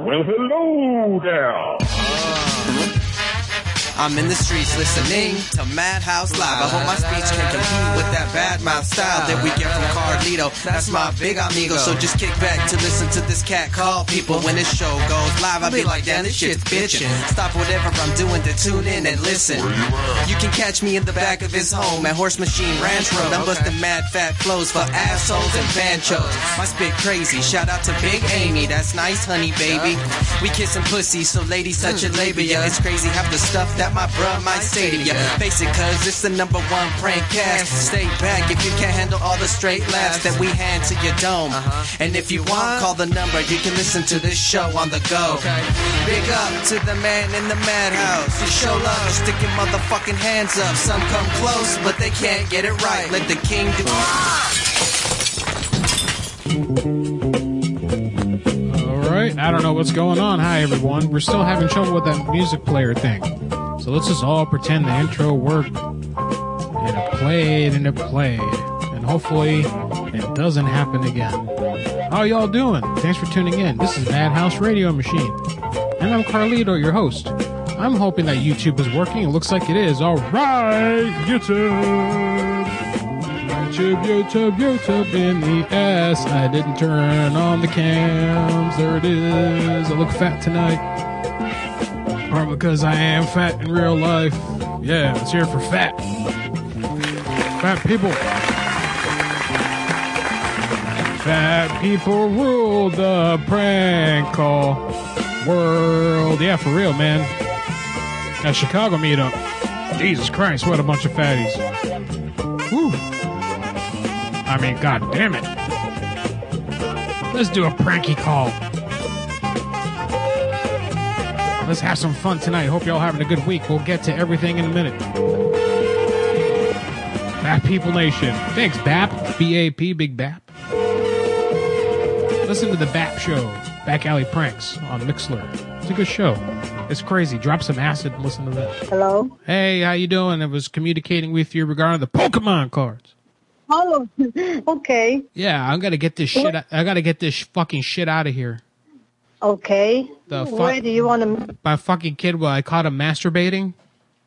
Well, hello there. I'm in the streets listening to Madhouse Live. I hope my speech can compete with that bad mouth style that we get from Carlito. That's my big amigo. So just kick back to listen to this cat call people. When this show goes live, I'll be like, damn, this shit's bitchin'. Stop whatever I'm doing to tune in and listen. You can catch me in the back of his home at Horse Machine Ranch Road. I'm busting mad fat flows for assholes and banchos. My spit crazy. Shout out to Big Amy. That's nice, honey, baby. We kissin' pussy, so ladies touch your labia. It's crazy Have the stuff that my bruh might say to ya. Face it, cuz it's the number one prank cast. Stay back if you can't handle all the straight laughs that we hand to your dome. And if you want, call the number. You can listen to this show on the go. Big up to the man in the madhouse. You show love, you stick your motherfucking hands up. Some come close, but they can't get it right. Let the king do it. All right, I don't know what's going on. Hi, everyone. We're still having trouble with that music player thing. So let's just all pretend the intro worked. And it played and it played. And hopefully it doesn't happen again. How y'all doing? Thanks for tuning in. This is Madhouse Radio Machine. And I'm Carlito, your host. I'm hoping that YouTube is working. It looks like it is. All right, YouTube. YouTube, YouTube, YouTube in the ass. I didn't turn on the cams. There it is. I look fat tonight. Because I am fat in real life. Yeah, it's here for fat. Fat people. Fat people rule the prank call world. Yeah, for real, man. That Chicago meetup. Jesus Christ, what a bunch of fatties. Whew. I mean, god damn it. Let's do a pranky call. Let's have some fun tonight. Hope y'all having a good week. We'll get to everything in a minute. Bap People Nation. Thanks, BAP. B-A-P, Big BAP. Listen to the BAP show, Back Alley Pranks on Mixlr. It's a good show. It's crazy. Drop some acid and listen to that. Hello. Hey, how you doing? I was communicating with you regarding the Pokemon cards. Oh, okay. Yeah, I gotta get this shit. I gotta get this fucking shit out of here. Okay. The fu- Where do you want to? My fucking kid, well, I caught him masturbating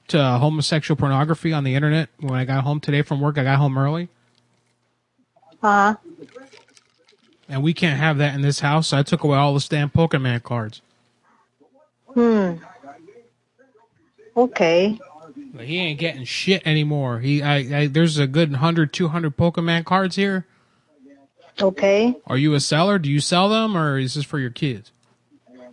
to homosexual pornography on the internet when I got home today from work. I got home early, Uh, and we can't have that in this house. So I took away all the damn Pokemon cards. hmm. Okay. But he ain't getting shit anymore. He, I, I there's a good 100, 200 Pokemon cards here. Okay. Are you a seller? Do you sell them, or is this for your kids?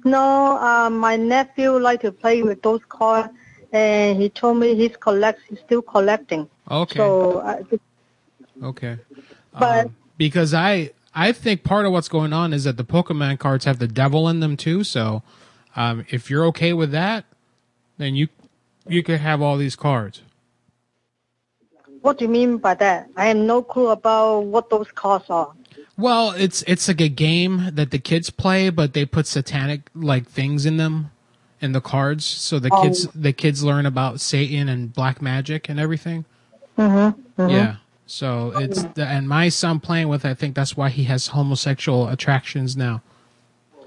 No, uh, my nephew like to play with those cards, and he told me he's collect, he's still collecting. Okay. So, uh, Okay. but Um, because I I think part of what's going on is that the Pokemon cards have the devil in them too. So um, if you're okay with that, then you you could have all these cards. what do you mean by that? I have no clue about what those cards are. Well, it's it's like a game that the kids play, but they put satanic like things in them in the cards, so the kids Oh. the kids learn about Satan and black magic and everything. Mm-hmm. Yeah. So it's the, and my son playing with. I think that's why he has homosexual attractions now.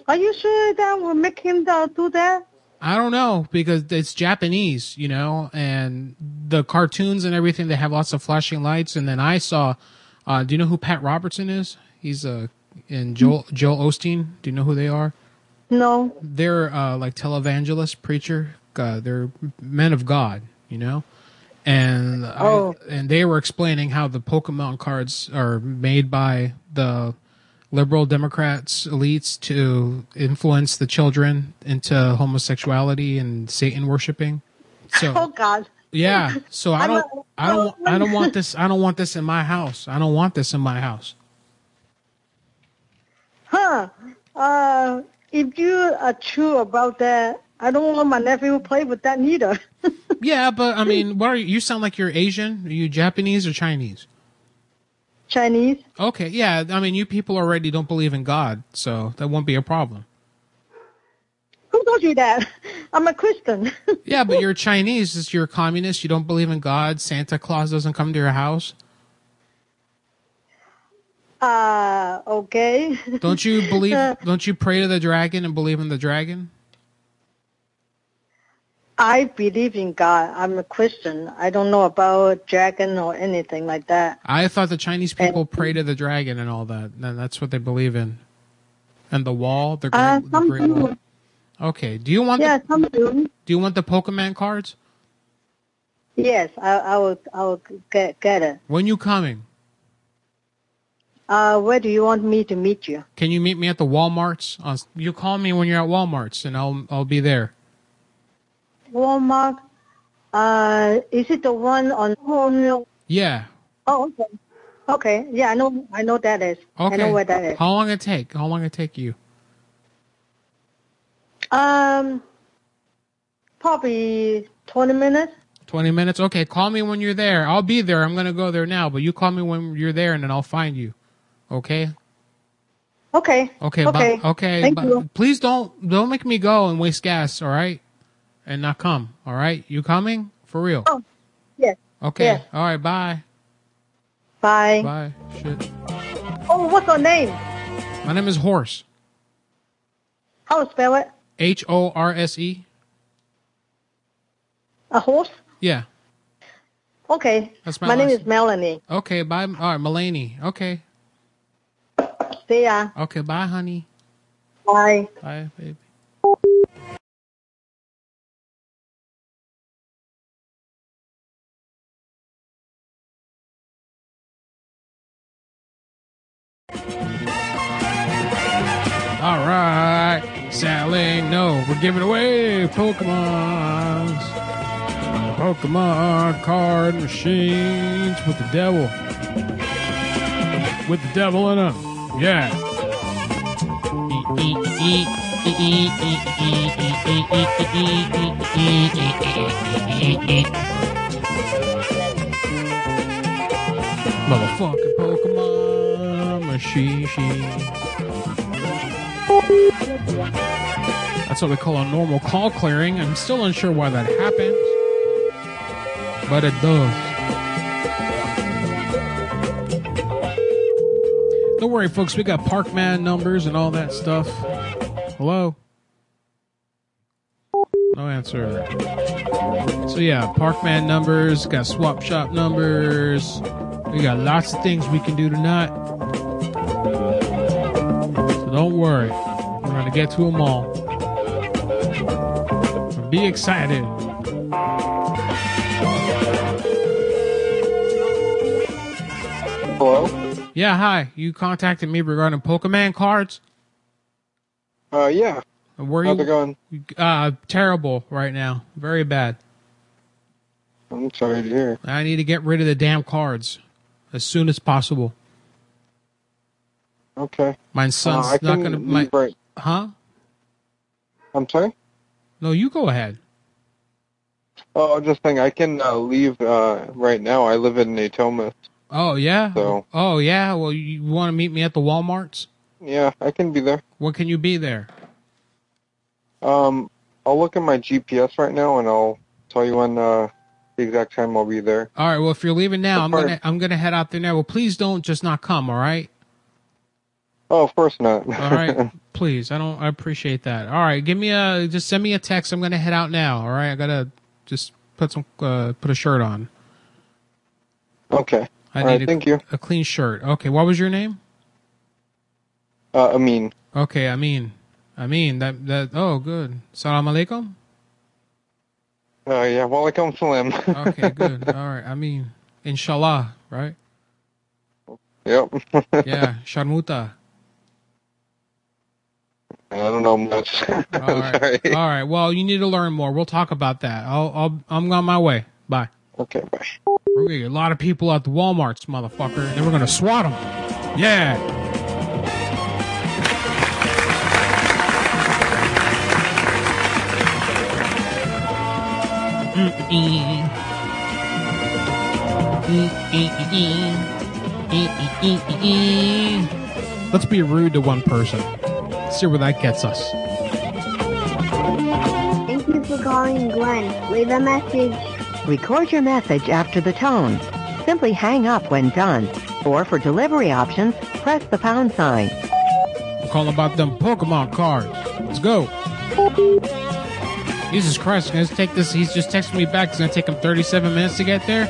Are you sure that will make him do that? I don't know because it's Japanese, you know, and the cartoons and everything they have lots of flashing lights. And then I saw, uh, do you know who Pat Robertson is? He's uh, and Joel Joel Osteen. Do you know who they are? No. They're uh, like televangelist preacher. Uh, they're men of God, you know. And I- Oh. and they were explaining how the Pokemon cards are made by the liberal Democrats elites to influence the children into homosexuality and Satan worshiping. So Oh God. yeah, so I don't, I don't, I don't want this. I don't want this in my house. I don't want this in my house. Huh. Uh, if you are true about that, I don't want my nephew to play with that neither. Yeah, but I mean, what are you? You sound like you're Asian. Are you Japanese or Chinese? Chinese. Okay, yeah. I mean, you people already don't believe in God, so that won't be a problem. Who told you that? I'm a Christian. Yeah, but you're Chinese. You're a communist. You don't believe in God. Santa Claus doesn't come to your house. Uh, okay. Don't you believe? don't you pray to the dragon and believe in the dragon? I believe in God. I'm a Christian. I don't know about dragon or anything like that. I thought the Chinese people pray to the dragon and all that. And that's what they believe in. And the wall, the great, Uh, the great wall. Okay. Do you want? Yeah, The, some do. do you want the Pokemon cards? Yes, I, I will. I will get get it. When you coming? Uh, where do you want me to meet you? Can you meet me at the WalMarts? Uh, you call me when you're at WalMarts, and I'll I'll be there. Walmart. Uh, is it the one on? Oh, Yeah. Oh, okay. Okay. Yeah, I know. I know that is. Okay. I know where that is. How long it take? How long it take you? Um, probably twenty minutes. Twenty minutes. Okay. Call me when you're there. I'll be there. I'm gonna go there now, but you call me when you're there, and then I'll find you. Okay. Okay. Okay. Okay. bu- okay. Thank bu- you. Please don't don't make me go and waste gas. All right. And not come. All right. You coming for real? Oh, yes. Okay. yes. All right. Bye. Bye. Bye. Shit. Oh, what's your name? My name is Horse. How to spell it? H O R S E. A horse? Yeah. Okay. That's my my name is Melanie. Okay. Bye. All right. Mulaney. Okay. See ya. Okay. Bye, honey. Bye. Bye, baby. All right, selling. No, we're giving away Pokemon's Pokemon card machines with the devil, with the devil in them. Yeah. Motherfucking Pokemon machine. That's what we call a normal call clearing. I'm still unsure why that happens, but it does. Don't worry, folks. We got Parkman numbers and all that stuff. Hello? No answer. So yeah, Parkman numbers, got swap shop numbers. We got lots of things we can do tonight. So don't worry. We're gonna get to them all. Be excited. Hello? Yeah, hi. You contacted me regarding Pokemon cards. Uh, yeah. Where How's you it going? Uh, terrible right now. Very bad. I'm sorry to hear. I need to get rid of the damn cards as soon as possible. Okay. My Uh, son's I not gonna. My, right. huh? I'm sorry? No, you go ahead. Oh, I'm just saying I can uh, leave uh, right now. I live in Natomas. Oh yeah. So- Oh yeah. Well, you want to meet me at the WalMarts? Yeah, I can be there. When can you be there? Um, I'll look at my GPS right now and I'll tell you when uh, the exact time I'll be there. All right. Well, if you're leaving now, I'm gonna I'm gonna head out there now. Well, please don't just not come. All right. Oh, of course not. All right. please. I don't. I appreciate that. All right. Give me a. Just send me a text. I'm gonna head out now. All right. I gotta just put some uh, put a shirt on. okay. I All need right, a, thank you. a clean shirt. Okay. What was your name? Uh, Amin. Okay. I mean. I mean that that. Oh, good. Salam alaikum. Uh, yeah, walaikum salam. Okay. Good. All right. I mean, inshallah. Right. yep. Yeah. Sharmuta. I don't know much. All right. All right. Well, you need to learn more. We'll talk about that. I'll, I'll, I'm on my way. Bye. Okay, bye. We're gonna get a lot of people at the WalMarts, motherfucker. And then we're gonna swat them. Yeah. Let's be rude to one person. See where that gets us. Thank you for calling Glenn. Leave a message. Record your message after the tone. Simply hang up when done. Or for delivery options, press the pound sign. Calling about them Pokemon cards. Let's go. Jesus Christ, gonna take this. He's just texting me back. It's gonna take him 37 minutes to get there.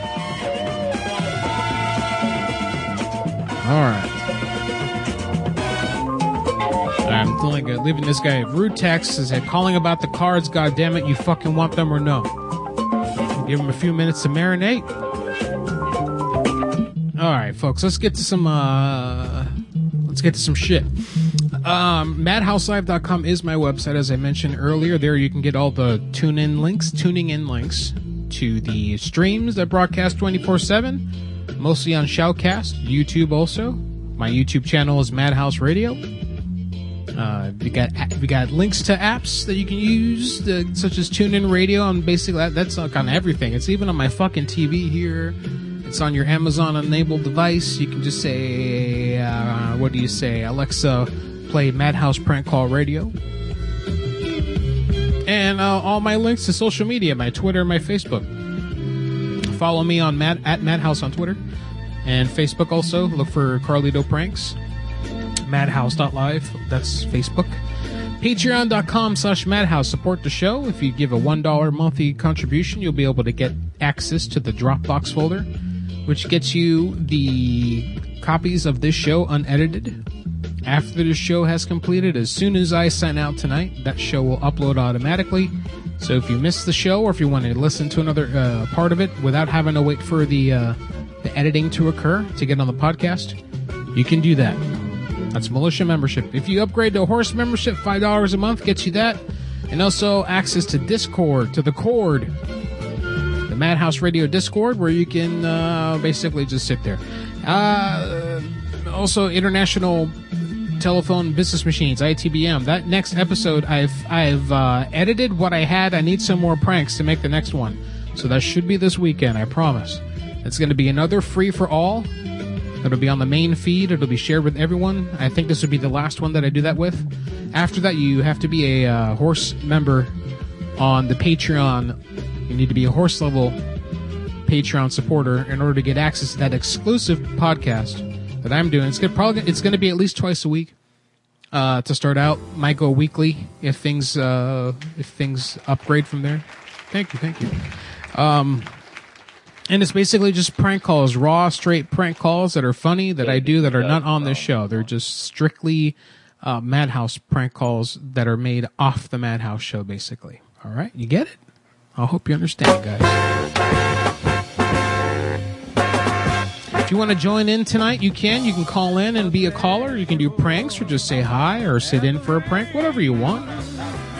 All right. I'm feeling good. leaving this guy rude text says calling about the cards. God damn it, you fucking want them or no? Give them a few minutes to marinate. All right, folks, let's get to some. uh Let's get to some shit. Um, MadhouseLive.com is my website, as I mentioned earlier. There you can get all the tune in links, tuning in links to the streams that broadcast 24 7, mostly on Shoutcast, YouTube also. My YouTube channel is Madhouse Radio. Uh, we got we got links to apps that you can use, the, such as TuneIn Radio, and basically that, that's like on everything. It's even on my fucking TV here. It's on your Amazon enabled device. You can just say, uh, what do you say, Alexa, play Madhouse Prank Call Radio. And uh, all my links to social media, my Twitter, my Facebook. Follow me on Mad at Madhouse on Twitter and Facebook. Also look for Carlito Pranks. Madhouse.live. That's Facebook. Patreon.com slash Madhouse. Support the show. If you give a $1 monthly contribution, you'll be able to get access to the Dropbox folder, which gets you the copies of this show unedited. After the show has completed, as soon as I sign out tonight, that show will upload automatically. So if you miss the show or if you want to listen to another uh, part of it without having to wait for the, uh, the editing to occur to get on the podcast, you can do that. That's militia membership. If you upgrade to horse membership, five dollars a month gets you that, and also access to Discord, to the Cord, the Madhouse Radio Discord, where you can uh, basically just sit there. Uh, also, International Telephone Business Machines (ITBM). That next episode, I've I've uh, edited what I had. I need some more pranks to make the next one, so that should be this weekend. I promise. It's going to be another free for all. It'll be on the main feed. It'll be shared with everyone. I think this would be the last one that I do that with. After that, you have to be a uh, horse member on the Patreon. You need to be a horse level Patreon supporter in order to get access to that exclusive podcast that I'm doing. It's gonna probably it's going to be at least twice a week uh, to start out. Might go weekly if things uh, if things upgrade from there. Thank you, thank you. Um, and it's basically just prank calls, raw, straight prank calls that are funny that I do that are not on this show. They're just strictly uh, Madhouse prank calls that are made off the Madhouse show, basically. All right, you get it? I hope you understand, guys. If you want to join in tonight, you can. You can call in and be a caller. You can do pranks or just say hi or sit in for a prank, whatever you want.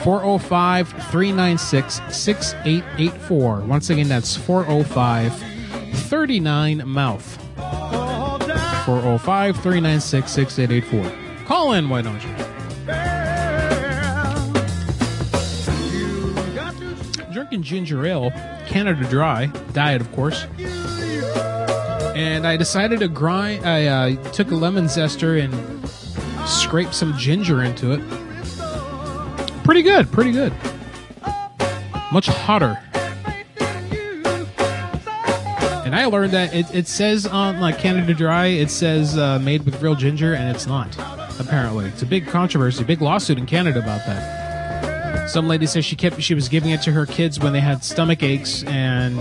405 396 6884. Once again, that's 405 39 Mouth. 405 396 6884. Call in, why don't you? Drinking ginger ale, Canada Dry, diet, of course. And I decided to grind. I uh, took a lemon zester and scraped some ginger into it pretty good, pretty good. Much hotter. And I learned that it, it says on like Canada Dry, it says uh, made with real ginger, and it's not. Apparently, it's a big controversy, big lawsuit in Canada about that. Some lady says she kept she was giving it to her kids when they had stomach aches, and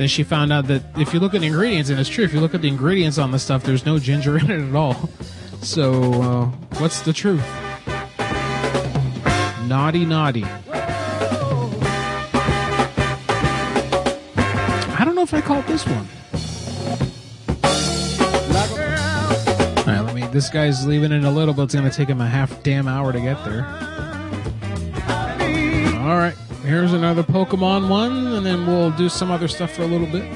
then she found out that if you look at the ingredients, and it's true, if you look at the ingredients on the stuff, there's no ginger in it at all. So, uh, what's the truth? Naughty, naughty. I don't know if I called this one. All right, let me. This guy's leaving in a little, but it's to take him a half damn hour to get there. All right, here's another Pokemon one, and then we'll do some other stuff for a little bit.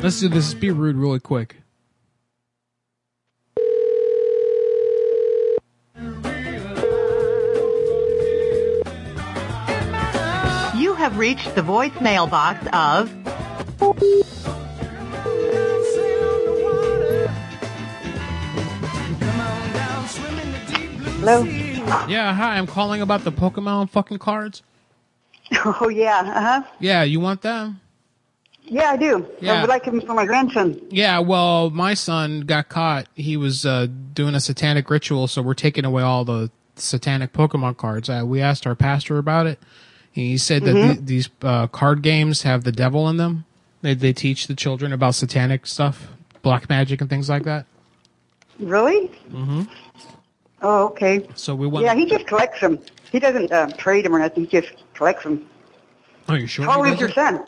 Let's do this. Be rude, really quick. Have reached the voicemail box of Hello? Yeah, hi. I'm calling about the Pokemon fucking cards. Oh, yeah. Uh-huh. Yeah, you want them? Yeah, I do. Yeah. I would like him for my grandson. Yeah, well, my son got caught. He was uh, doing a satanic ritual, so we're taking away all the satanic Pokemon cards. Uh, we asked our pastor about it. He said that Mhm. th- these uh, card games have the devil in them. They they teach the children about satanic stuff, black magic, and things like that. Really? Mm-hmm. Oh, okay. So we went. Yeah, he just collects them. He doesn't uh, trade them or nothing. He just collects them. Are you sure? How old is your son?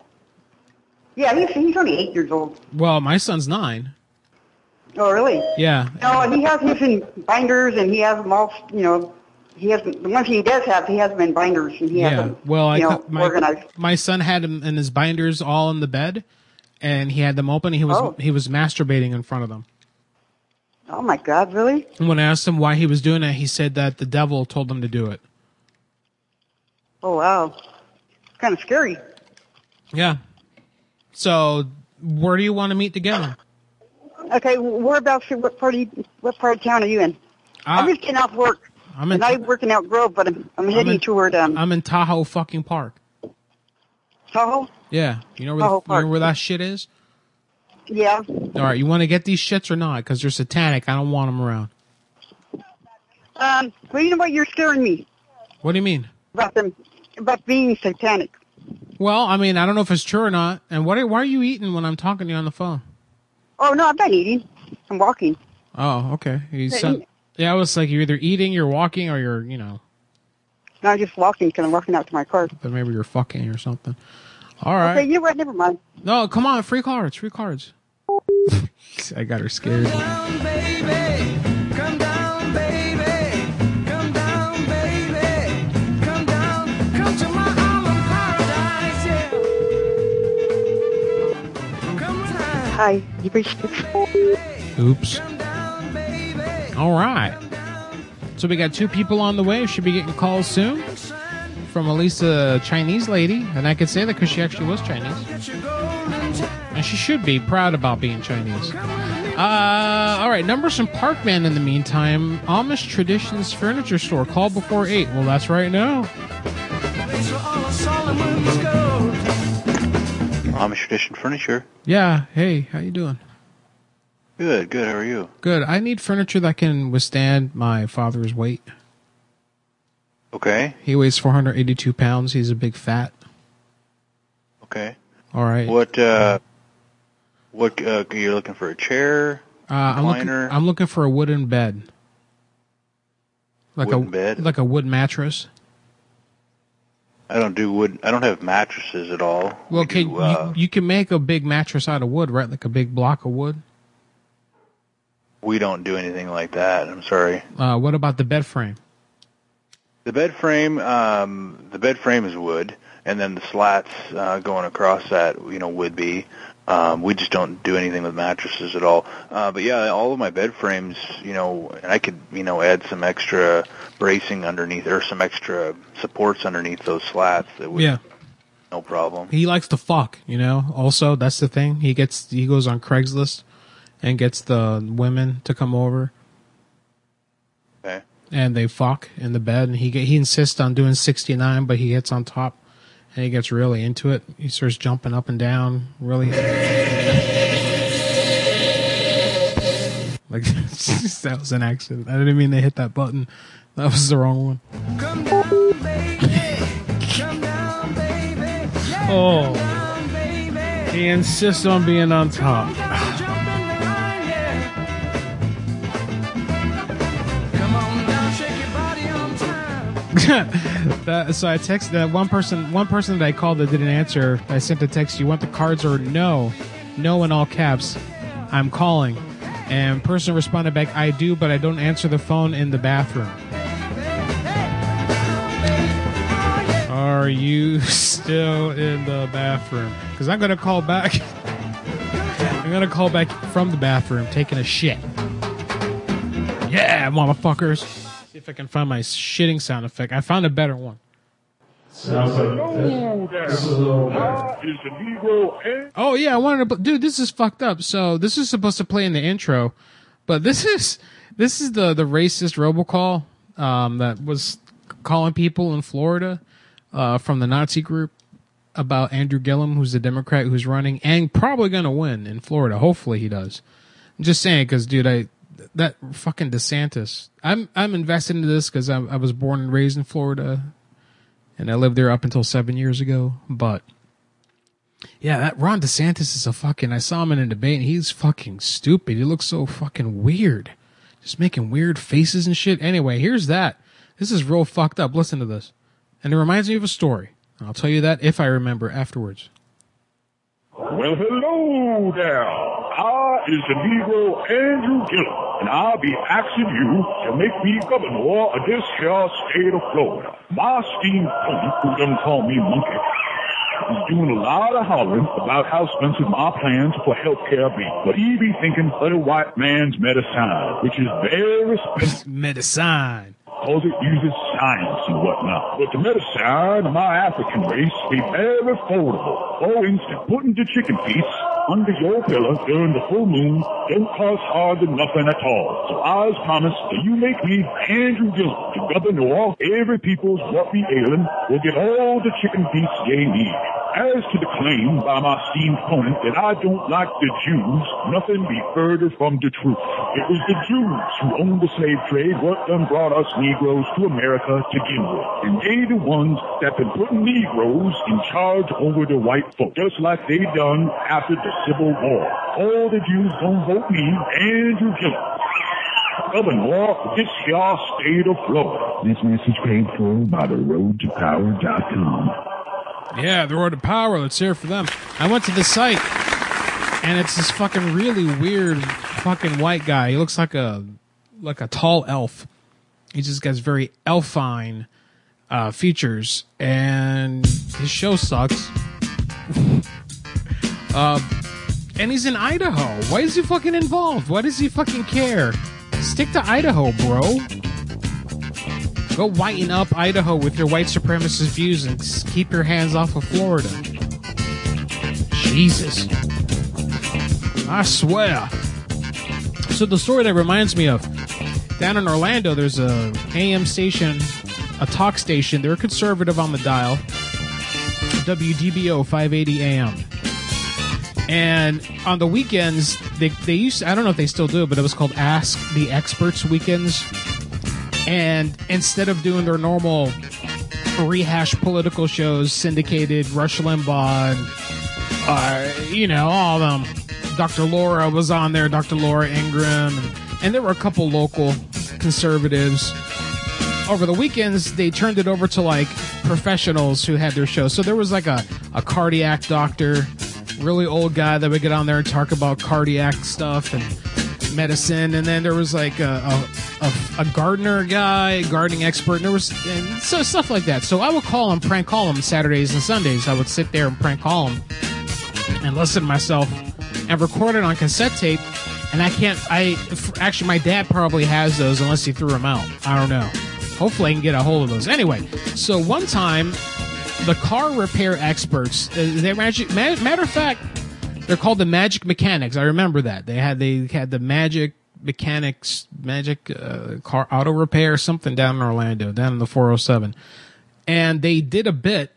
Yeah, he's he's only eight years old. Well, my son's nine. Oh, really? Yeah. No, he has his in binders, and he has them all. You know, he has the ones he does have. He has them in binders, and he has yeah. them. Well, I know, my organized. my son had him in his binders all in the bed, and he had them open. He was Oh. he was masturbating in front of them. Oh my God, really? And when I asked him why he was doing it, he said that the devil told him to do it. Oh wow, kind of scary. Yeah. So where do you want to meet together? Okay, whereabouts? What part of what part of town are you in? Uh, I'm just getting off work. I'm in- and I'm working out Grove, but I'm, I'm heading in- toward um, I'm in Tahoe fucking Park. Tahoe. Yeah. You know where, Tahoe the, you know where that shit is? Yeah. All right. You want to get these shits or not? Because they're satanic. I don't want them around. Um, well, you know what? You're scaring me What do you mean? about them, about being satanic. Well, I mean, I don't know if it's true or not. And what? Are, why are you eating when I'm talking to you on the phone? Oh no, I'm not eating. I'm walking. Oh, okay. You Yeah, sound, you- yeah, I was like, you're either eating, you're walking, or you're, you know, No, I'm just walking because I'm walking out to my car. then maybe you're fucking or something. All right. Okay, you know what? Never mind. No, come on, free cards, free cards. I got her scared. Hi, you reached. Oops. All right. So we got two people on the way. Should be getting calls soon from at least a Chinese lady, and I could say that because she actually was Chinese, and she should be proud about being Chinese. Uh, all right, numbers from Parkman. In the meantime, Amish Traditions Furniture Store. Call before eight. Well, that's right now. Amish Tradition Furniture. Yeah. Hey, how you doing? Good, good. How are you? Good. I need furniture that can withstand my father's weight. Okay, He weighs 482 pounds. He's a big fat. okay. All right. What, uh, what, uh, you're looking for a chair? Uh, I'm looking. I'm looking for a wooden bed. Like Wooden a bed? like a wood mattress. I don't do wood, I don't have mattresses at all. Well, We can do, uh, you, you can make a big mattress out of wood, right? Like a big block of wood. We don't do anything like that. I'm sorry. Uh, what about the bed frame? The bed frame, um, the bed frame is wood, and then the slats uh, going across that, you know, would be. Um, we just don't do anything with mattresses at all. Uh, but yeah, all of my bed frames, you know, and I could, you know, add some extra bracing underneath or some extra supports underneath those slats. That would, Yeah. no problem. He likes to fuck. You know. Also, that's the thing. He gets he goes on Craigslist and gets the women to come over. Okay. And they fuck in the bed, and he get, he insists on doing 69, but he gets on top, and he gets really into it. He starts jumping up and down, really. Like that was an accident. I didn't mean to hit that button. That was the wrong one. Oh, he insists on being on top. that, so I texted that one person. One person that I called that didn't answer. I sent a text. You want the cards or no? No in all caps. I'm calling. And person responded back, I do, but I don't answer the phone in the bathroom. Are you still in the bathroom? Because I'm to call back. I'm to call back from the bathroom taking a shit. Yeah, motherfuckers. See if I can find my shitting sound effect. I found a better one. Sounds like this is a little Is Negro and Oh yeah, I wanted to. Dude, this is fucked up. So this is supposed to play in the intro, but this is this is the the racist robocall um, that was calling people in Florida uh, from the Nazi group. about Andrew Gillum, who's the Democrat who's running and probably going to win in Florida. Hopefully he does. I'm just saying because, dude, I that fucking DeSantis. I'm I'm invested into this because I, I was born and raised in Florida, and I lived there up until seven years ago. But yeah, that Ron DeSantis is a fucking. I saw him in a debate. and He's fucking stupid. He looks so fucking weird, just making weird faces and shit. Anyway, here's that. This is real fucked up. Listen to this, and it reminds me of a story. I'll tell you that if I remember afterwards. Well, hello there. I is the Negro Andrew Gillum, and I'll be asking you to make me governor of this here state of Florida. My esteemed opponent, who doesn't call me monkey, is doing a lot of hollering about how expensive my plans for health care be. But he be thinking of the white man's medicine, which is very expensive. medicine because it uses science and whatnot. But the medicine of my African race be very affordable. For instance, putting the chicken feet under your pillow during the full moon don't cost hardly nothing at all. So I promise that you make me Andrew Gillum, the governor of every people's what be ailing, will get all the chicken feet they need. As to the claim by my esteemed opponent that I don't like the Jews, nothing be further from the truth. It was the Jews who owned the slave trade what done brought us Negroes to America to begin with. And they the ones that been putting Negroes in charge over the white folk, just like they done after the Civil War. All the Jews don't vote me, Andrew Gillum. Governor of this here state of Florida. This message paid for by the roadtopower.com. Yeah, the road to power. Let's hear it for them. I went to the site, and it's this fucking really weird fucking white guy. He looks like a like a tall elf. He just has very elfine uh, features, and his show sucks. uh, and he's in Idaho. Why is he fucking involved? Why does he fucking care? Stick to Idaho, bro. Go whiten up Idaho with your white supremacist views and keep your hands off of Florida. Jesus. I swear. So the story that reminds me of down in Orlando, there's a AM station, a talk station. They're conservative on the dial. WDBO 580 AM. And on the weekends, they, they used, I don't know if they still do it, but it was called Ask the Experts Weekends. And instead of doing their normal rehash political shows, syndicated, Rush Limbaugh, and, uh, you know, all of them, Dr. Laura was on there, Dr. Laura Ingraham, and, and there were a couple local conservatives. Over the weekends, they turned it over to like professionals who had their shows. So there was like a, a cardiac doctor, really old guy that would get on there and talk about cardiac stuff and medicine. And then there was like a, a, a, a gardener guy, gardening expert, and there was and so stuff like that. So I would call him, prank call him Saturdays and Sundays. I would sit there and prank call him and listen to myself and record it on cassette tape. And I can't. I actually, my dad probably has those unless he threw them out. I don't know. Hopefully, I can get a hold of those. Anyway, so one time, the car repair experts. Uh, they magic. ma- Matter of fact, they're called the Magic Mechanics. I remember that they had they had the Magic Mechanics, Magic uh, Car Auto Repair, something down in Orlando, down in the 407, and they did a bit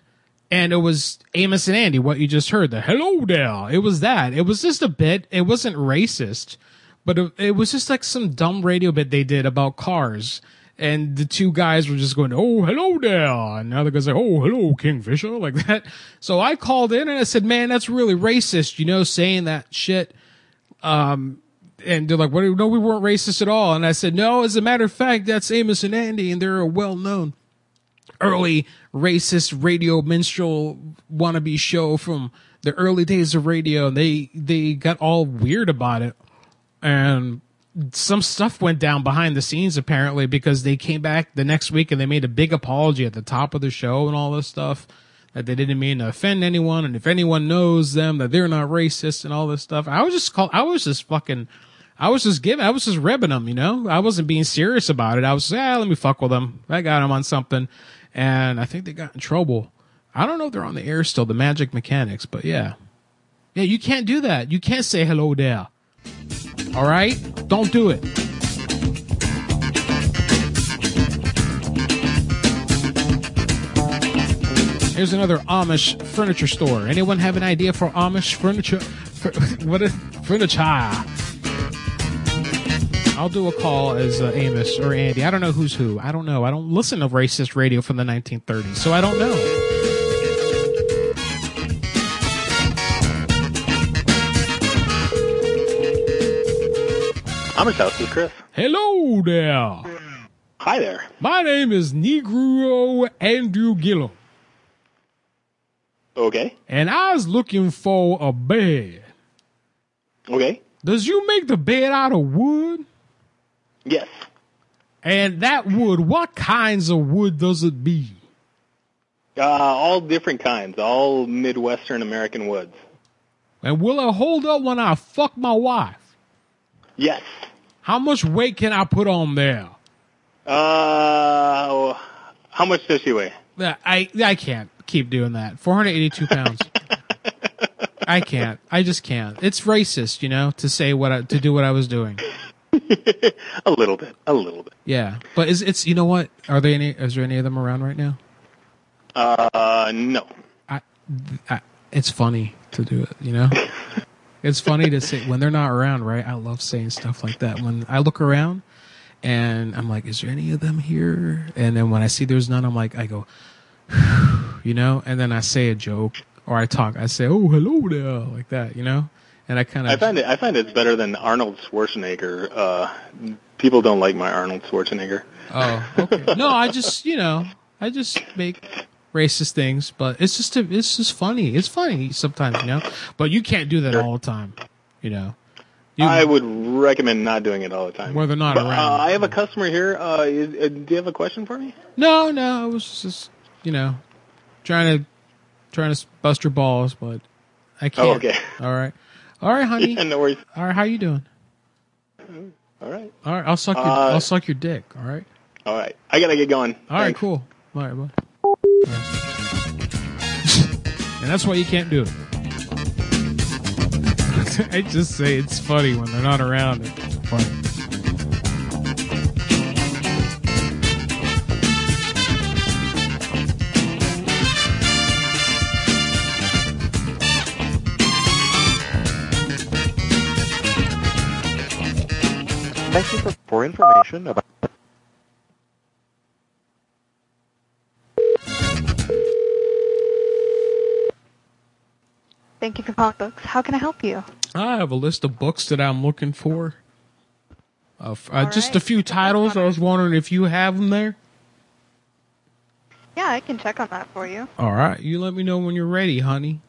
and it was Amos and Andy, what you just heard, the hello there. It was that. It was just a bit. It wasn't racist, but it, it was just like some dumb radio bit they did about cars. And the two guys were just going, oh, hello there. And other guy's like, oh, hello, Kingfisher, like that. So I called in and I said, man, that's really racist, you know, saying that shit. Um, and they're like, what? No, we weren't racist at all. And I said, no, as a matter of fact, that's Amos and Andy, and they're a well known early racist radio minstrel wannabe show from the early days of radio. They they got all weird about it, and some stuff went down behind the scenes apparently because they came back the next week and they made a big apology at the top of the show and all this stuff that they didn't mean to offend anyone and if anyone knows them that they're not racist and all this stuff. I was just call I was just fucking I was just giving I was just ribbing them, you know. I wasn't being serious about it. I was yeah, let me fuck with them. I got them on something and I think they got in trouble. I don't know if they're on the air still, the Magic Mechanics, but yeah. Yeah, you can't do that. You can't say hello there. All right? Don't do it. Here's another Amish furniture store. Anyone have an idea for Amish furniture? For, what is furniture? I'll do a call as uh, Amos or Andy. I don't know who's who. I don't know. I don't listen to racist radio from the 1930s, so I don't know. Amish House is Chris. Hello there. Hi there. My name is Negro Andrew Gillum, Okay. and I was looking for a bed. Okay. Does you make the bed out of wood? Yes. And that wood, what kinds of wood does it be? Uh, all different kinds, all Midwestern American woods. And will it hold up when I fuck my wife? Yes. How much weight can I put on there? Uh, how much does she weigh? I I can't keep doing that. 482 pounds. I can't. I just can't. It's racist, you know, to say what I, to do what I was doing. A little bit. A little bit. Yeah, but is it's you know what? Are there any? Is there any of them around right now? Uh, no. I, it's funny to do it, you know. it's funny to say when they're not around, right? I love saying stuff like that. When I look around and I'm like, is there any of them here? And then when I see there's none, I'm like, I go, you know, and then I say a joke or I talk, I say, oh, hello there, like that, you know. And I kind of. I find it. I find it's better than Arnold Schwarzenegger. Uh, people don't like my Arnold Schwarzenegger. oh, okay. No, I just, you know, I just make racist things, but it's just, a, it's just funny. It's funny sometimes, you know. But you can't do that all the time, you know. You- I would recommend not doing it all the time. Where they're not But, around. Uh, I have a customer here. Uh, is, uh, do you have a question for me? No, no, I was just, you know, trying to, trying to bust your balls, but I can't. Oh, okay. All right. All right, honey. Yeah, no worries. All right, how you doing? All right. All right, I'll suck your, Uh, I'll suck your dick. All right. All right. I gotta get going. All right, Thanks. cool. All right, bud. And that's why you can't do it. I just say it's funny when they're not around. It's funny. Thank you for, for information about Thank you for calling books. How can I help you? I have a list of books that I'm looking for. Uh, uh, just a few titles. I was wondering if you have them there. Yeah, I can check on that for you. All right, you let me know when you're ready, honey.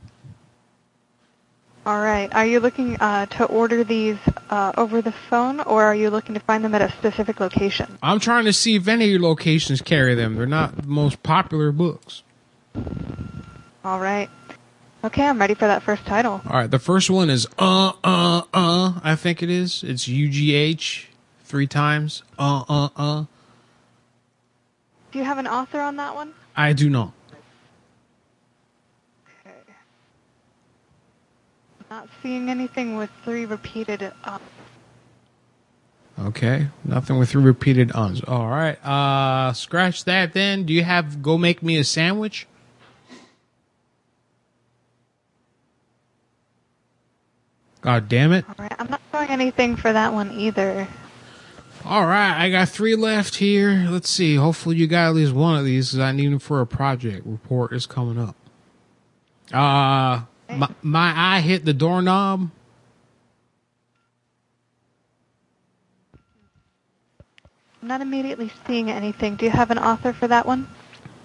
All right. Are you looking uh, to order these uh, over the phone, or are you looking to find them at a specific location? I'm trying to see if any of your locations carry them. They're not the most popular books. All right. Okay, I'm ready for that first title. All right, the first one is uh uh uh. I think it is. It's U G H three times. Uh uh uh. Do you have an author on that one? I do not. Okay. Not seeing anything with three repeated. Uh, Okay, nothing with three repeated uns. All right, uh, scratch that. Then, do you have "Go Make Me a Sandwich"? God damn it! all right. I'm not showing anything for that one either. All right, I got three left here. Let's see. Hopefully, you got at least one of these because I need them for a project. Report is coming up. Uh, my, my eye hit the doorknob. I'm not immediately seeing anything. Do you have an author for that one?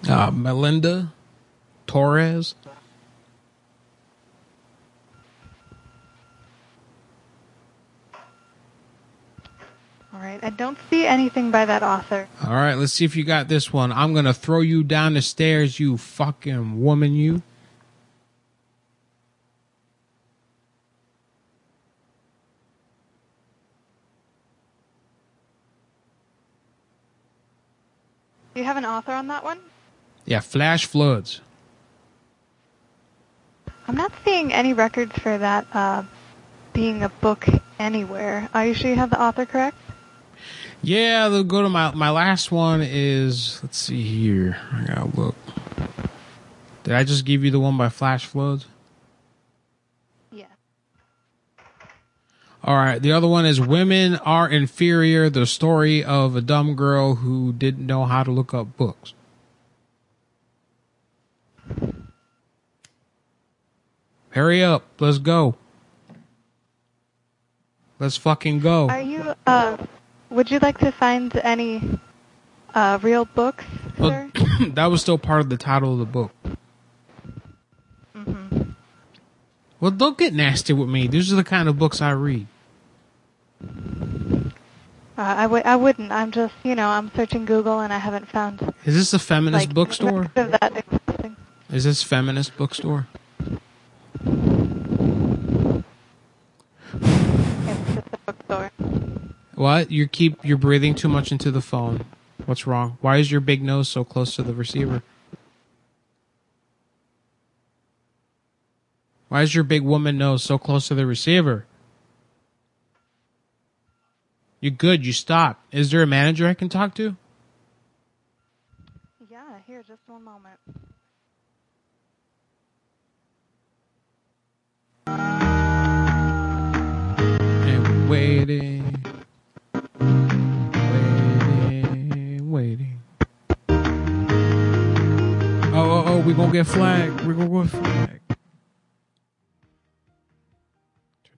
Uh, Melinda Torres. All right. I don't see anything by that author. All right, let's see if you got this one. I'm gonna throw you down the stairs, you fucking woman, you. Do you have an author on that one? Yeah, flash floods. I'm not seeing any records for that uh, being a book anywhere. Are you sure you have the author correct? Yeah, they'll go to my my last one is let's see here. I gotta look. Did I just give you the one by Flash Floods? Yeah. All right. The other one is Women Are Inferior, the story of a dumb girl who didn't know how to look up books. Hurry up. Let's go. Let's fucking go. Are you? Uh, would you like to find any uh, real books, sir? that was still part of the title of the book. Mm-hmm. Well, don't get nasty with me. These are the kind of books I read. Uh, I w- I wouldn't. I'm just, you know, I'm searching Google and I haven't found Is this a feminist like bookstore? records of that existing. Is this feminist bookstore? It's just a bookstore. What? You keep you're breathing too much into the phone. What's wrong? Why is your big nose so close to the receiver? Why is your big woman nose so close to the receiver? You're good, you stop. Is there a manager I can talk to? Yeah, here, just one moment. And waiting. Waiting, Oh, we gonna get flagged. We're gonna get flagged. Turn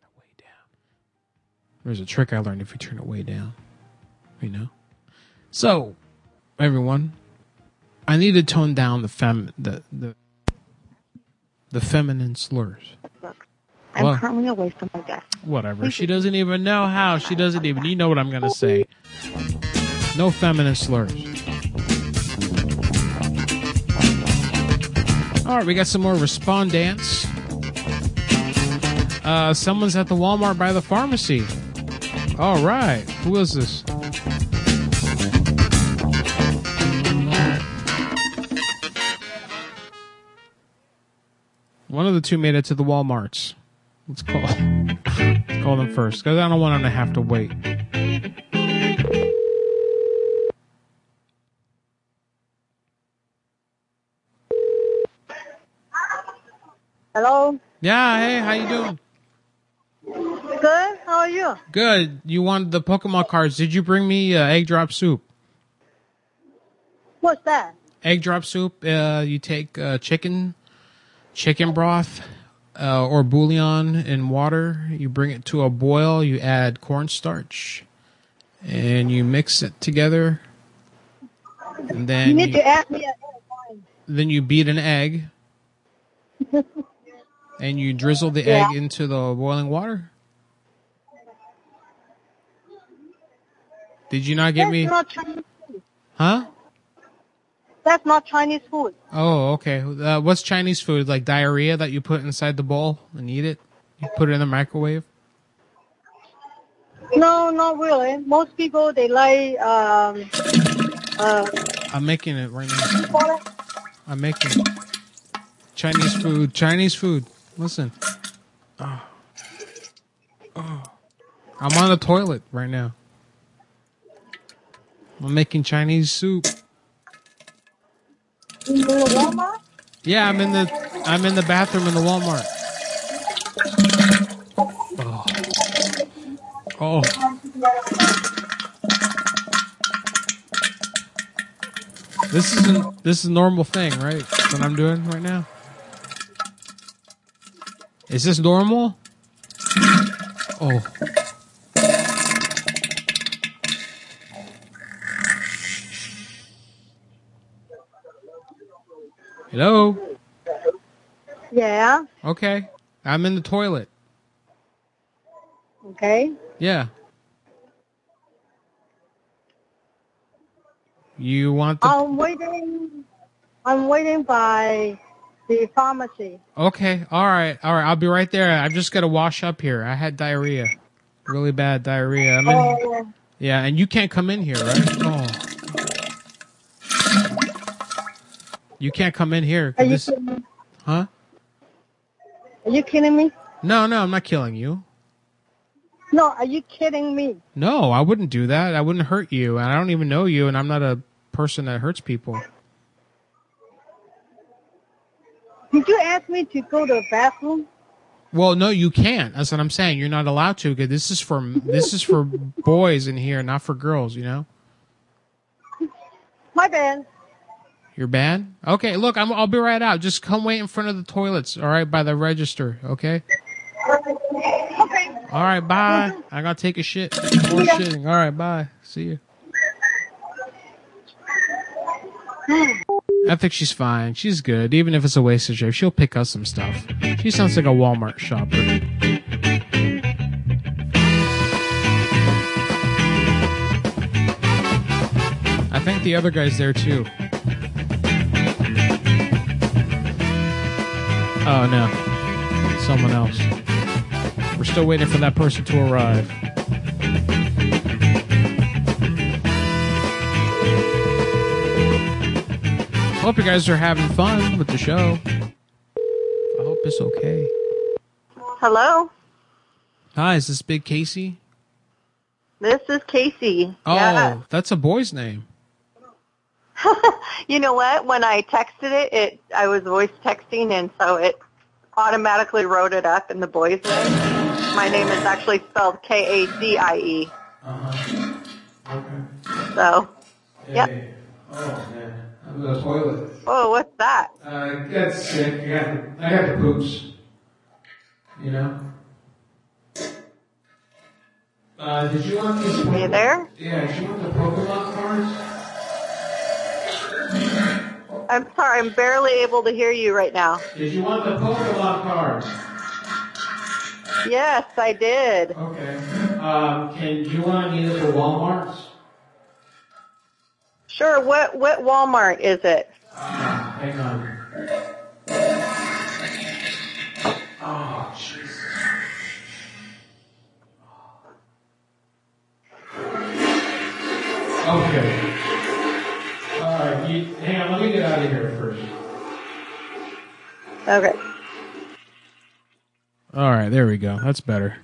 it way down. There's a trick I learned if you turn it way down. You know? So, everyone, I need to tone down the fem the the the feminine slurs. I'm Well- currently away from my desk. Whatever. She doesn't even know how. She doesn't even. You know what I'm gonna say. No feminine slurs. All right, we got some more respondents. Uh, someone's at the Walmart by the pharmacy. All right, who is this? One of the two made it to the Walmarts. Let's call. Let's call them first, because I don't want them to have to wait. Hello. Yeah, hey, how you doing? Good. How are you? Good. You want the Pokemon cards. Did you bring me uh, egg drop soup? What's that? Egg drop soup. Uh, you take uh, chicken, chicken broth, uh, or bouillon in water. You bring it to a boil. You add cornstarch, and you mix it together. And then you need you- to ask me. then you beat an egg, and you drizzle the Yeah. egg into the boiling water. Did you not get That's me? not Chinese food. Huh? That's not Chinese food. Oh, okay. Uh, what's Chinese food? Like diarrhea that you put inside the bowl and eat it? You put it in the microwave? No, not really. Most people they like um uh I'm making it right now. what you call it? I'm making it. Chinese food. Chinese food. Listen. Oh. Oh. I'm on the toilet right now. I'm making Chinese soup. in the Walmart. Yeah, I'm in the I'm in the bathroom in the Walmart. Oh. Oh. This isn't this is a normal thing, right? What I'm doing right now. Is this normal? Oh. Hello? Yeah. Okay. I'm in the toilet. Okay. Yeah. You want the I'm waiting. I'm waiting by the pharmacy. Okay, all right, all right. I'll be right there. I've just got to wash up here. I had diarrhea, really bad diarrhea. I'm in, Oh, yeah, and you can't come in here, right? Oh, you can't come in here. are you This, kidding me? huh? Are you kidding me? No, no, I'm not killing you. No, are you kidding me? No, I wouldn't do that. I wouldn't hurt you, and I don't even know you, and I'm not a person that hurts people. Did you ask me to go to the bathroom? Well, no, you can't. That's what I'm saying. You're not allowed to because this is for this is for boys in here, not for girls. You know. My bad. You're bad. Okay, look, I'm, I'll be right out. Just come wait in front of the toilets. All right, by the register. Okay. Okay. All right, bye. I gotta take a shit. More Yeah. shitting. All right, bye. See you. I think she's fine. She's good. Even if it's a waste of trip, she'll pick up some stuff. She sounds like a Walmart shopper. I think the other guy's there too. Oh no. Someone else. We're still waiting for that person to arrive. Hope you guys are having fun with the show. I hope it's okay. Hello, Hi, is this Big Casey? this is Casey. Oh, Yeah. that's a boy's name. You know what? When I texted it, it I was voice texting, and so it automatically wrote it up in the boy's name. My name is actually spelled K A Z I E. Uh-huh. So, yep. Oh the toilet. Oh, what's that? I got sick. I got the, I got the poops. You know. Uh, did you want these? Are you there? Yeah, did you want the Pokemon cards? I'm sorry, I'm barely able to hear you right now. Did you want the Pokemon cards? Yes, I did. Okay. Um, can do you want either for Walmart's? Sure. What what Walmart is it? Uh, hang on. Oh, Jesus. Okay. All right. You, hang on. Let me get out of here first. Okay. All right. There we go. That's better.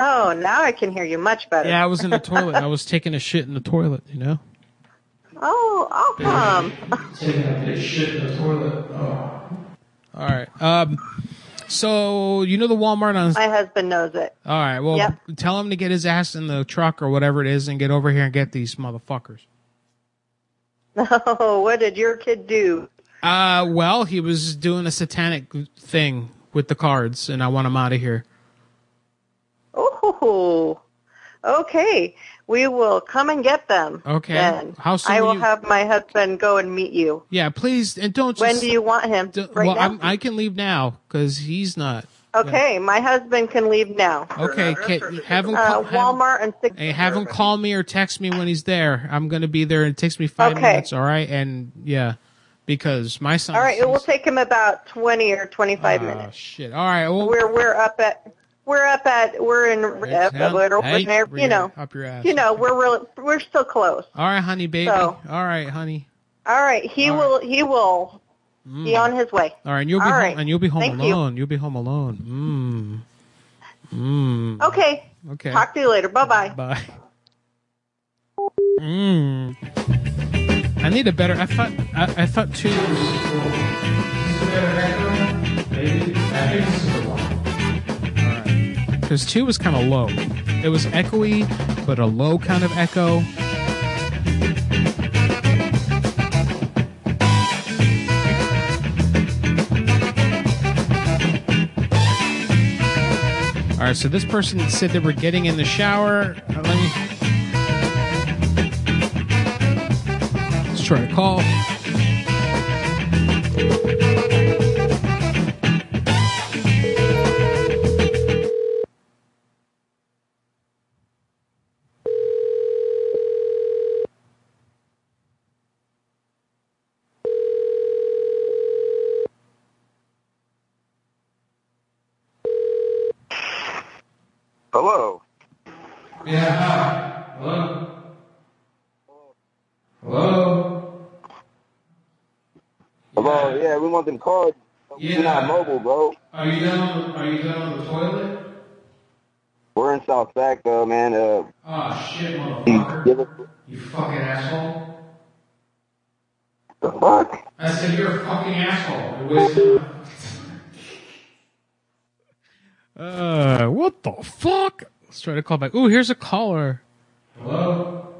Oh, now I can hear you much better. Yeah, I was in the toilet. I was taking a shit in the toilet. You know. Oh, awesome. Taking a big shit in the toilet. Oh. All right. Um. So you know the Walmart on. My husband knows it. All right. Well, Yep. tell him to get his ass in the truck or whatever it is and get over here and get these motherfuckers. Oh, what did your kid do? Uh, well, he was doing a satanic thing with the cards, and I want him out of here. Oh, okay. We will come and get them. Okay. Then. How soon I will will you- have my husband go and meet you. Yeah, please, and don't. When just- do you want him? right well, now? I'm, I can leave now because he's not. okay, my husband can leave now. Okay, can, have him Uh, call, have, Walmart and six. hey, have him call me or text me when he's there. I'm gonna be there. It takes me five Okay. minutes. All right, and yeah, because my son. All right, it will take him about twenty or twenty-five Oh minutes. shit! All right, well, We're we're up at we're up at we're in uh, down- hey, we're- we're you know up your ass. you know we're real we're still close. All right, honey, baby. So- All right, honey. All right, he will he will be mm. on his way. All right, and you'll be All home, right. and you'll be home Thank alone. You'll be home alone. Mmm. Mmm. Okay. Okay. Talk to you later. Bye bye. Bye. Mmm. I need a better. I thought. I, I thought two. Because two was kind of low. It was echoey, but a low kind of echo. All right, so this person said they were getting in the shower. Uh, let me. Let's try to call. Hello. Yeah, we want them cards. Yeah. We're not mobile, bro. Are you down? Are you down on the toilet? We're in South Sac, though, man. Uh, Oh shit, you motherfucker! give You fucking asshole! the fuck. I said you're a fucking asshole. You're. Uh, what the fuck? Let's try to call back. Ooh, here's a caller. Hello.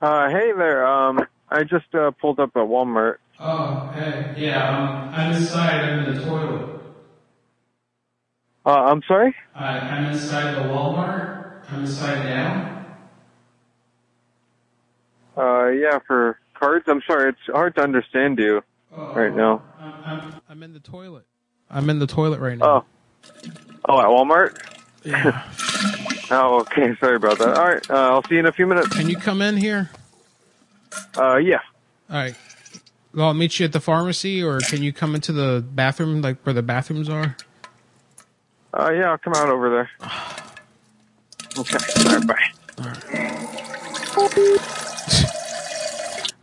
Uh, hey there. Um, I just uh, pulled up at Walmart. Oh, hey, yeah, um, I'm inside. I'm in the toilet. Uh, I'm sorry. I, I'm inside the Walmart. I'm inside now. Uh, yeah, for cards. I'm sorry. It's hard to understand you right now. I'm, I'm, I'm in the toilet. I'm in the toilet right now. Oh. Oh, at Walmart. Yeah. oh, okay. Sorry about that. All right. Uh, I'll see you in a few minutes. Can you come in here? Uh, yeah. All right. Well, I'll meet you at the pharmacy, or can you come into the bathroom, like where the bathrooms are? Uh, yeah. I'll come out over there. Okay. All right. Bye.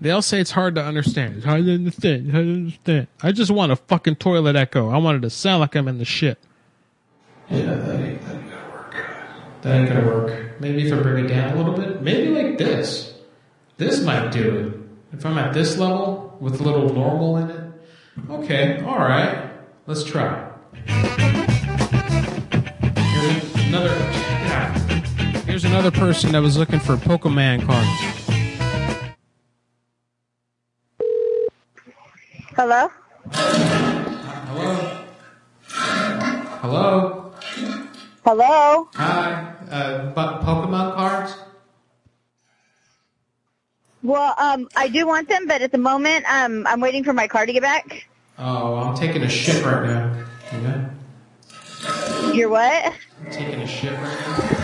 They all say it's hard to understand. It's hard to understand. It's hard to understand. I just want a fucking toilet echo. I wanted to sound like I'm in the shit. Yeah, that ain't, that ain't gonna work. That ain't gonna work. Maybe if I bring it down a little bit. Maybe like this. This might do it. If I'm at this level with a little normal in it. Okay, alright. Let's try. Here's another. yeah. Here's another person that was looking for Pokemon cards. Hello? Hello? Hello? Hello? Hi. Uh, but Pokemon cards? Well, um, I do want them, but at the moment, um, I'm waiting for my car to get back. Oh, I'm taking a shit right now. Yeah? You're what? I'm taking a shit right now.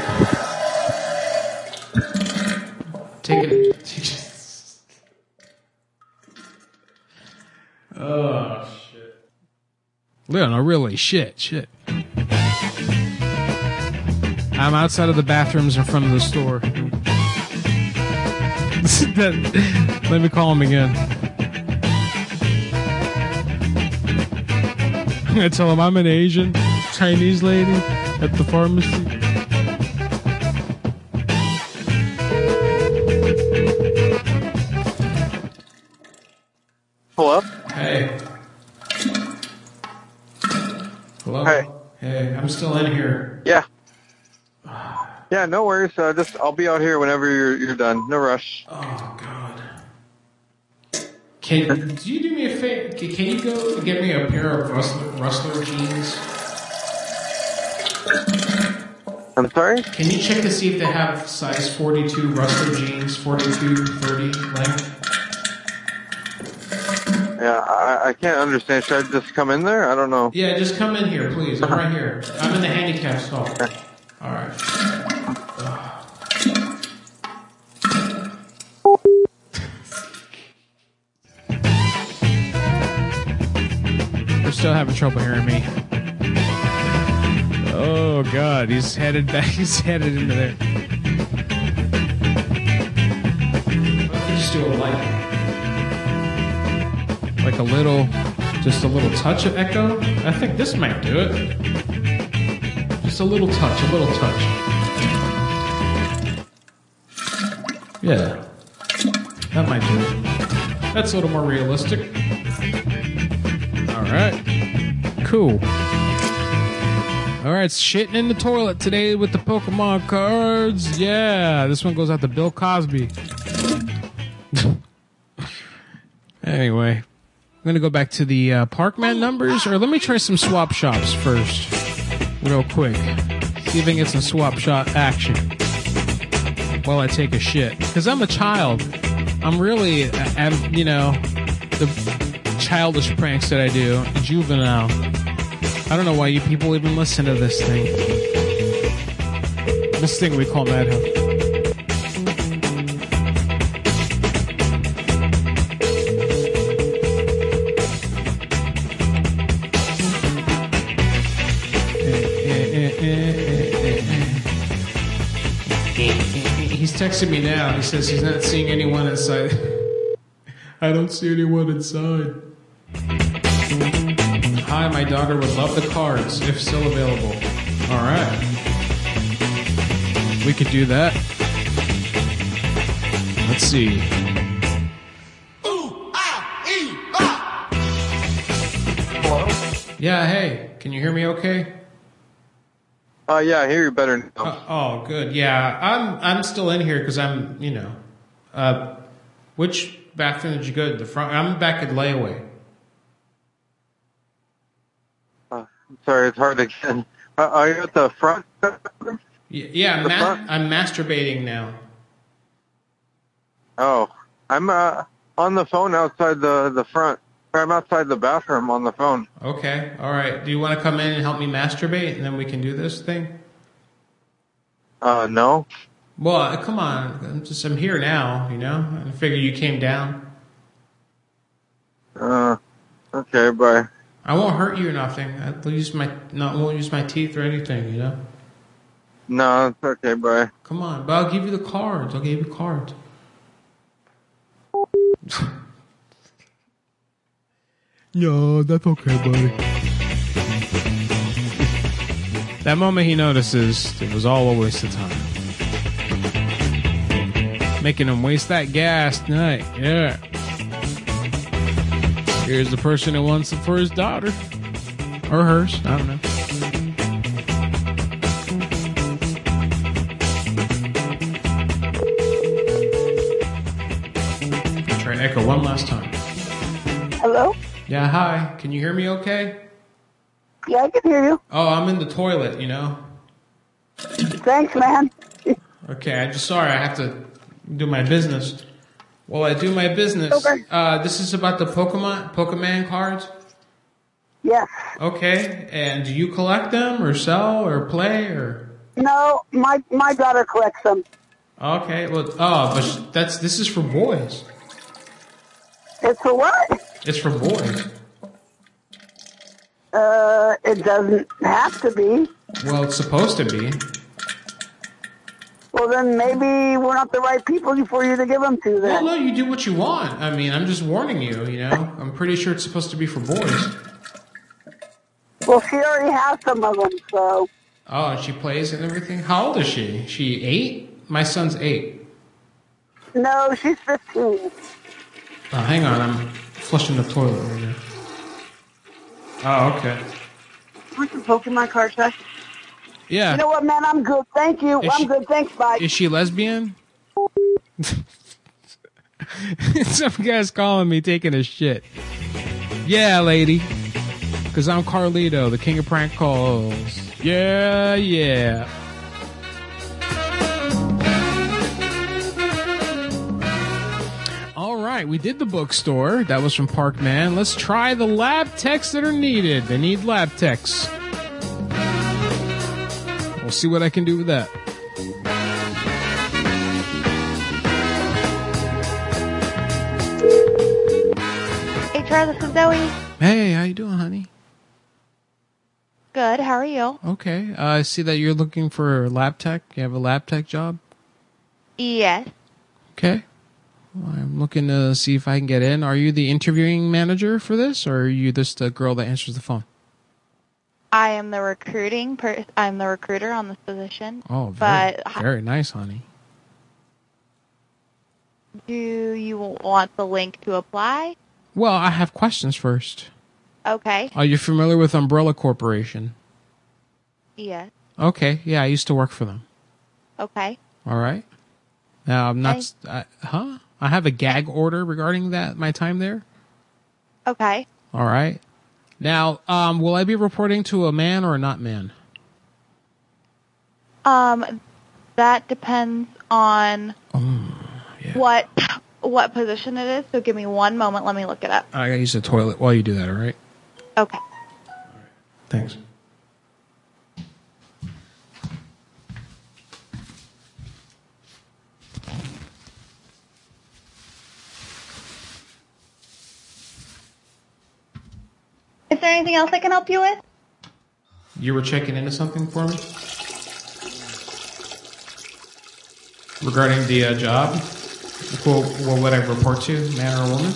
Taking Oh, shit. No, no, really, shit, shit. I'm outside of the bathrooms in front of the store. Let me call him again. I tell him I'm an Asian Chinese lady at the pharmacy. Yeah. No worries. Uh, just I'll be out here whenever you're you're done. No rush. Oh God. Can do you do me a favor? Can, can you go get me a pair of rustler, rustler jeans? I'm sorry. Can you check to see if they have size 42 rustler jeans, 42, 30 length? Yeah. I, I can't understand. Should I just come in there? I don't know. Yeah, just come in here, please. I'm right here. I'm in the handicap stall. All right. Still having trouble hearing me. Oh God, he's headed back. He's headed into there. Just do a light, like a little, just a little touch of echo. I think this might do it. Just a little touch, a little touch. Yeah, that might do it. That's a little more realistic. All right, cool. All right, shitting in the toilet today with the Pokemon cards. Yeah, this one goes out to Bill Cosby. anyway, I'm gonna go back to the uh, Parkman numbers, or let me try some swap shops first, real quick. See if I can get some swap shop action while I take a shit. Because I'm a child. I'm really, I'm, you know, the childish pranks that I do, juvenile. I don't know why you people even listen to this thing. This thing we call Madhouse. He's texting me now. He says he's not seeing anyone inside. I don't see anyone inside. Hi, my daughter would love the cards if still available. All right. We could do that. Let's see. Ooh, ah, e, ah. Yeah, hey, can you hear me okay? Uh, yeah, I hear you better now. Uh, oh, good. Yeah, I'm I'm still in here because I'm you know, uh, which bathroom did you go to? The front. I'm back at layaway. Sorry, it's hard to get. Uh, are you at the front? Yeah, I'm, The ma- front? I'm masturbating now. Oh, I'm uh, on the phone outside the the front. I'm outside the bathroom on the phone. Okay, all right. Do you want to come in and help me masturbate, and then we can do this thing? Uh, no. Well, uh, come on. I'm just I'm here now. You know. I figure you came down. Uh, okay, bye. I won't hurt you or nothing. I'll use my not won't use my teeth or anything. You know. No, it's okay, bye. Come on, but I'll give you the cards. I'll give you cards. no, that's okay, buddy. That moment he notices it was all a waste of time. Making him waste that gas tonight. Yeah. Here's the person who wants it for his daughter. Or hers. I don't know. Try echo one last time. Hello? Yeah, hi. Can you hear me okay? Yeah, I can hear you. Oh, I'm in the toilet, you know? Thanks, man. Okay, I'm just sorry. I have to do my business. Well, I do my business. Okay. Uh, this is about the Pokemon Pokemon cards. Yes. Okay, and do you collect them or sell or play or? No, my my daughter collects them. Okay, well, oh, but that's this is for boys. It's for what? It's for boys. Uh, it doesn't have to be. Well, it's supposed to be. Well, then maybe we're not the right people for you to give them to. Then. Well, no, you do what you want. I mean, I'm just warning you. You know, I'm pretty sure it's supposed to be for boys. Well, she already has some of them, so Oh, and she plays and everything. How old is she? She eight. My son's eight. no, she's fifteen. Oh, hang on, I'm flushing the toilet right now. Oh, okay. Want some Pokemon cards? Yeah. You know what, man? I'm good. Thank you. Is I'm she- good. Thanks. Bye. Is she lesbian? Some guy's calling me taking a shit. Yeah, lady. Because I'm Carlito, the king of prank calls. Yeah, yeah. All right, we did the bookstore. That was from Parkman. Let's try the lab techs that are needed. They need lab techs. We'll see what I can do with that. HR, this is Zoe. Hey, how you doing, honey? Good. How are you? Okay. Uh, I see that you're looking for a lab tech. You have a lab tech job. Yes. Okay. Well, I'm looking to see if I can get in. Are you the interviewing manager for this, or are you just the girl that answers the phone? I am the recruiting. Per- I'm the recruiter on this position. Oh, very, but very nice, honey. do you want the link to apply? Well, I have questions first. Okay. Are you familiar with Umbrella Corporation? Yes. Okay. Yeah, I used to work for them. Okay. All right. Now I'm not. I, huh? I have a gag order regarding that. My time there. Okay. All right. Now, um, will I be reporting to a man or a not man? Um, that depends on what what position it is. So give me one moment. Let me look it up. I gotta use the toilet while you do that. All right. Okay. Thanks. Is there anything else I can help you with? You were checking into something for me regarding the uh, job. Well, what would I report to, man or woman?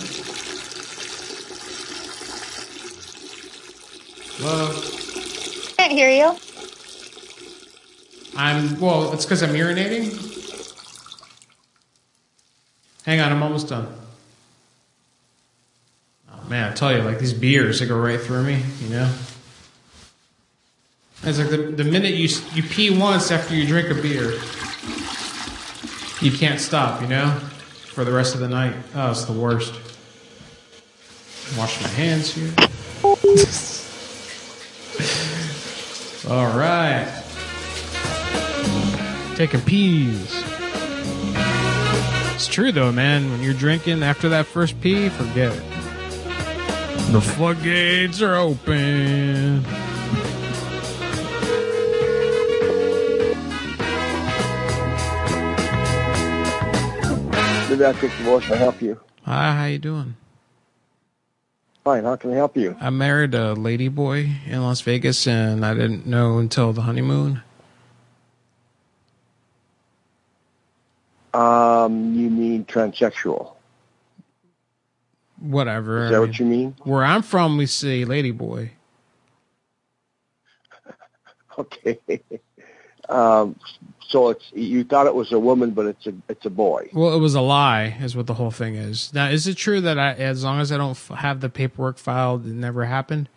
Hello. Can't hear you. I'm well. It's because I'm urinating. Hang on, I'm almost done. Man, I tell you, like these beers, they go right through me. You know. It's like the, the minute you you pee once after you drink a beer, you can't stop. You know, for the rest of the night. Oh, it's the worst. Wash my hands here. All right. Taking pees. It's true though, man. When you're drinking after that first pee, forget it. The floodgates are open. Maybe I took the voice help you. Hi, how you doing? Fine, how can I help you? I married a lady boy in Las Vegas, and I didn't know until the honeymoon. Um, you mean transsexual? Whatever. Is that I what you mean? Where I'm from, we say lady boy. Okay. um, so it's you thought it was a woman, but it's a it's a boy. Well, it was a lie, is what the whole thing is. Now, is it true that I, as long as I don't f- have the paperwork filed, it never happened?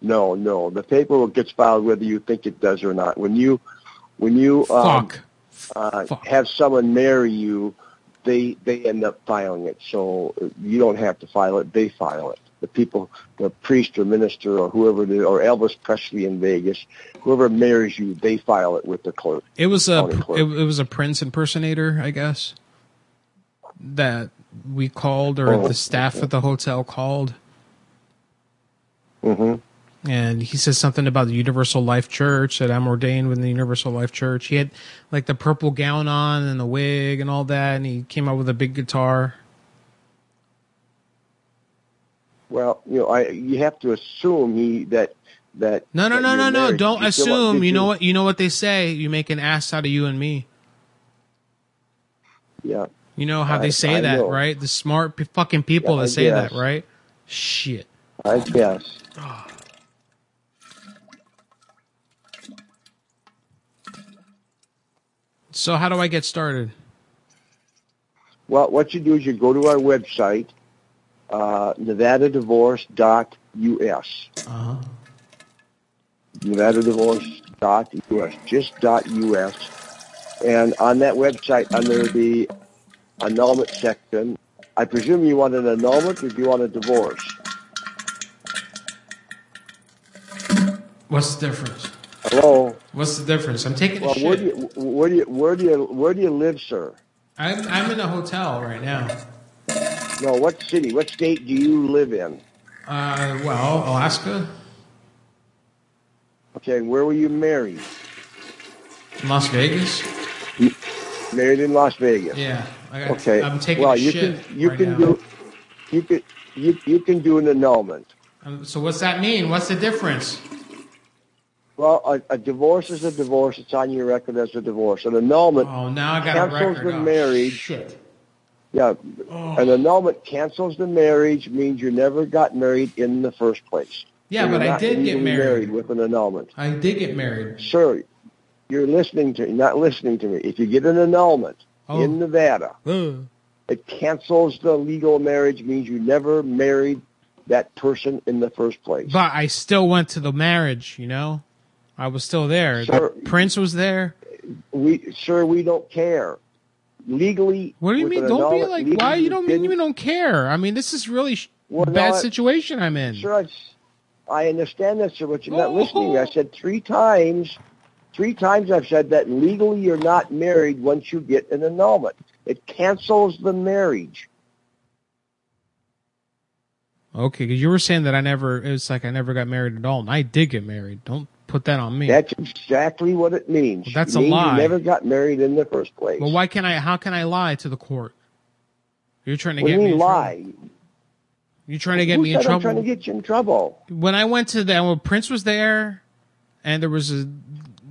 No, no. The paperwork gets filed whether you think it does or not. When you when you um, Fuck. Uh, have someone marry you, they they end up filing it. So uh, you don't have to file it; they file it. The people, the priest or minister or whoever it is, or Elvis Presley in Vegas, whoever marries you, they file it with the clerk. It was a it, it was a Prince impersonator, I guess. That we called, or Oh, the staff at the hotel called, Mm-hmm. And he said something about the Universal Life Church that I'm ordained with the Universal Life Church. He had like the purple gown on and the wig and all that, and he came out with a big guitar. Well, you know, I you have to assume he that that. No, no, that no, no, no! Don't you assume. You know what? You know what they say. You make an ass out of you and me. Yeah. You know how I- they say I that, know. right? The smart p- fucking people Yeah, I that say that, right? Shit. I guess. So how do I get started? Well, what you do is you go to our website, uh, nevadadivorce.us. Uh-huh. nevadadivorce.us, just .us. And on that website, under the annulment section, I presume you want an annulment or do you want a divorce? What's the difference? Hello. What's the difference? I'm taking a Well, where shit. do you where do you where do you where do you live, sir? I'm I'm in a hotel right now. No, what city? What state do you live in? Uh, well, Alaska, Okay, where were you married? Las Vegas. Married in Las Vegas. Yeah. I got, Okay. I'm taking well, you shit can you right can now. do you can you you can do an annulment. Um, so what's that mean? What's the difference? Well, a, a divorce is a divorce. It's on your record as a divorce. An annulment Oh, now I got cancels the Oh, marriage. Shit. Yeah, Oh. an annulment cancels the marriage. Means you never got married in the first place. Yeah, So but I did get legally married. with an annulment. I did get married. Sir, you're listening to not listening to me. If you get an annulment Oh. in Nevada, it cancels the legal marriage. Means you never married that person in the first place. But I still went to the marriage. You know, I was still there. Sir, the prince was there. we, sure we don't care. Legally, What do you mean? Don't be like. Why you don't mean you don't care? I mean, this is really Well, bad no, situation I'm in. Sir, I, I understand that, sir, but you're not listening. I oh. said three times, three times I've said that legally you're not married once you get an annulment. It cancels the marriage. Okay, because you were saying that I never. It was like I never got married at all, and I did get married. Don't put that on me. That's exactly what it means. Well, that's it a lie. You never got married in the first place. Well, why can I? How can I lie to the court? You're trying to what get me lie? trouble. You're trying to get Who me in said I'm trouble. trying to get you in trouble. when I went to that, when Prince was there, and there was a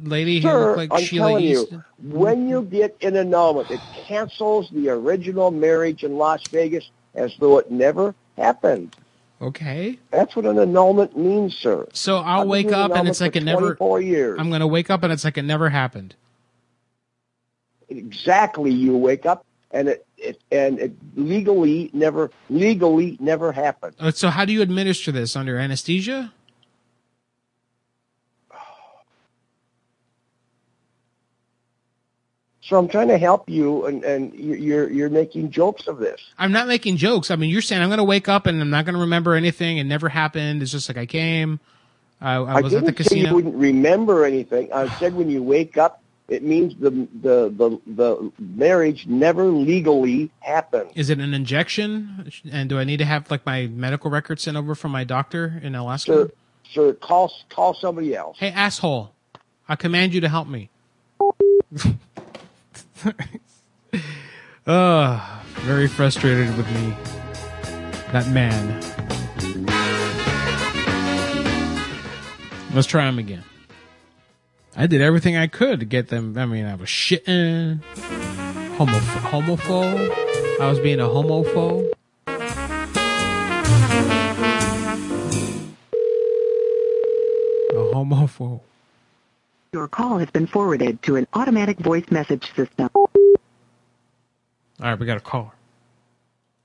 lady who looked like I'm Sheena telling Easton. you, when you get an annulment, it cancels the original marriage in Las Vegas as though it never happened. Okay. That's what an annulment means, sir. So I'll I've wake up and it's like it never. years. I'm gonna wake up and it's like it never happened. Exactly, you wake up and it, it and it legally never legally never happened. Uh, So how do you administer this under anesthesia? So I'm trying to help you, and and you- you're you're making jokes of this. I'm not making jokes. I mean, you're saying I'm going to wake up and I'm not going to remember anything. It never happened. It's just like I came. I, I was at the say you wouldn't remember anything. I said when you wake up, it means the the the, the marriage never legally happened. Is it an injection? And do I need to have like my medical record sent over from my doctor in Alaska? Sir, sir, call call somebody else. Hey, asshole! I command you to help me. Ugh, ah, very frustrated with me. That man. Let's try him again. I did everything I could to get them. I mean, I was shitting. Homo, homophobe. I was being a homophobe. A homophobe. Your call has been forwarded to an automatic voice message system. All right, we got a caller.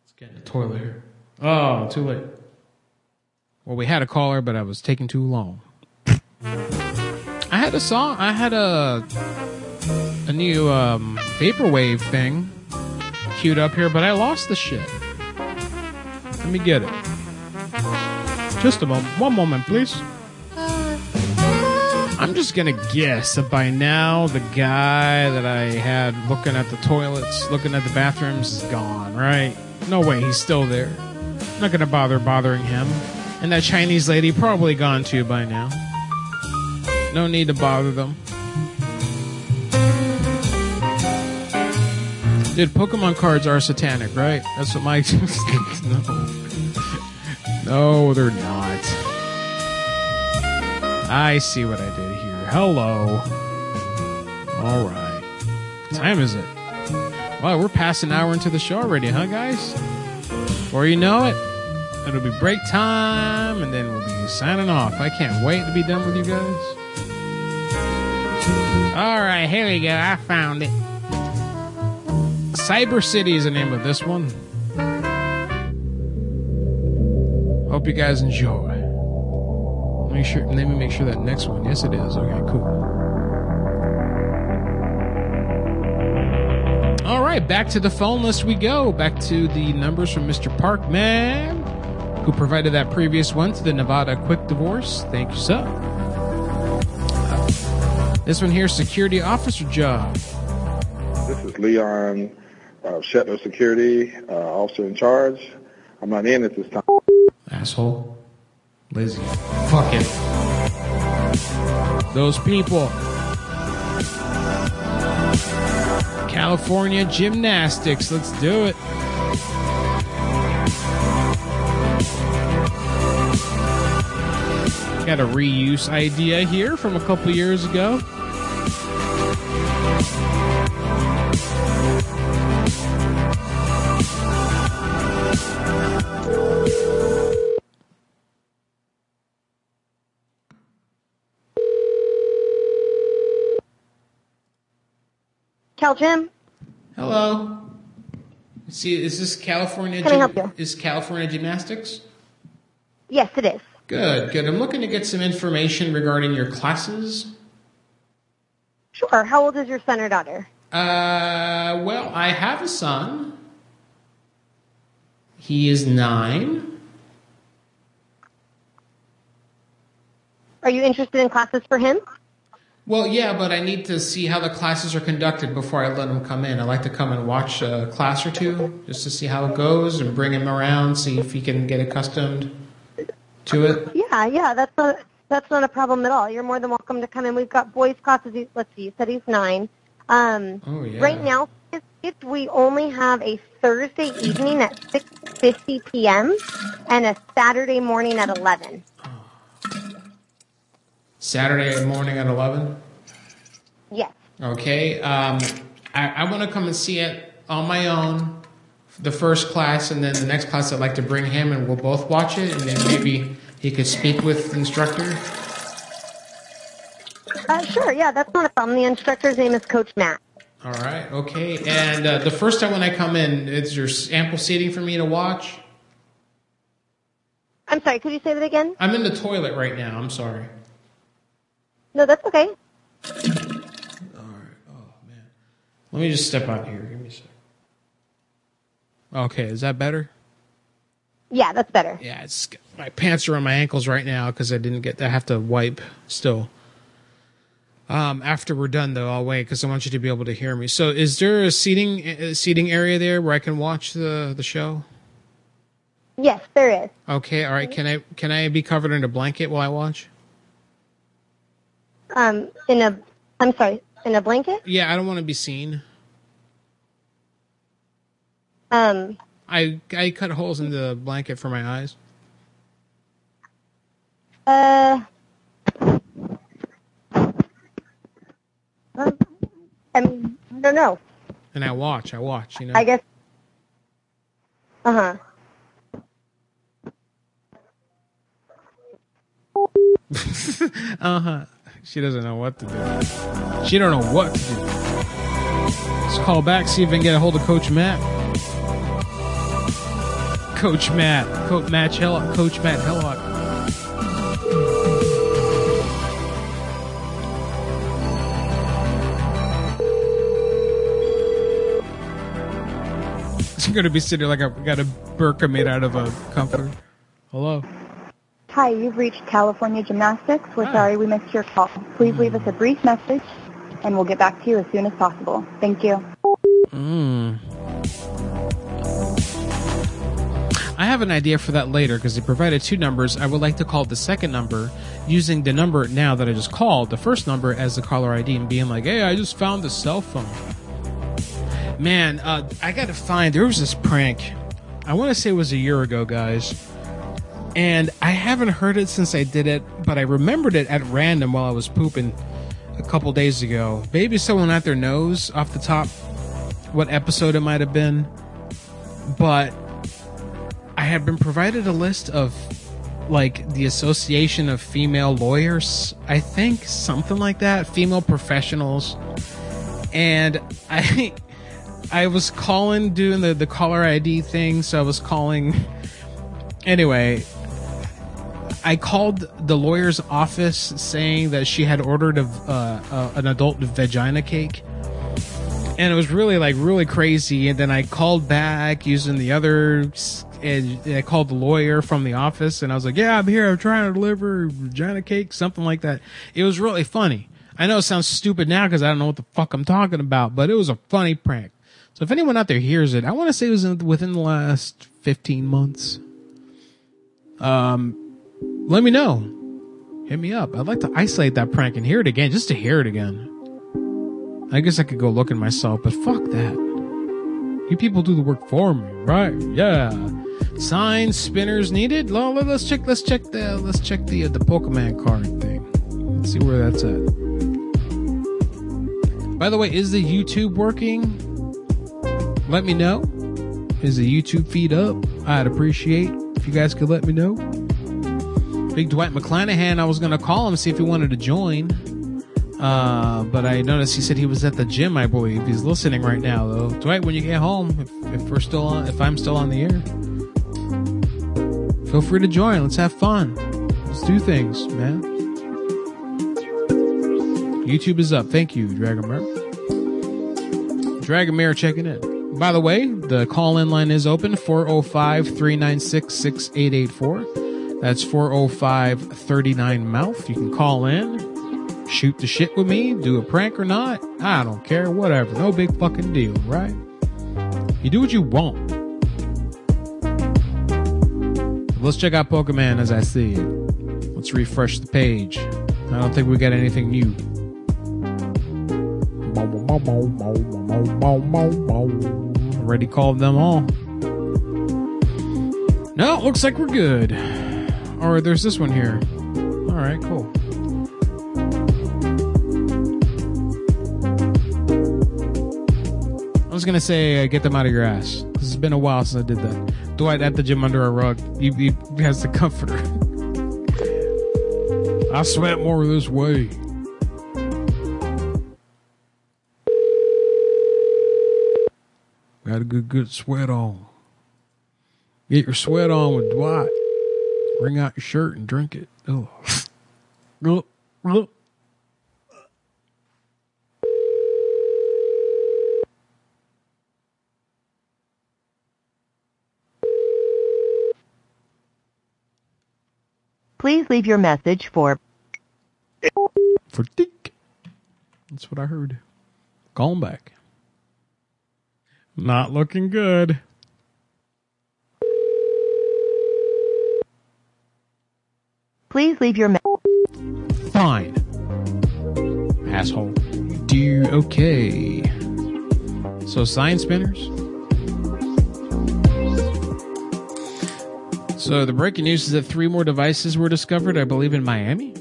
Let's get in the toilet here. Oh, too late. Well, we had a caller, but I was taking too long. I had a song. I had a a new um, vaporwave thing queued up here, but I lost the shit. Let me get it. Just a moment. One moment, please. I'm just gonna guess that by now the guy that I had looking at the toilets, looking at the bathrooms, is gone. Right? No way, he's still there. I'm not gonna bother bothering him. And that Chinese lady probably gone too by now. No need to bother them. Dude, Pokemon cards are satanic, right? That's what my no, no, they're not. I see what I here. Hello. All right. What time is it? Wow, we're past an hour into the show already, huh, guys? Before you know it, it'll be break time, and then we'll be signing off. I can't wait to be done with you guys. All right, here we go. I found it. Cyber City is the name of this one. Hope you guys enjoy. Make sure. Let me make sure that next one. Yes, it is. Okay, cool. All right, back to the phone list we go. Back to the numbers from Mr. Parkman, who provided that previous one to the Nevada Quick Divorce. Thank you, sir. This one here, security officer job. This is Leon uh, Shetler Security, uh, officer in charge. I'm not in at this time. Asshole. Lazy. Fuck it. Those people. California gymnastics. Let's do it. Got a reuse idea here from a couple years ago. Cal Gym, Hello. See, is this California? Can I help you? Is California gymnastics? yes, it is. Good, good. I'm looking to get some information regarding your classes. Sure. How old is your son or daughter? Uh, well, I have a son. He is nine. Are you interested in classes for him? Well, yeah, but I need to see how the classes are conducted before I let him come in. I like to come and watch a class or two just to see how it goes and bring him around, see if he can get accustomed to it. Yeah, yeah. That's not that's not a problem at all. You're more than welcome to come in. We've got boys classes. Let's see. You said he's nine. Um, Oh, yeah. Right now, we only have a Thursday evening at 6:50 p.m. and a Saturday morning at 11. Saturday morning at 11. Yes. Okay. Um, I, I want to come and see it on my own, the first class, and then the next class I'd like to bring him and we'll both watch it, and then maybe he could speak with the instructor. Uh, sure. Yeah, that's not a problem. The instructor's name is Coach Matt. All right. Okay. And uh, the first time when I come in, is there ample seating for me to watch? I'm sorry. Could you say that again? I'm in the toilet right now. I'm sorry. No, that's okay. All right. Oh man. Let me just step out here. Give me a sec. Okay, is that better? Yeah, that's better. Yeah, it's my pants are on my ankles right now because I didn't get. I have to wipe still. Um, after we're done though, I'll wait because I want you to be able to hear me. So, is there a seating a seating area there where I can watch the the show? Yes, there is. Okay, all right. Can I can I be covered in a blanket while I watch? Um, in a, I'm sorry, in a blanket. Yeah, I don't want to be seen. Um, I I cut holes in the blanket for my eyes. uh, I mean, I don't know. And I watch, I watch, you know. I guess. Uh huh. uh huh. She doesn't know what to do. She don't know what to do. Let's call back, see if I can get a hold of Coach Matt. Coach Matt, Coach Matt Hillock, Coach Matt Hillock. I'm gonna be sitting like I got a burqa made out of a comforter. Hello. Hi, you've reached California Gymnastics. We're sorry we missed your call. Please leave us a brief message, and we'll get back to you as soon as possible. Thank you. Mm. I have an idea for that later because they provided two numbers. I would like to call the second number using the number now that I just called, the first number as the caller ID, and being like, "Hey, I just found the cell phone." Man, uh, I got to find. There was this prank. I want to say it was a year ago, guys. And I haven't heard it since I did it, but I remembered it at random while I was pooping a couple days ago. Maybe someone out there knows off the top what episode it might have been. But I have been provided a list of like the Association of Female Lawyers, I think, something like that, female professionals. And I I was calling doing the the caller ID thing, so I was calling anyway, I called the lawyer's office saying that she had ordered a, uh, uh, an adult vagina cake. And it was really like really crazy. And then I called back using the other, and I called the lawyer from the office and I was like, yeah, I'm here. I'm trying to deliver vagina cake, something like that. It was really funny. I know it sounds stupid now because I don't know what the fuck I'm talking about, but it was a funny prank. So if anyone out there hears it, I want to say it was in, within the last 15 months. Um, let me know. Hit me up. I'd like to isolate that prank and hear it again, just to hear it again. I guess I could go look looking myself, but fuck that. You people do the work for me, right? Yeah. Signs, spinners needed. Let's check. Let's check the. Let's check the uh, the Pokemon card thing. Let's see where that's at. By the way, is the YouTube working? Let me know. Is the YouTube feed up? I'd appreciate if you guys could let me know. Big Dwight McClanahan, I was going to call him, see if he wanted to join. Uh, but I noticed he said he was at the gym, I believe. He's listening right now, though. Dwight, when you get home, if, if we're still on, if I'm still on the air, feel free to join. Let's have fun. Let's do things, man. YouTube is up. Thank you, Dragomir. Dragomir checking in. By the way, the call in line is open 405 396 6884. That's 405 39 mouth. You can call in, shoot the shit with me, do a prank or not. I don't care. Whatever. No big fucking deal, right? You do what you want. Let's check out Pokemon as I see it. Let's refresh the page. I don't think we got anything new. Already called them all. No, looks like we're good. Or there's this one here. All right, cool. I was gonna say uh, get them out of your ass. 'cause It's been a while since I did that. Dwight at the gym under a rug. He, he has the comforter. I sweat more this way. Got a good, good sweat on. Get your sweat on with Dwight wring out your shirt and drink it. Oh. oh. oh. Please leave your message for for Dick. That's what I heard. Call him back. Not looking good. Please leave your message. Fine. Asshole. Do okay. So sign spinners. So the breaking news is that three more devices were discovered, I believe, in Miami.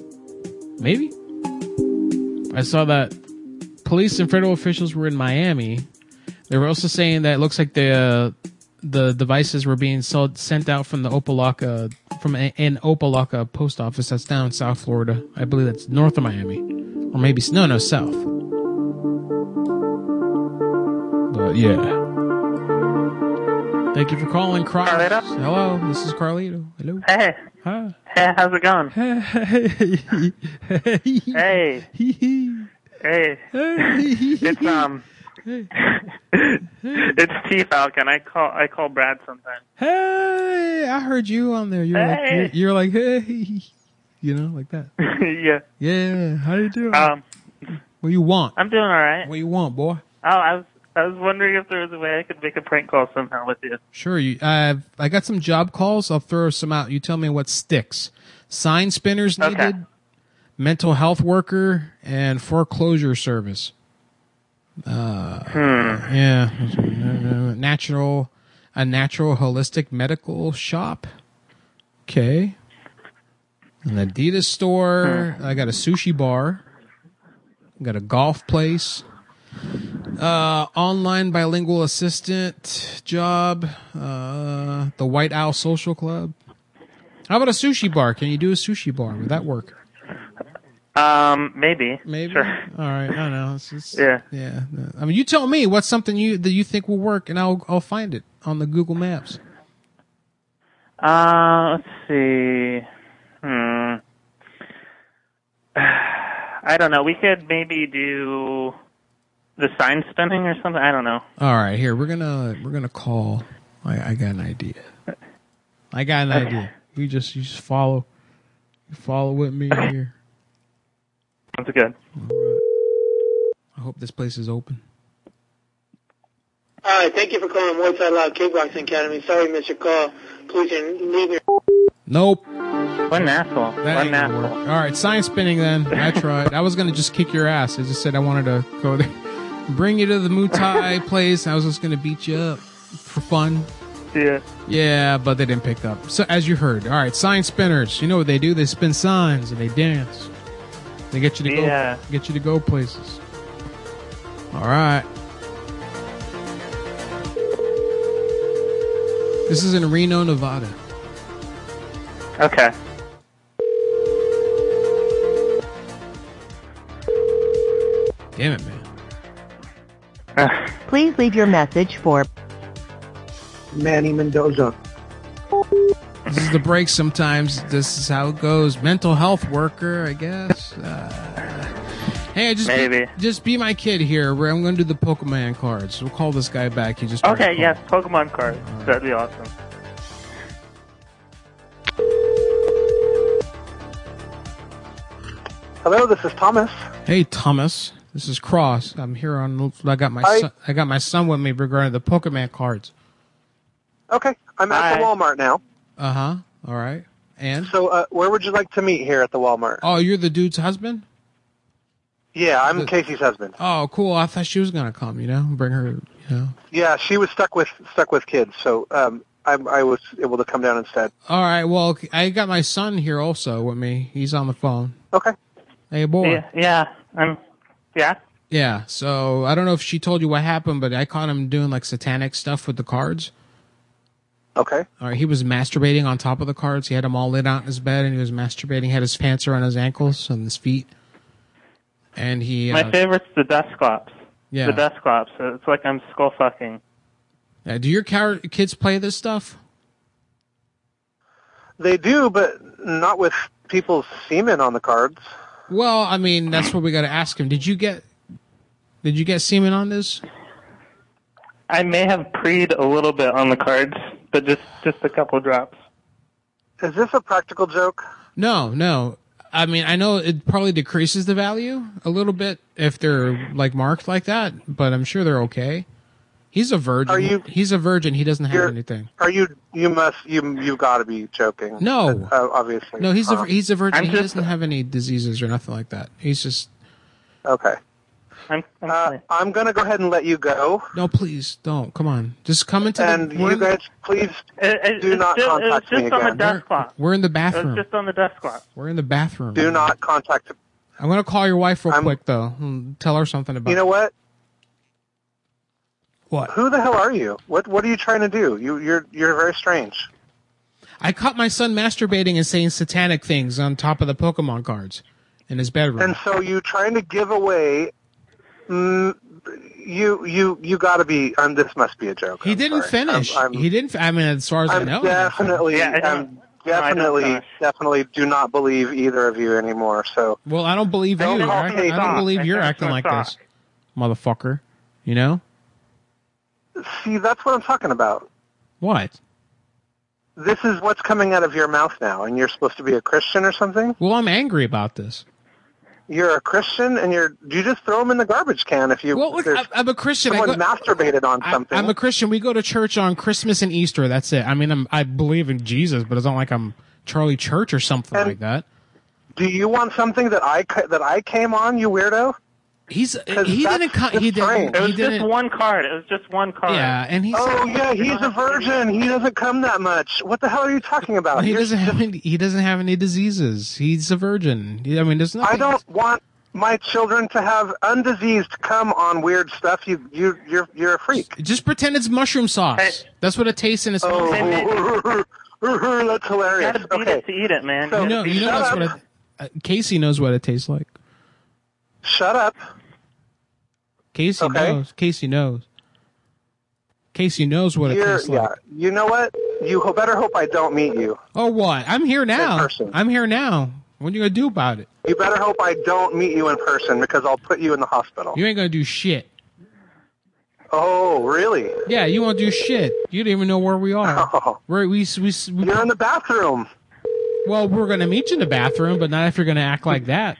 Maybe. I saw that police and federal officials were in Miami. They were also saying that it looks like the uh, the devices were being sold, sent out from the Opa-locka from a, an Opa-locka post office that's down in South Florida. I believe that's north of Miami, or maybe no, no, south. But yeah. Thank you for calling. Carlito? Hello, this is Carlito. Hello. Hey. Hi. Hey, how's it going? Hey. Hey. Hey. hey. hey. Hey. it's um. It's T Falcon. I call I call Brad sometimes. Hey, I heard you on there. You're like you're, you're like hey, you know, like that. yeah. Yeah. How you doing? Um. what you want? I'm doing all right. What you want, boy? Oh, I was I was wondering if there was a way I could make a prank call somehow with you. Sure. You. I I got some job calls. I'll throw some out. You tell me what sticks. Sign spinners Okay. needed. Mental health worker and foreclosure service. Uh, Hmm. Yeah. Natural, a natural holistic medical shop. Okay. An Adidas store. I got a sushi bar. Got a golf place. Uh, online bilingual assistant job. Uh, the White Owl Social Club. How about a sushi bar? Can you do a sushi bar? Would that work? Um, maybe. Maybe. Sure. All right. I don't know. It's just, Yeah. Yeah. I mean, you tell me what's something you that you think will work, and I'll I'll find it on the Google Maps. Uh, let's see. Hmm. I don't know. We could maybe do the sign spinning or something. I don't know. All right. Here we're gonna we're gonna call. I, I got an idea. I got an Okay. idea. You just you just follow. You follow with me here. Sounds good. I hope this place is open. All right, thank you for calling Muay Loud Kickboxing Academy. Sorry, missed your call. Please leave your Nope. What an asshole. That what an asshole. All right, sign spinning then. I tried. I was gonna just kick your ass. I just said I wanted to go there, bring you to the Muay Thai place. I was just gonna beat you up for fun. Yeah. Yeah, but they didn't pick up. So as you heard, all right, sign spinners. You know what they do? They spin signs and they dance. They get you to Yeah. go get you to go places. All right. This is in Reno, Nevada. Okay. Damn it, man. Please leave your message for Manny Mendoza. This is the break sometimes. This is how it goes. Mental health worker, I guess. Uh, hey, just Maybe. Be, just be my kid here. Where I'm going to do the Pokemon cards. We'll call this guy back. He just Okay, yes, Pokemon cards. That'd be awesome. Hello, this is Thomas. Hey, Thomas. This is Cross. I'm here on. I got my Hi. son, I got my son with me regarding the Pokemon cards. Okay, I'm at the Walmart now. Uh huh. All right. And So, uh, where would you like to meet here at the Walmart? oh, you're the dude's husband. Yeah, I'm Casey's husband. Oh, cool. I thought she was gonna come. You know, bring her. You know. Yeah, she was stuck with stuck with kids, so um, I, I was able to come down instead. All right. Well, I got my son here also with me. He's on the phone. Okay. Hey, boy. Yeah, yeah. I'm. Yeah. Yeah, so I don't know if she told you what happened, but I caught him doing like satanic stuff with the cards. Okay. All right, he was masturbating on top of the cards. He had them all laid out in his bed, and he was masturbating. He had his pants around his ankles and his feet, and he. My Uh, favorite's the Dusclops. Yeah. The Dusclops. It's like I'm skull fucking. uh, do your car- kids play this stuff? They do, but not with people's semen on the cards. Well, I mean, that's what we got to ask him. Did you get? Did you get semen on this? I may have preed a little bit on the cards, but just just a couple drops. Is this a practical joke? No, no. I mean, I know it probably decreases the value a little bit if they're like marked like that, but I'm sure they're okay. He's a virgin. Are you- He's a virgin. He doesn't have anything. Are you? You must. You you've got to be joking. No. Uh, obviously. No, he's a Uh, he's a virgin. I'm he doesn't have any diseases or nothing like that. He's just Okay. I'm, uh, I'm gonna go ahead and let you go. no. Please don't. Come on. Just come into And the. you we're in guys, please It, do not just, it was contact just me on the again. desk clock. We're in the bathroom. was just on the desk clock. We're in the bathroom. Do not contact. I'm gonna call your wife real quick though. and Tell her something about. You know what? What? Who the hell are you? What What are you trying to do? You you're you're very strange. I caught my son masturbating and saying satanic things on top of the Pokemon cards in his bedroom. And so you're trying to give away. Mm, you you you got to be. Um, this must be a joke. he I'm didn't sorry. finish. I'm, I'm, he didn't. I mean, as far as I I'm know, he didn't finish. definitely. Yeah, I don't- I'm definitely definitely do not believe either of you anymore. So Well, I don't believe Don't you. call I, me I don't believe you're acting like sock. this, motherfucker. You know see, that's what I'm talking about. what? This is what's coming out of your mouth now, and you're supposed to be a Christian or something. Well, I'm angry about this. You're a Christian, and you're do you just throw them in the garbage can if you. Well, look, there's I- I'm a Christian. I go, masturbated on I, something. I'm a Christian. We go to church on Christmas and Easter. That's it. I mean, I'm, I believe in Jesus, but it's not like I'm Charlie Church or something like that. Do you want something that I that I came on, you weirdo? He's 'Cause he didn't. Co- he didn't. It was He didn't. one card. It was just one card. Yeah, and he's. Oh yeah, he's a virgin. He doesn't come that much. What the hell are you talking about? He You're doesn't have any. He doesn't have any diseases. He's a virgin. I mean, there's nothing. I don't want my children to have undiseased come on weird stuff. You you you're you're a freak. Just pretend it's mushroom sauce. That's what it tastes in. His Oh, that's hilarious. You gotta beat Okay, it to eat it, man. So- you know, you know that's up. what it, uh, Casey knows what it tastes like. shut up. Casey Okay. knows. Casey knows. Casey knows what it You're, tastes yeah. like. You know what? You better hope I don't meet you. Oh, what? I'm here now. I'm here now. What are you gonna do about it? You better hope I don't meet you in person because I'll put you in the hospital. You ain't gonna do shit. Oh, really? Yeah, you won't do shit. You don't even know where we are. Oh. We're, we, we, we, You're in the bathroom. well, we're gonna meet you in the bathroom, but not if you're gonna act like that.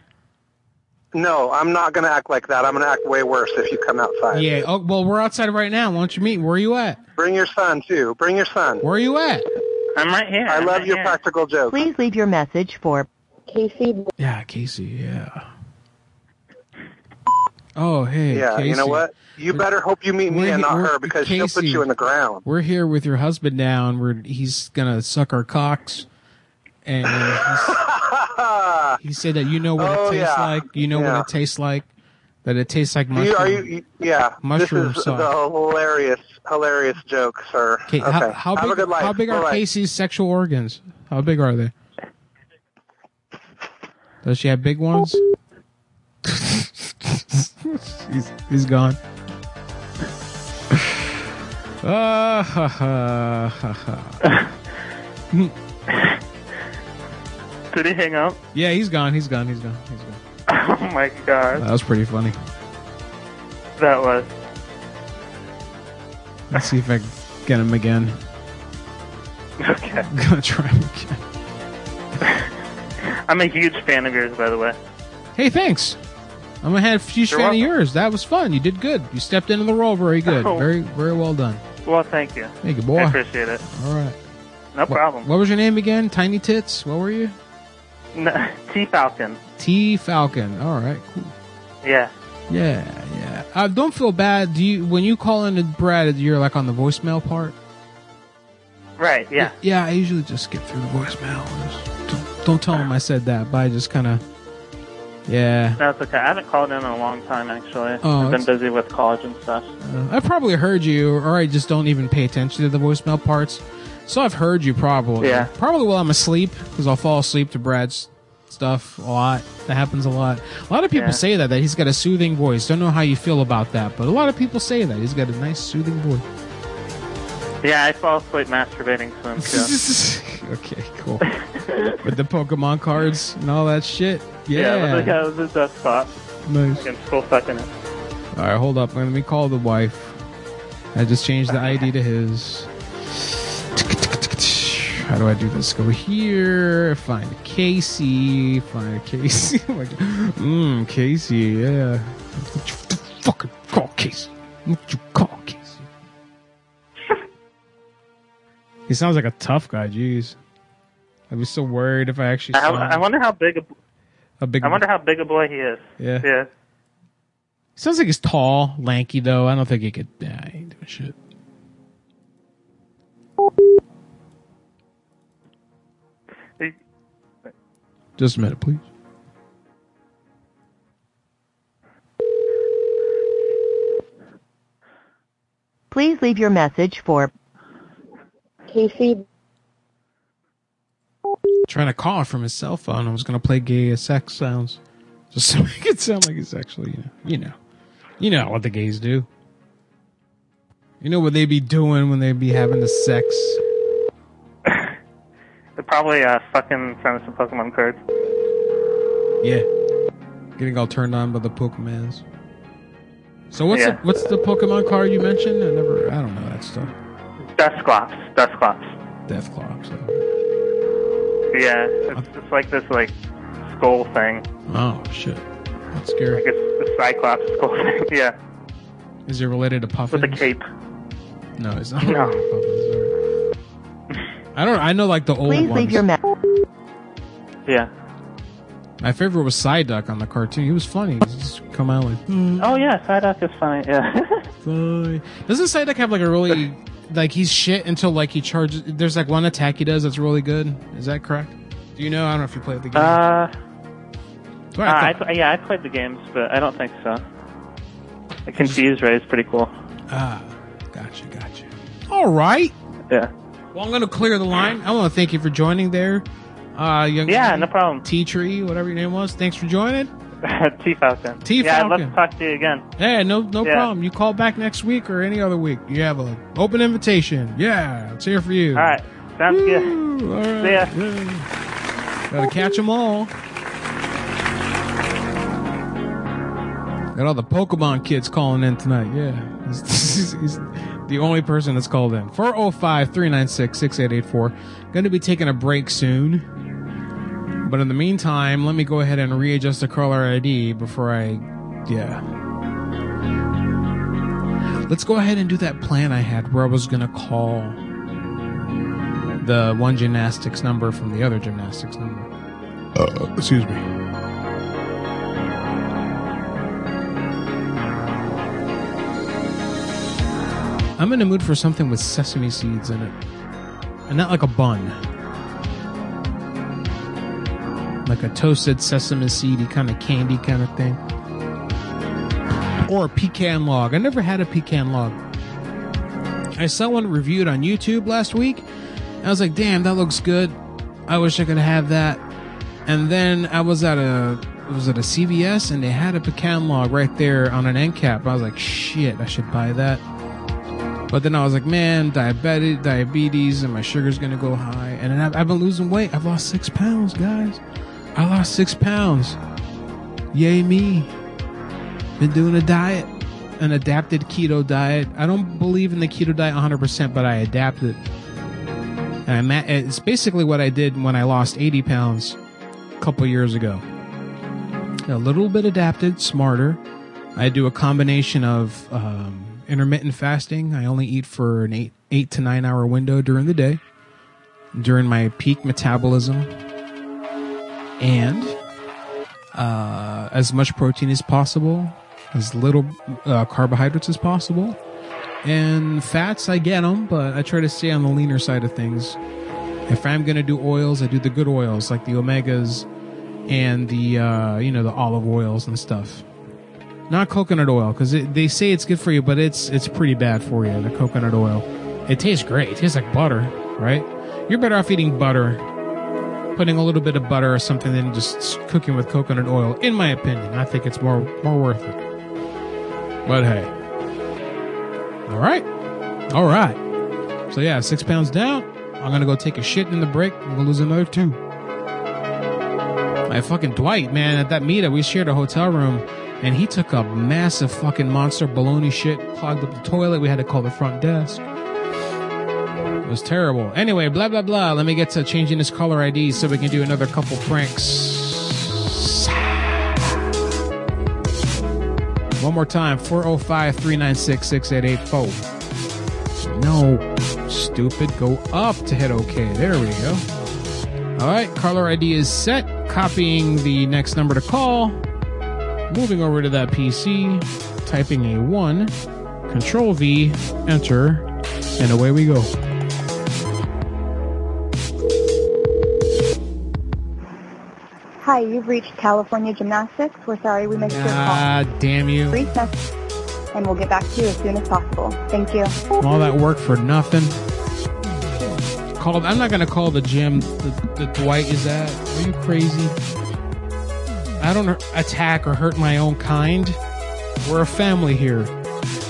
No, I'm not going to act like that. I'm going to act way worse if you come outside. Yeah. Oh, well, we're outside right now. Why don't you meet? Where are you at? Bring your son, too. Bring your son. Where are you at? I'm right here. I I'm love right your here. practical jokes. Please leave your message for Casey. Yeah, Casey. Yeah. Oh, hey. Yeah, Casey. you know what? You better hope you meet me We're and he- not we're- her because she'll put Casey. you in the ground. We're here with your husband now, and we're he's gonna suck our cocks, and he's, he said that you know what Oh, it tastes yeah. like. You know Yeah. what it tastes like. That it tastes like You, mushroom. are you, you- yeah, mushroom this is sauce. the hilarious, hilarious joke, sir. Okay, okay. how, how Have big? a good life. How big are Bye-bye. Casey's sexual organs? How big are they? Does she have big ones? he's, he's gone. Ah, ha, ha, ha, ha. Did he hang up? yeah, he's gone. He's gone. He's gone. He's gone. Oh my god, That was pretty funny. that was. Let's see if I can get him again. Okay. I'm gonna try him again. I'm a huge fan of yours, by the way. Hey, thanks. I'm a huge You're fan welcome. of yours. That was fun. You did good. You stepped into the role very good. Oh. Very, very well done. Well, thank you. Thank you, boy. I appreciate it. All right. No problem. What was your name again? Tiny Tits. What were you? No, T Falcon. T Falcon. All right. Cool. Yeah. Yeah, yeah. Uh, don't feel bad. Do you when you call into Brad? You're like on the voicemail part. Right. Yeah. Yeah, I usually just skip through the voicemail. Don't, don't tell him I said that, but I just kind of. Yeah. That's okay. I haven't called in in a long time, actually. Oh, I've been busy with college and stuff. Uh, I probably heard you, or I just don't even pay attention to the voicemail parts. So I've heard you probably. Yeah. Probably while I'm asleep, because I'll fall asleep to Brad's stuff a lot. That happens a lot. A lot of people Yeah. say that, that he's got a soothing voice. Don't know how you feel about that, but a lot of people say that. He's got a nice soothing voice. Yeah, I fall asleep masturbating to him, too. okay, cool. With the Pokemon cards and all that shit. Yeah. yeah, with the, yeah, with the desktop. Nice. I'm still stuck it. All right, hold up. Let me call the wife. I just changed the ID to his. How do I do this? Go here, find Casey, find Casey. Oh my God. Mmm, Casey, yeah. What you fucking call Casey? What you call Casey? he sounds like a tough guy. Jeez, I'd be so worried if I actually I. I wonder how big a a big. I wonder how big a boy he is. Yeah. Yeah. Sounds like he's tall, lanky though. I don't think he could. Yeah, he ain't doing shit. Just a minute, please. Please leave your message for Casey. Trying to call from his cell phone. I was gonna play gay sex sounds, just to make it sound like it's actually, you know, you know, you know what the gays do. You know what they be doing when they be having the sex. They're probably uh, fucking send us some Pokemon cards. Yeah, getting all turned on by the Pokemons. So what's Yeah. the, what's the Pokemon card you mentioned? I never, I don't know that stuff. Dusclops. Dusclops. Deathclops. Yeah, it's, it's like this like skull thing. Oh shit, that's scary. Like it's the Cyclops skull thing. yeah, Is it related to Puffins? with a cape. No, it's not. No. I don't. I know like the old Please ones. leave your message. Yeah. My favorite was Psyduck on the cartoon. He was funny. He just come out like. Oh yeah, Psyduck is funny. Yeah. Fine. Doesn't Psyduck have like a really like he's shit until like he charges? There's like one attack he does that's really good. Is that correct? Do you know? I don't know if you played the game. uh, Well, uh, I I, thought- pl- yeah, I played the games, but I don't think so. The Confused Ray is pretty cool. Ah, gotcha, gotcha. All right. Yeah. Well, I'm gonna clear the line. I want to thank you for joining there. Uh, young Yeah, no problem. T Tree, whatever your name was. Thanks for joining. T Falcon. T Falcon. Yeah, I'd love to talk to you again. Yeah, no, no Yeah. problem. You call back next week or any other week. You have an open invitation. Yeah, it's here for you. All right. Sounds good. All right. See ya. Gotta catch them all. Got all the Pokemon kids calling in tonight. Yeah. The only person that's called in. 405 396 6884. Gonna be taking a break soon. But in the meantime, let me go ahead and readjust the caller ID before I. Yeah. Let's go ahead and do that plan I had where I was gonna call the one gymnastics number from the other gymnastics number. Uh, excuse me. I'm in the mood for something with sesame seeds in it. And not like a bun. Like a toasted sesame seedy kind of candy kind of thing. Or a pecan log. I never had a pecan log. I saw one reviewed on YouTube last week. I was like, damn, that looks good. I wish I could have that. And then I was at a was at a CVS and they had a pecan log right there on an end cap. I was like, shit, I should buy that. But then I was like, man, diabetic, diabetes, and my sugar's gonna go high. And then I've, I've been losing weight. I've lost six pounds, guys. I lost six pounds. Yay me. Been doing a diet, an adapted keto diet. I don't believe in the keto diet 100%, but I adapted. And at, it's basically what I did when I lost 80 pounds a couple years ago. A little bit adapted, smarter. I do a combination of um, intermittent fasting. I only eat for an eight eight to nine hour window during the day, during my peak metabolism, and uh, as much protein as possible, as little uh, carbohydrates as possible, and fats. I get them, but I try to stay on the leaner side of things. If I'm gonna do oils, I do the good oils like the omegas and the uh, you know the olive oils and stuff. Not coconut oil because they say it's good for you, but it's it's pretty bad for you. The coconut oil. It tastes great. It tastes like butter, right? You're better off eating butter, putting a little bit of butter or something than just cooking with coconut oil. In my opinion, I think it's more more worth it. But hey, all right, all right. So yeah, six pounds down. I'm gonna go take a shit in the break. I'm gonna lose another two. My fucking Dwight, man, at that meetup, we shared a hotel room, and he took a massive fucking monster baloney shit, clogged up the toilet. We had to call the front desk. It was terrible. Anyway, blah blah blah. Let me get to changing this caller ID so we can do another couple pranks. One more time 405 396 6884. No, stupid. Go up to hit OK. There we go. All right, caller ID is set. Copying the next number to call. Moving over to that PC. Typing a 1. Control V. Enter. And away we go. Hi, you've reached California Gymnastics. We're sorry we missed your call. Ah, damn you. Brief message, and we'll get back to you as soon as possible. Thank you. All that work for nothing. Called. I'm not gonna call the gym that, that Dwight is at. Are you crazy? I don't attack or hurt my own kind. We're a family here.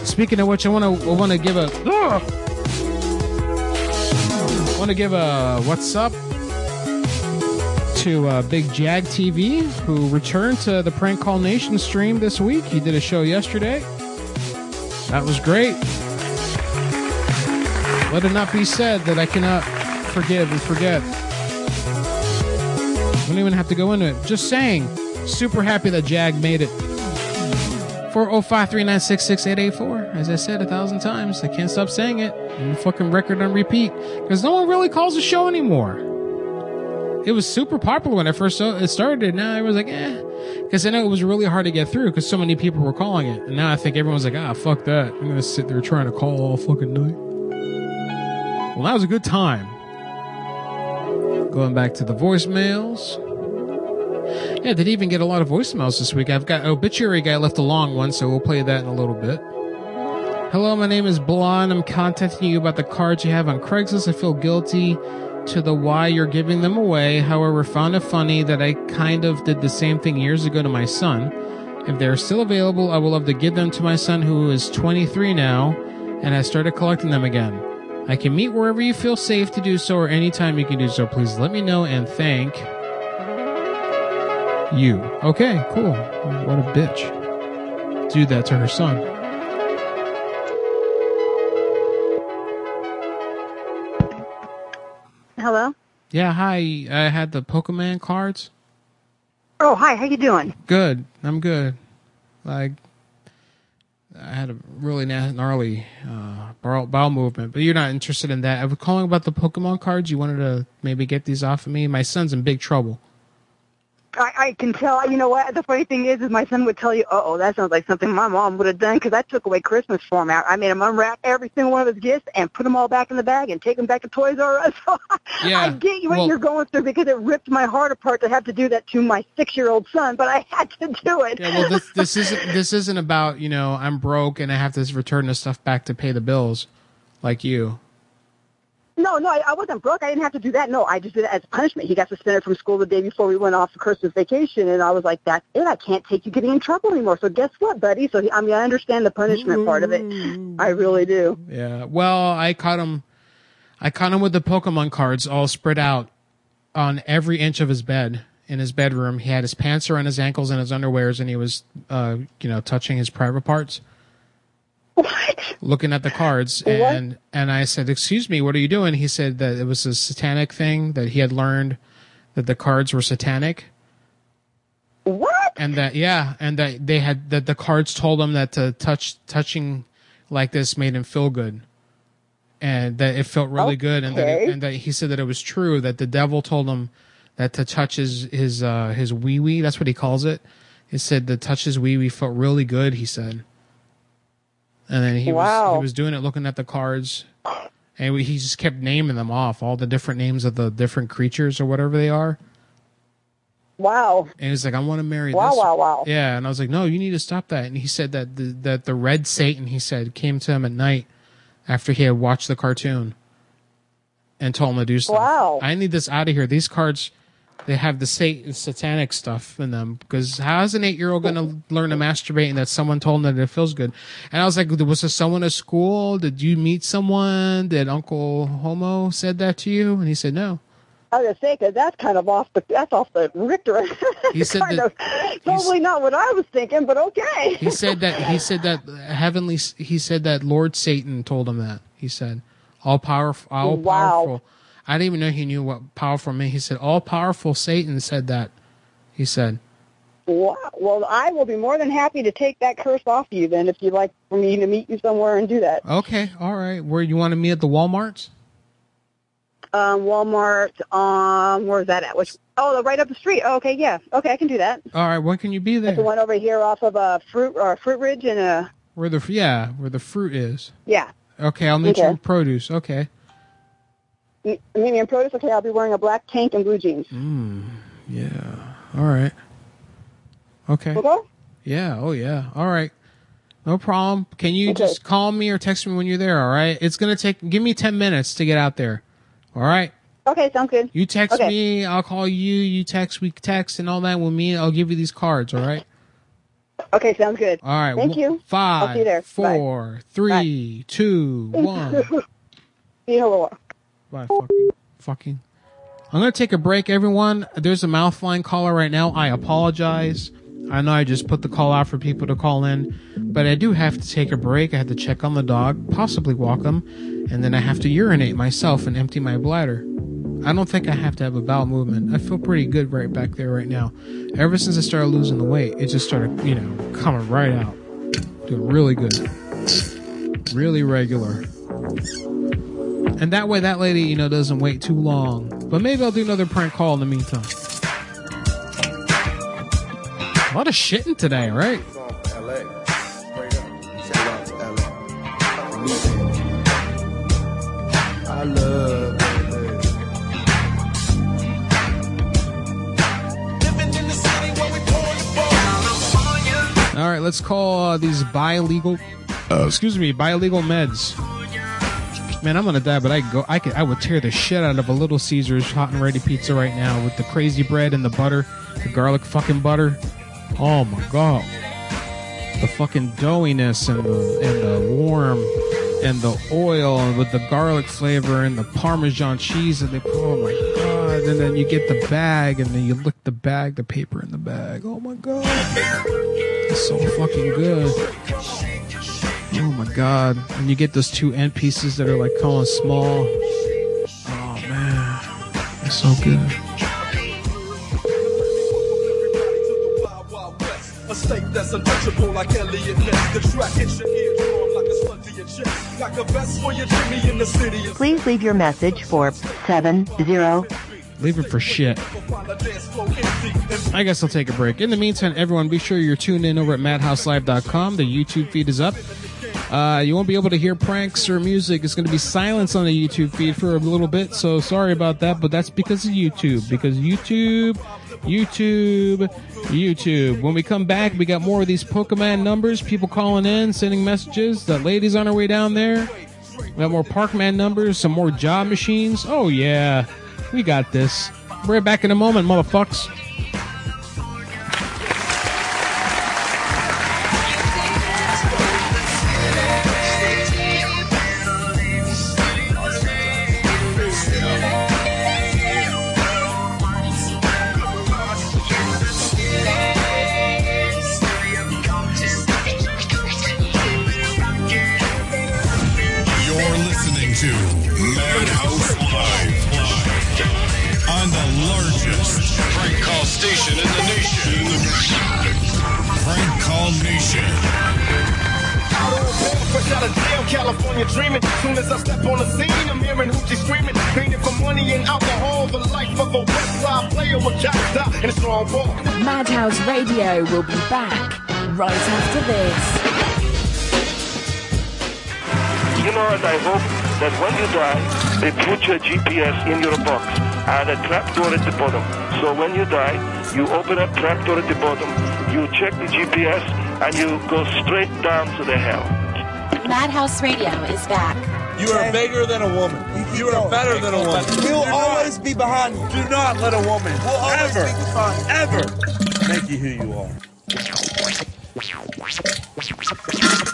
Speaking of which, I want to I want to give a want to give a what's up to uh, Big Jag TV, who returned to the Prank Call Nation stream this week. He did a show yesterday. That was great. Let it not be said that I cannot forgive and forget. I don't even have to go into it. Just saying. Super happy that Jag made it. 405 396 6884. As I said a thousand times, I can't stop saying it. Fucking record on repeat. Because no one really calls the show anymore. It was super popular when I first started. Now I was like, eh. Because I know it was really hard to get through because so many people were calling it. And now I think everyone's like, ah, fuck that. I'm going to sit there trying to call all fucking night. Well, that was a good time. Going back to the voicemails. Yeah, did even get a lot of voicemails this week. I've got obituary guy left a long one, so we'll play that in a little bit. Hello, my name is Blonde. I'm contacting you about the cards you have on Craigslist. I feel guilty to the why you're giving them away. However, found it funny that I kind of did the same thing years ago to my son. If they're still available, I would love to give them to my son who is 23 now and has started collecting them again. I can meet wherever you feel safe to do so or anytime you can do so. Please let me know and thank you. Okay, cool. What a bitch. Do that to her son. Hello. Yeah, hi. I had the Pokemon cards. Oh, hi. How you doing? Good. I'm good. Like, I had a really gnarly uh, bowel, bowel movement, but you're not interested in that. I was calling about the Pokemon cards. You wanted to maybe get these off of me. My son's in big trouble. I, I can tell. You know what? The funny thing is, is my son would tell you, "Uh oh, that sounds like something my mom would have done," because I took away Christmas for him. I I made him unwrap every single one of his gifts and put them all back in the bag and take them back to Toys R Us. So Yeah, I get you what well- you're going through because it ripped my heart apart to have to do that to my six-year-old son, but I had to do it. Yeah, well, this this isn't this isn't about you know I'm broke and I have to return the stuff back to pay the bills, like you. No, no, I, I wasn't broke. I didn't have to do that. No, I just did it as punishment. He got suspended from school the day before we went off for Christmas vacation, and I was like, "That's it. I can't take you getting in trouble anymore." So guess what, buddy? So he, I mean, I understand the punishment part of it. I really do. Yeah. Well, I caught him. I caught him with the Pokemon cards all spread out on every inch of his bed in his bedroom. He had his pants around his ankles and his underwears, and he was, uh, you know, touching his private parts. What? Looking at the cards, What? and and I said, "Excuse me, what are you doing?" He said that it was a satanic thing that he had learned that the cards were satanic. What? And that yeah, and that they had that the cards told him that to touch touching like this made him feel good, and that it felt really good, and that it, Okay. and that he said that it was true that the devil told him that to touch his his uh his wee wee that's what he calls it. He said to touch his wee wee felt really good. He said, and then he was he was doing it looking at the cards. And we, he just kept naming them off, all the different names of the different creatures or whatever they are. Wow. And he's like, I want to marry Wow, this. wow, wow. Yeah. And I was like, no, you need to stop that. And he said that the, that the red Satan, he said, came to him at night after he had watched the cartoon and told him to do stuff. Wow. I need this out of here. These cards, they have the sat- satanic stuff in them because how is an eight year old going to learn to masturbate and that someone told them that it feels good? And I was like, was there someone at school? Did you meet someone? Did Uncle Homo said that to you? And he said, no. I was because that's kind of off the that's off the Richter. He said kind that- of totally not what I was thinking, but okay. He said that he said that heavenly he said that Lord Satan told him that. He said, All powerful, all Wow. powerful. I didn't even know he knew what powerful meant. He said, "All powerful Satan said that." He said. Well, I will be more than happy to take that curse off you then if you'd like for me to meet you somewhere and do that. "Okay, all right. Where you want to meet at the WalMarts?" Um, Walmart, um, where's that at? Which, oh, right up the street. Oh, okay, yeah. Okay, I can do that. All right. When can you be That's the one over here off of uh, Fruit or Fruit Ridge and uh, Where the yeah, where the fruit is. yeah. Okay, I'll meet you Okay. in produce. Okay. Meet in produce. Okay, I'll be wearing a black tank and blue jeans. Mm, yeah. All right. Okay. Okay. Yeah. Oh, yeah. All right. No problem. Can you Okay. just call me or text me when you're there? All right. It's gonna take. Give me ten minutes to get out there. All right. Okay, sounds good. You text Okay. me. I'll call you. You text. We text and all that. With me, I'll give you these cards. All right. Okay, sounds good. All right. Thank one- you. Five. I'll see you there. Bye. Four. Three. Two. One. Bye. Fucking. Fucking. I'm gonna take a break, everyone. There's a mouth line caller right now. I apologize. I know I just put the call out for people to call in, but I do have to take a break. I had to check on the dog, possibly walk him, and then I have to urinate myself and empty my bladder. I don't think I have to have a bowel movement. I feel pretty good right back there right now. Ever since I started losing the weight, it just started, you know, coming right out. Doing really good. Really regular. And that way that lady, you know, doesn't wait too long. But maybe I'll do another prank call in the meantime. A lot of shitting today, right? All right, let's call uh, these bi-legal, uh, excuse me, bi-legal meds. Man, I'm gonna die, but I go, I could, I would tear the shit out of a Little Caesars hot and ready pizza right now with the crazy bread and the butter, the garlic fucking butter. Oh my god, the fucking doughiness and the and the warm and the oil and with the garlic flavor and the Parmesan cheese and the oh my god, and then you get the bag and then you lick the bag, the paper in the bag. Oh my god. It's so fucking good. Oh my god. And you get those two end pieces that are like of small. Oh man. It's so good. A state that's untouchable like Eliot Ness. The track hits your eardrum like a slug to your chest. Got the best for your Jimmy in the city. Please leave your message for 70. Leave it for shit. I guess I'll take a break. In the meantime, everyone, be sure you're tuned in over at madhouselive.com. The YouTube feed is up. Uh, you won't be able to hear pranks or music. It's going to be silence on the YouTube feed for a little bit. So sorry about that, but that's because of YouTube. Because YouTube, YouTube, YouTube. When we come back, we got more of these Pokemon numbers. People calling in, sending messages. That lady's on her way down there. We got more Pokemon numbers, some more job machines. Oh yeah, we got this. We're back in a moment, motherfucks. Radio will be back right after this. You know what? I hope that when you die, they put your GPS in your box and a trapdoor at the bottom. So when you die, you open up trapdoor at the bottom, you check the GPS, and you go straight down to the hell. Madhouse Radio is back. You are bigger than a woman. You are better than a woman. We'll always be behind you. Do not let a woman ever, ever make you who you are.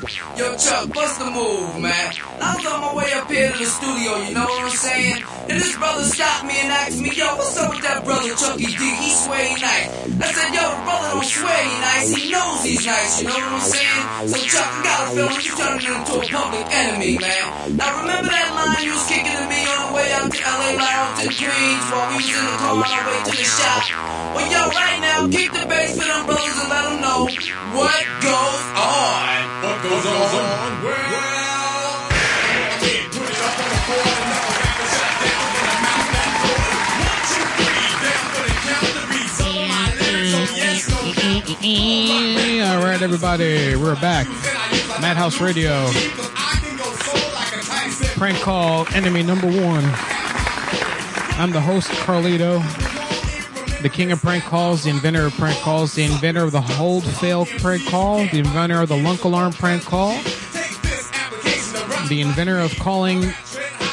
Yo, Chuck, what's the move, man? I was on my way up here to the studio, you know what I'm saying? And this brother stopped me and asked me, yo, what's up with that brother Chucky D? He he nice. I said, yo, the brother don't swear nice, he knows he's nice, you know what I'm saying? So Chuck, I got a feeling you turning into a public enemy, man. Now remember that line you was kicking to me on the way out to LA Lounge to Queens while we was in the car on our way to the shop? Well, yo, right now, keep the bass for them brothers and let them know what goes on. What goes on? Well, All right, everybody, we're back. Madhouse Radio. Prank call enemy number one. I'm the host, Carlito, the king of prank calls, the inventor of prank calls, the inventor of the hold fail prank call, the inventor of the lunk alarm prank call, the inventor of calling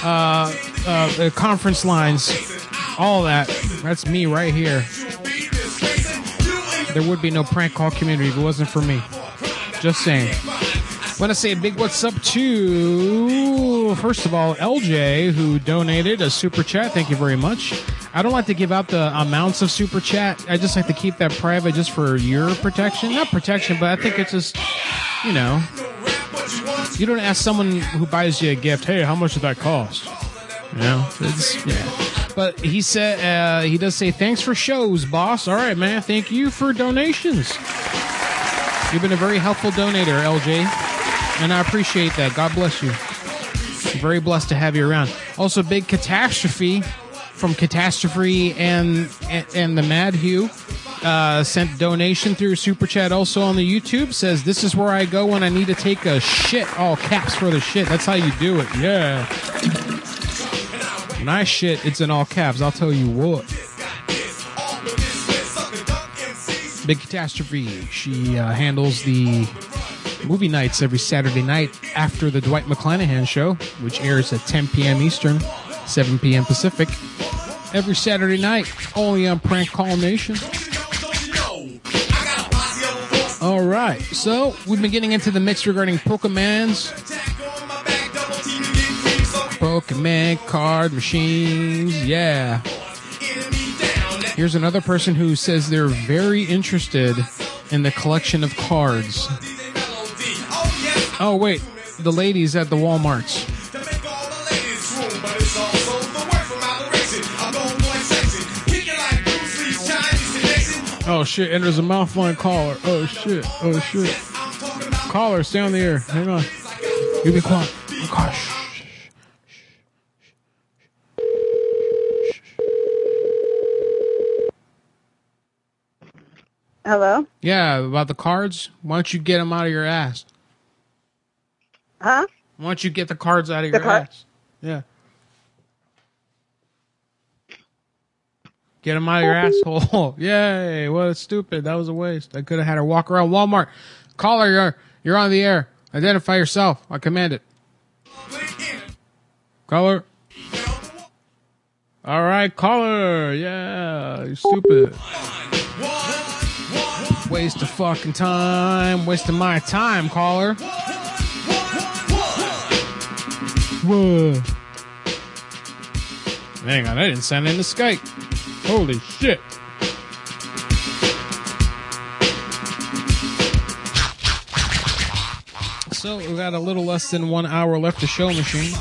uh, uh, conference lines, all that. That's me right here. There would be no prank call community if it wasn't for me. Just saying. Want to say a big what's up to, first of all, LJ, who donated a super chat. Thank you very much. I don't like to give out the amounts of super chat. I just like to keep that private just for your protection. Not protection, but I think it's just, you know, you don't ask someone who buys you a gift, hey, how much did that cost? You know, it's, yeah. But he said, uh, he does say, thanks for shows, boss. All right, man. Thank you for donations. You've been a very helpful donator, LJ. And I appreciate that. God bless you. Very blessed to have you around. Also, big catastrophe from Catastrophe and and, and the Mad Hugh uh, sent donation through super chat. Also on the YouTube says this is where I go when I need to take a shit. All caps for the shit. That's how you do it. Yeah. When I shit, it's in all caps. I'll tell you what. Big Catastrophe. She uh, handles the movie nights every Saturday night after the Dwight McClanahan show, which airs at 10 p.m. Eastern, 7 p.m. Pacific. Every Saturday night, only on Prank Call Nation. All right, so we've been getting into the mix regarding Pokemons. Pokemon card machines, yeah. Here's another person who says they're very interested in the collection of cards. Oh, wait, the ladies at the Walmarts. Oh shit, And there's a mouthline caller. Oh shit, oh shit. Caller, stay on the air. Hang on. You be quiet. Oh, quiet. Shh. Hello? Yeah, about the cards. Why don't you get them out of your ass? Huh? Why don't you get the cards out of The your car- ass? Yeah. Get them out of your asshole. Yay. What a stupid. That was a waste. I could have had her walk around Walmart. Caller, you're, you're on the air. Identify yourself. I command it. Caller. All right, caller. Yeah, you stupid. Waste of fucking time. Wasting my time, caller. Hang on, I didn't send in the Skype. Holy shit. So we got a little less than one hour left to show machine.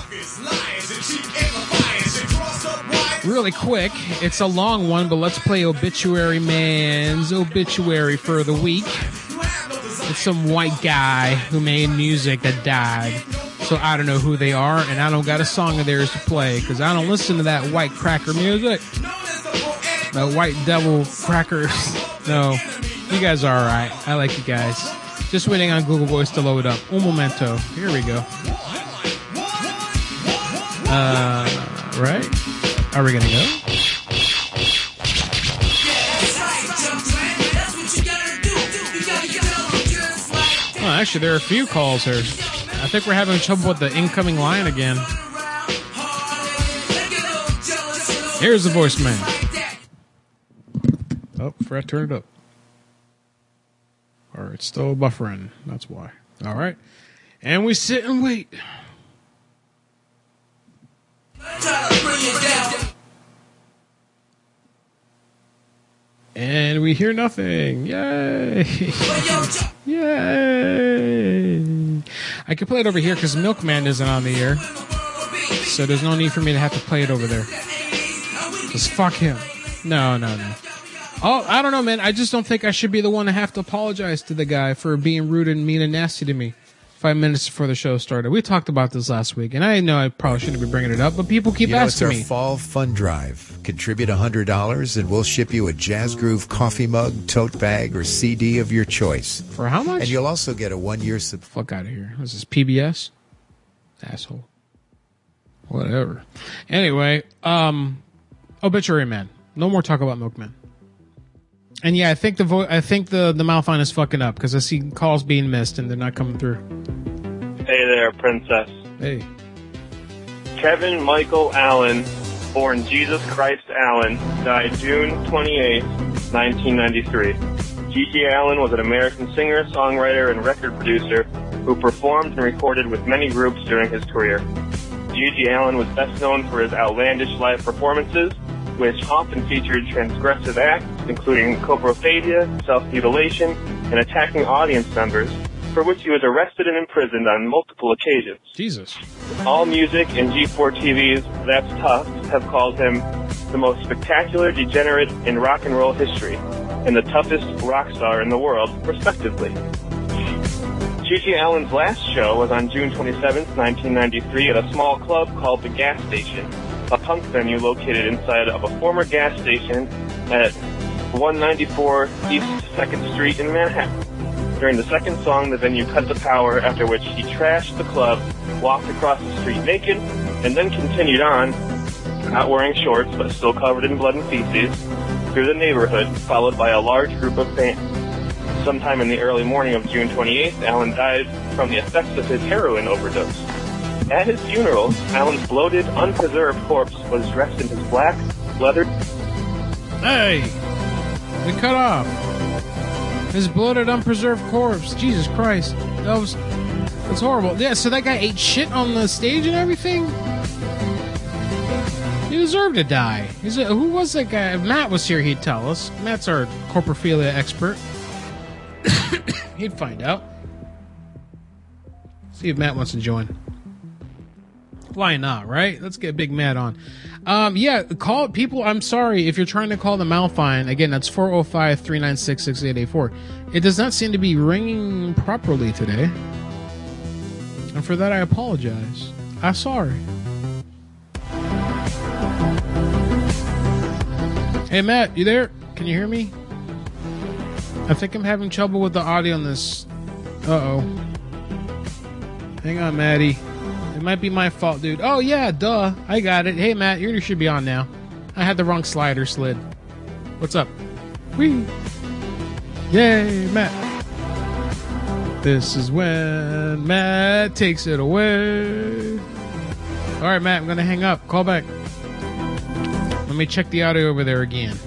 Really quick, it's a long one, but let's play Obituary Man's obituary for the week. It's some white guy who made music that died. So I don't know who they are, and I don't got a song of theirs to play because I don't listen to that white cracker music. The white devil crackers. No, you guys are alright. I like you guys. Just waiting on Google Voice to load up. Un momento. Here we go. Uh, right? Are we gonna go? Actually, there are a few calls here. I think we're having trouble with the incoming line again. Here's the voicemail. Oh, forgot to turn it up. Or it's still buffering. That's why. All right. And we sit and wait. And we hear nothing. Yay! Yay! I can play it over here because Milkman isn't on the air. So there's no need for me to have to play it over there. Just fuck him. No, no, no. Oh, I don't know, man. I just don't think I should be the one to have to apologize to the guy for being rude and mean and nasty to me five minutes before the show started. We talked about this last week, and I know I probably shouldn't be bringing it up, but people keep you know, it's our me. fall fun drive. Contribute $100 and we'll ship you a Jazz Groove coffee mug, tote bag, or CD of your choice. For how much? And you'll also get a one year sub- Fuck out of here. This is PBS? Asshole. Whatever. Anyway, um, Obituary Man. No more talk about Milkman. And yeah, I think the vo- I think the the Malfine is fucking up because I see calls being missed and they're not coming through. Hey there, princess. Hey. Kevin Michael Allin, born Jesus Christ Allin, died June 28, 1993. G.G. Allin was an American singer, songwriter, and record producer who performed and recorded with many groups during his career. G.G. Allin was best known for his outlandish live performances, which often featured transgressive acts, including coprophagia, self-mutilation, and attacking audience members, for which he was arrested and imprisoned on multiple occasions. Jesus. AllMusic and G4 TV's That's Tough have called him the most spectacular degenerate in rock and roll history and the toughest rock star in the world, respectively. G.G. Allin's last show was on June 27, 1993 at a small club called The Gas Station, a punk venue located inside of a former gas station at 194 East 2nd Street in Manhattan. During the second song, the venue cut the power, after which he trashed the club, walked across the street naked, and then continued on, not wearing shorts but still covered in blood and feces, through the neighborhood, followed by a large group of fans. Sometime in the early morning of June 28th, Allin died from the effects of his heroin overdose. At his funeral, Allin's bloated, unpreserved corpse was dressed in his black leather. Hey! We cut off. His bloated, unpreserved corpse. Jesus Christ. That was. That's horrible. Yeah, so that guy ate shit on the stage and everything? He deserved to die. Who was that guy? If Matt was here, he'd tell us. Matt's our corporophilia expert. he'd find out. See if Matt wants to join. Why not, right? Let's get Big Matt on. Um, yeah, call people. I'm sorry if you're trying to call the Malfine. Again, that's 405 396 6884. It does not seem to be ringing properly today. And for that, I apologize. I'm sorry. Hey, Matt, you there? Can you hear me? I think I'm having trouble with the audio on this. Uh oh. Hang on, Maddie. It might be my fault, dude. Oh, yeah, duh. I got it. Hey, Matt, you should be on now. I had the wrong slider slid. What's up? Whee! Yay, Matt. This is when Matt takes it away. All right, Matt, I'm going to hang up. Call back. Let me check the audio over there again.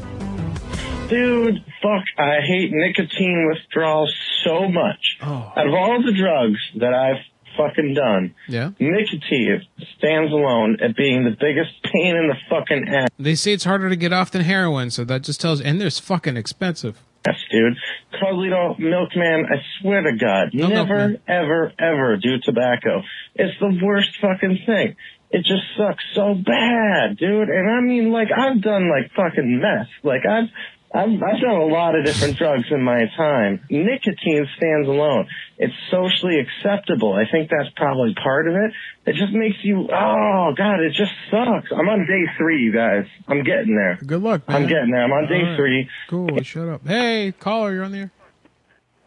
Dude, fuck, I hate nicotine withdrawal so much. Oh. Out of all the drugs that I've fucking done, Yeah? nicotine stands alone at being the biggest pain in the fucking ass, They say it's harder to get off than heroin, so that just tells. And there's fucking expensive. Yes, dude. Carlito, Milkman, I swear to God, No never, Milkman. ever, ever do tobacco. It's the worst fucking thing. It just sucks so bad, dude. And I mean, like, I've done, like, fucking meth. Like, I've, I've, I've done a lot of different drugs in my time. Nicotine stands alone. It's socially acceptable. I think that's probably part of it. It just makes you, oh god, it just sucks. I'm on day three, you guys. I'm getting there. Good luck, man. I'm getting there. I'm on day All right. three. Cool. Shut up. Hey, caller, you're on the air.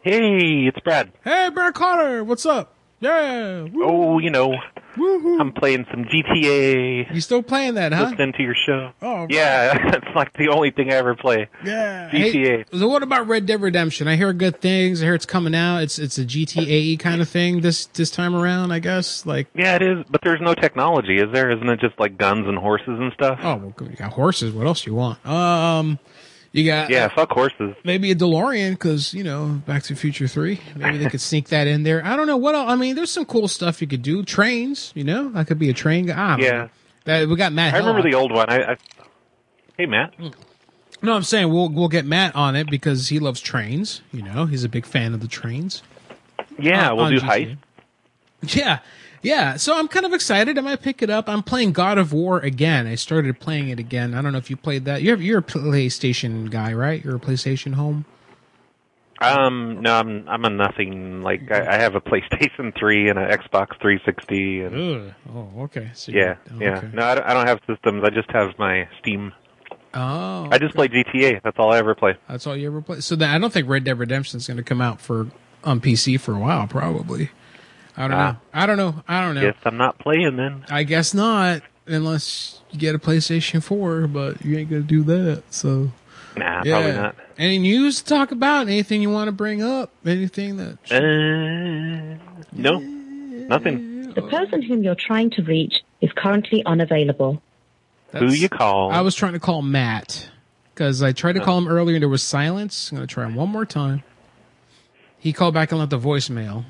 Hey, it's Brad. Hey, Brad Carter, what's up? Yeah. Oh, you know, I'm playing some GTA. You still playing that, huh? Listening to your show. Oh, yeah, it's like the only thing I ever play. Yeah. GTA. Hey, so what about Red Dead Redemption? I hear good things. I hear it's coming out. It's it's a GTA kind of thing this this time around, I guess. Like Yeah, it is, but there's no technology, is there? Isn't it just like guns and horses and stuff? Oh, well, you got horses. What else do you want? Um, You got Yeah, uh, fuck horses. maybe a DeLorean because you know Back to the Future Three. Maybe they could sneak that in there. I don't know what. Else? I mean, there's some cool stuff you could do. Trains, you know, that could be a train. guy. I Yeah. That, we got Matt. I remember Hill. the old one. I, I Hey, Matt. Hmm. No, I'm saying we'll we'll get Matt on it because he loves trains. You know, he's a big fan of the trains. Yeah, On- we'll on do GTA. heist. Yeah, yeah. So I'm kind of excited. I might pick it up. I'm playing God of War again. I started playing it again. I don't know if you played that. You're you're a PlayStation guy, right? You're a PlayStation home. Um, no, I'm I'm a nothing. Like I, I have a PlayStation 3 and an Xbox 360, and Ugh. Oh, okay. So yeah, yeah. okay. No, I don't, I don't have systems. I just have my Steam. Oh, I just play GTA. That's all I ever play. That's all you ever play. So then I don't think Red Dead Redemption is going to come out for on PC for a while. Probably. I don't Ah. know. I don't know. I don't know. Guess I'm not playing then. I guess not, unless you get a PlayStation 4, but you ain't gonna do that. So, Nah, probably Yeah. not. Any news to talk about? Anything you want to bring up? Anything that? Uh, no, nothing. The person whom you're trying to reach is currently unavailable. Who you call? I was trying to call Matt because I tried to call him earlier and there was silence. I'm gonna try him one more time. He called back and left a voicemail.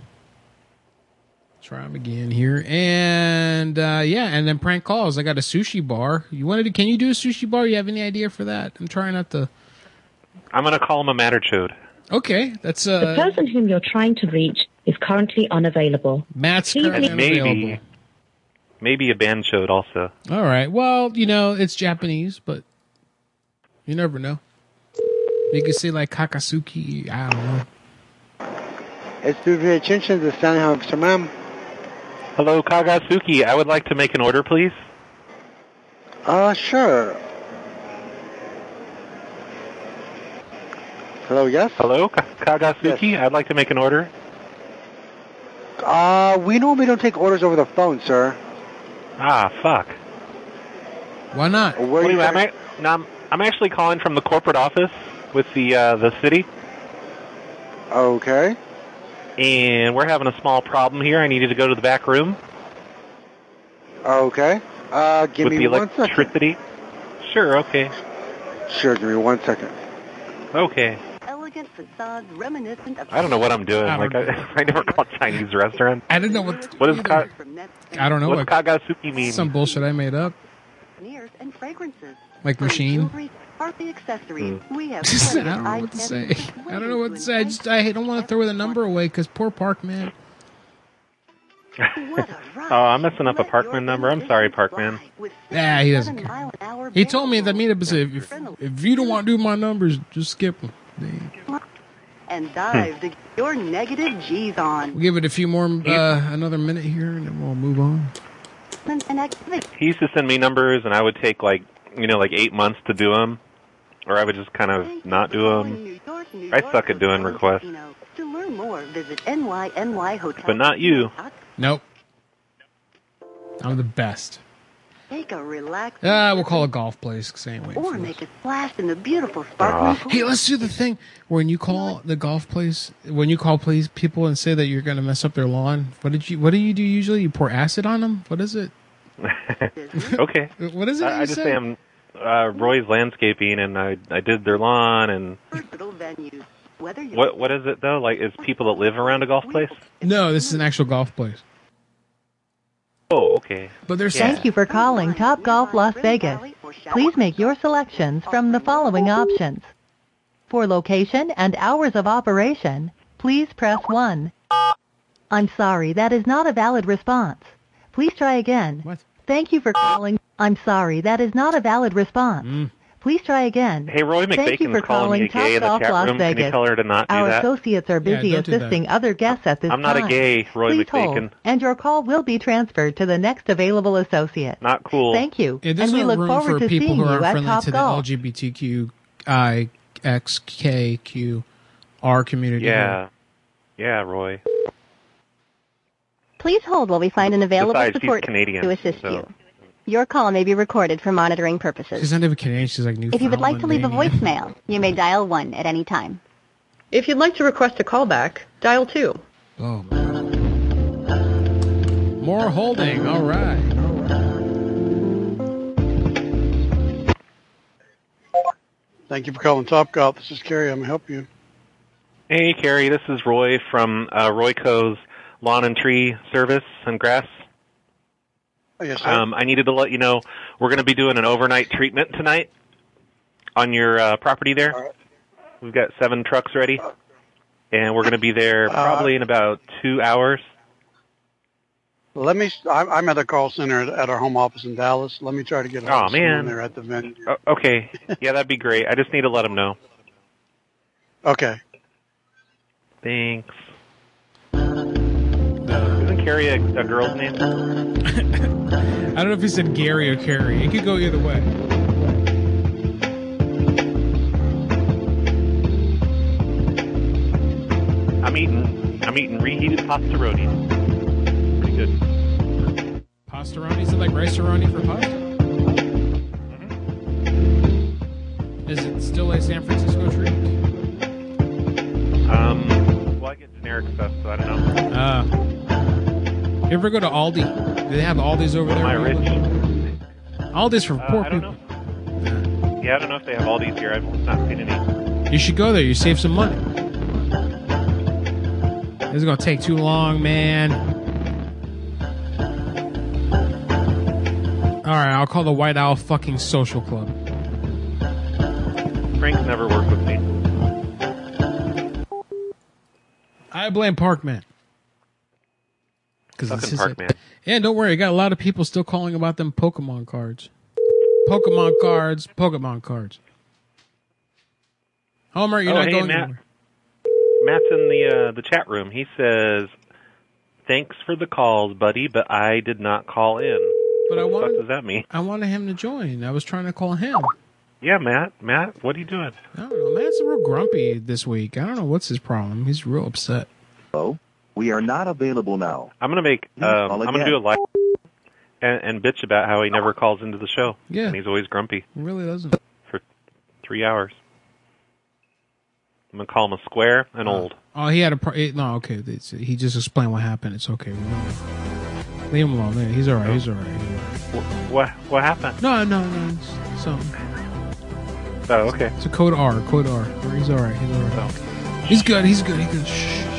Try them again here, and uh, yeah, and then prank calls. I got a sushi bar. You wanted to? Can you do a sushi bar? You have any idea for that? I'm trying not to. I'm gonna call him a matterchode. Okay, that's The uh, person whom you're trying to reach is currently unavailable. Matt's Please currently And maybe, unavailable. maybe a bandchode also. All right. Well, you know, it's Japanese, but you never know. You could say like Kakasuki. I don't know. It's to the attention of San Jose, ma'am. Hello, Kagasuki. I would like to make an order, please. Uh, sure. Hello, yes? Hello, Ka- Kagasuki. I'd like to make an order. Uh, we normally don't take orders over the phone, sir. Ah, fuck. Why not? Where What are you you- I'm, ac- no, I'm, I'm actually calling from the corporate office with the uh, the city, Okay. And we're having a small problem here. I needed to go to the back room Okay. Uh, give with me the one second. electricity. Sure. Okay. Sure, give me one second. Okay. Elegant facades reminiscent of I don't know what I'm doing. I like I, I never called Chinese restaurant. I didn't know what. What does ka- I don't know What's what Kagasuki mean? some bullshit I made up, souvenirs and fragrances. like machine. Jewelry, party accessories. Hmm. We have I don't know what to say. I don't know what to say. I just I don't want to throw the number away because poor Parkman. Oh, I'm messing up a Parkman number. I'm sorry, Parkman. Yeah, he doesn't care. He told me that meetup is if, if if you don't want to do my numbers, just skip them. and dive to get your negative G's on. We'll give it a few more, uh, another minute here, and then we'll move on. He used to send me numbers, and I would take like you know like eight months to do them, or I would just kind of not do them. I suck at doing requests, To learn more, visit NYNY Hotel. but not you. Nope. I'm the best. Take a relax Ah, we'll call a golf place. 'cause I ain't waiting or for make a splash in the beautiful sparkling pool. Hey, let's do the thing when you call the golf place. When you call please people and say that you're going to mess up their lawn. What did you? What do you do usually? You pour acid on them. What is it? okay. What is it? I, you I just say? say I'm uh, Roy's landscaping, and I I did their lawn, and versatile venues. Whether you're what what is it though? Like, is people that live around a golf place? No, this is an actual golf place. Oh, okay. But there's Thank you for calling Topgolf Las Vegas. Please make your selections from the following options. For location and hours of operation, please press 1. I'm sorry, that is not a valid response. Please try again. What? Thank you for calling. I'm sorry, that is not a valid response. Mm. Please try again. Hey, Roy Thank you for calling me calling a gay in the Top chat Golf Las room. Can you Vegas. tell her to not do Our that? associates are busy don't do that. assisting other guests at this time. I'm not time. a gay Roy Please McBacon. hold, and your call will be transferred to the next available associate. Not cool. Thank you, Yeah, there's and we no look room forward for to people seeing who you aren't at friendly Top to the Golf. LGBTQIXKQR community. Yeah, yeah, Roy. Please hold while we find an available Besides, support Canadian, to assist so- you. Your call may be recorded for monitoring purposes. She's not even Canadian. She's like Newfoundland. If you would like to leave a maybe. voicemail, you may dial 1 at any time. If you'd like to request a callback, dial 2. Oh, More holding. All right. Thank you for calling Topgolf. This is Kerry. I'm going to help you. Hey, Carrie, this is Roy from uh, Royco's Lawn and Tree Service and Grass. Oh, yes, sir. Um, I needed to let you know we're going to be doing an overnight treatment tonight on your uh, property there. We've got seven trucks ready, and we're going to be there probably in about two hours. Let me. I'm I'm at a call center at, our home office in Dallas. Let me try to get a Oh, hold of someone man. there at the venue. O- okay, yeah, that'd be great. I just need to let them know. Okay. Thanks. Carrie a, a girl's name? I don't know if he said Gary or Carrie. It could go either way. I'm eating. I'm eating reheated pastaroni. Pretty good. Pastaroni? Is it like rice-a-roni for pasta? Mm-hmm. Is it still a San Francisco treat? Um, well, I get generic stuff, so I don't know. Uh, you ever go to Aldi? Do they have Aldi's over there? Am I rich? Aldi's for Uh, poor people. Yeah, I don't know if they have all these here. I've not seen any. You should go there. You save some money. This is gonna take too long, man. All right, I'll call the White Owl fucking social club. Frank's never worked with me. I blame Parkman. Because Fucking Parkman. Yeah, don't worry. I got a lot of people still calling about them Pokemon cards. Pokemon cards. Pokemon cards. Homer, you're oh, not hey, going Matt. anywhere. Matt's in the uh, the chat room. He says, "Thanks for the calls, buddy, but I did not call in." But I what the wanted- fuck does that mean? I wanted him to join. I was trying to call him. Yeah, Matt. Matt, what are you doing? I don't know. Matt's real grumpy this week. I don't know what's his problem. He's real upset. Oh, we are not available now. I'm gonna make. Um, I'm gonna do a live and, and bitch about how he never calls into the show. Yeah. and he's always grumpy He really doesn't. for three hours. I'm gonna call him a square and old. Oh, he had a. Pro- no, okay. it's- He just explained what happened. It's okay. Leave him alone. Yeah, He's all right. He's all right. He's all right. What what happened? No, no, no. It's something. Oh, okay. It's a code R. Code R. He's all right. He's all right. He's good. He's good. He's good. Shh, shh, shh.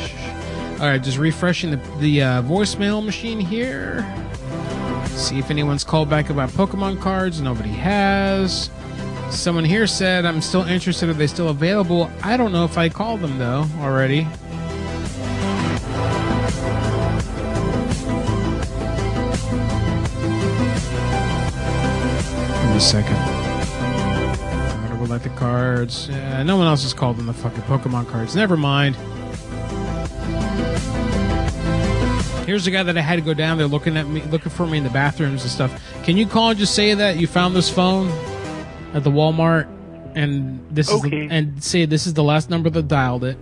All right, just refreshing the the uh, voicemail machine here. See if anyone's called back about Pokemon cards. Nobody has. Someone here said I'm still interested. Are they still available? I don't know if I called them though already. Me a second. Cards. No one else has called them the fucking Pokemon cards. Never mind. Here's the guy that I had to go down there looking at me, looking for me in the bathrooms and stuff. Can you call and just say that you found this phone at the Walmart and this is Okay. and say this is the last number that dialed it.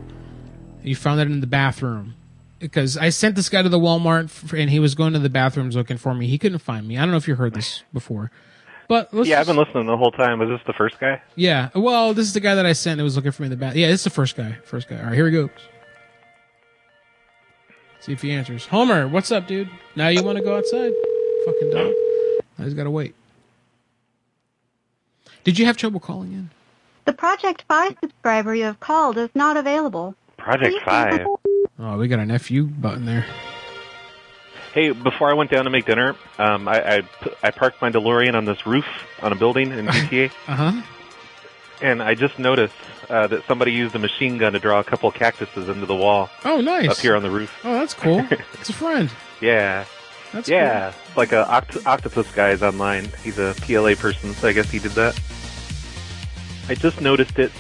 You found it in the bathroom because I sent this guy to the Walmart f- and he was going to the bathrooms looking for me. He couldn't find me. I don't know if you heard this before, but let's yeah, just- I've been listening the whole time. Was this the first guy? yeah. Well, this is the guy that I sent that was looking for me in the back. Yeah, this is the first guy. First guy. All right, here he goes. See if he answers. Homer, what's up, dude? Now you want to go outside? Fucking dog. Now he's got to wait. Did you have trouble calling in? The Project Fi subscriber you have called is not available. Project Fi. Oh, we got an FU button there. Hey, before I went down to make dinner, um, I, I I parked my DeLorean on this roof on a building in GTA, Uh huh. and I just noticed uh, that somebody used a machine gun to draw a couple cactuses into the wall Oh, nice. up here on the roof. Oh, that's cool. it's a friend. Yeah. That's yeah, like a oct- octopus guy is online. He's a PLA person, so I guess he did that. I just noticed it.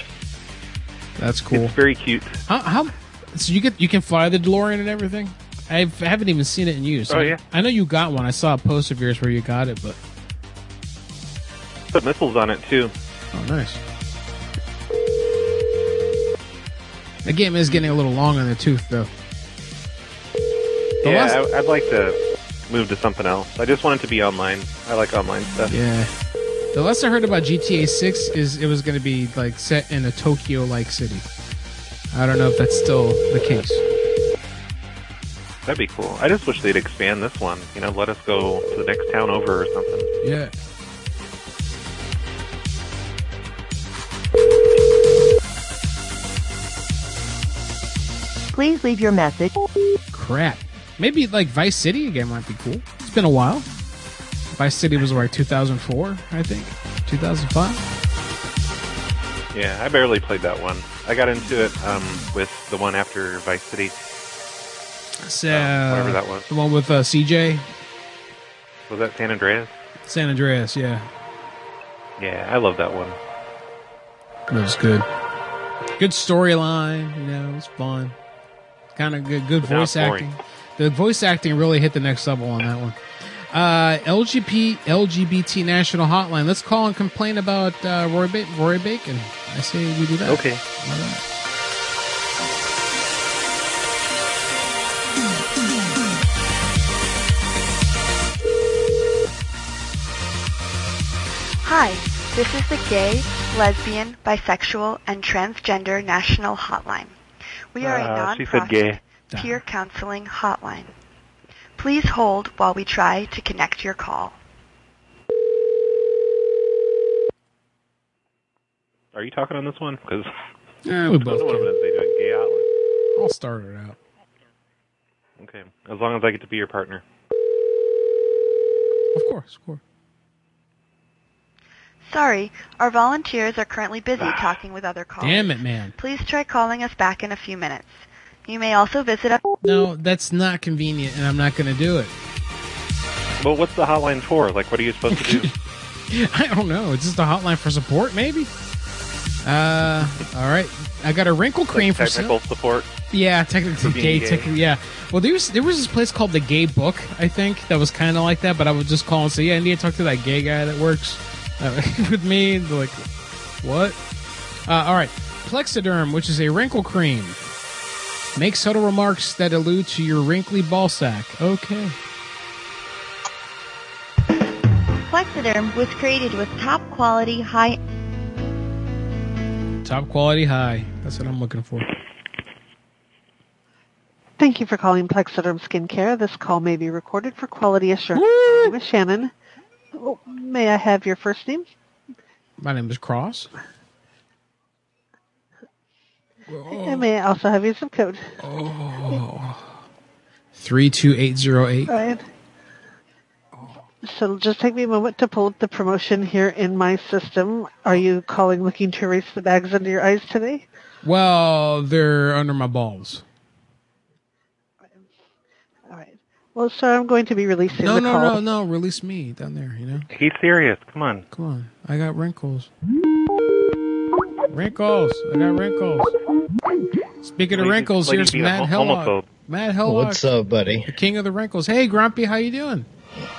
That's cool. It's very cute. How, how? So you get you can fly the DeLorean and everything. I've, I haven't even seen it in use. Oh, yeah. I know you got one. I saw a post of yours where you got it, but Put missiles on it too. oh, nice. The game is getting a little long on the tooth, though. The yeah, last- I, I'd like to move to something else. I just want it to be online. I like online stuff. Yeah. The last I heard about GTA 6 is it was going to be like set in a Tokyo-like city. I don't know if that's still the case. That'd be cool. I just wish they'd expand this one. You know, let us go to the next town over or something. Yeah. Please leave your message. Crap. Maybe like Vice City again might be cool. It's been a while. Vice City was like 2004, I think. 2005. Yeah, I barely played that one. I got into it um, with the one after Vice City. So, Um, whatever that was. The one with uh, CJ, Was that San Andreas? San Andreas. Yeah, Yeah, I love that one. it was good. Good storyline. You know, it was fun. Kind of good. Good But voice it's boring. acting. The voice acting really hit the next level on that one. Uh, LGP LGBT National Hotline. Let's call and complain about uh, Roy ba- Roy Bacon. I say we do that. Okay. All right. Hi, this is the gay, lesbian, bisexual, and transgender national hotline. We are a Uh, non she said gay. peer counseling hotline. Please hold while we try to connect your call. Are you talking on this one? Because Yeah, we both I don't want to say doing gay hotline. I'll start it out. Okay, as long as I get to be your partner. Of course, of course. Sorry, our volunteers are currently busy talking with other callers. Damn it, man. Please try calling us back in a few minutes. You may also visit us. No, that's not convenient, and I'm not going to do it. Well, what's the hotline for? Like, what are you supposed to do? I don't know. It's just a hotline for support, maybe. Uh, all right. I got a wrinkle cream like for technical sale. support. Yeah, technically gay. gay. Technically, yeah. Well, there was there was this place called the Gay Book, I think, that was kind of like that. But I would just call and say, "Yeah, I need to talk to that gay guy that works uh, with me." Like, what? Uh, all right, Plexaderm, which is a wrinkle cream, make subtle remarks that allude to your wrinkly ball sack. Okay. Plexaderm was created with top quality, high Top quality high. That's what I'm looking for. Thank you for calling Plexaderm Skincare. This call may be recorded for quality assurance. My name is Shannon. Oh, may I have your first name? My name is Cross. And may I also have your zip code? Oh. Three two eight zero eight. All right. So just take me a moment to pull up the promotion here in my system. Are you calling looking to erase the bags under your eyes today? Well, they're under my balls. Well, so I'm going to be releasing No, the no, call. no, no. Release me down there. You know. He's serious. Come on. Come on. I got wrinkles. Wrinkles. I got wrinkles. Speaking of wrinkles, lady here's being a Matt ho- Hellock. Matt Hellock. What's up, buddy? The king of the wrinkles. Hey, Grumpy, how you doing?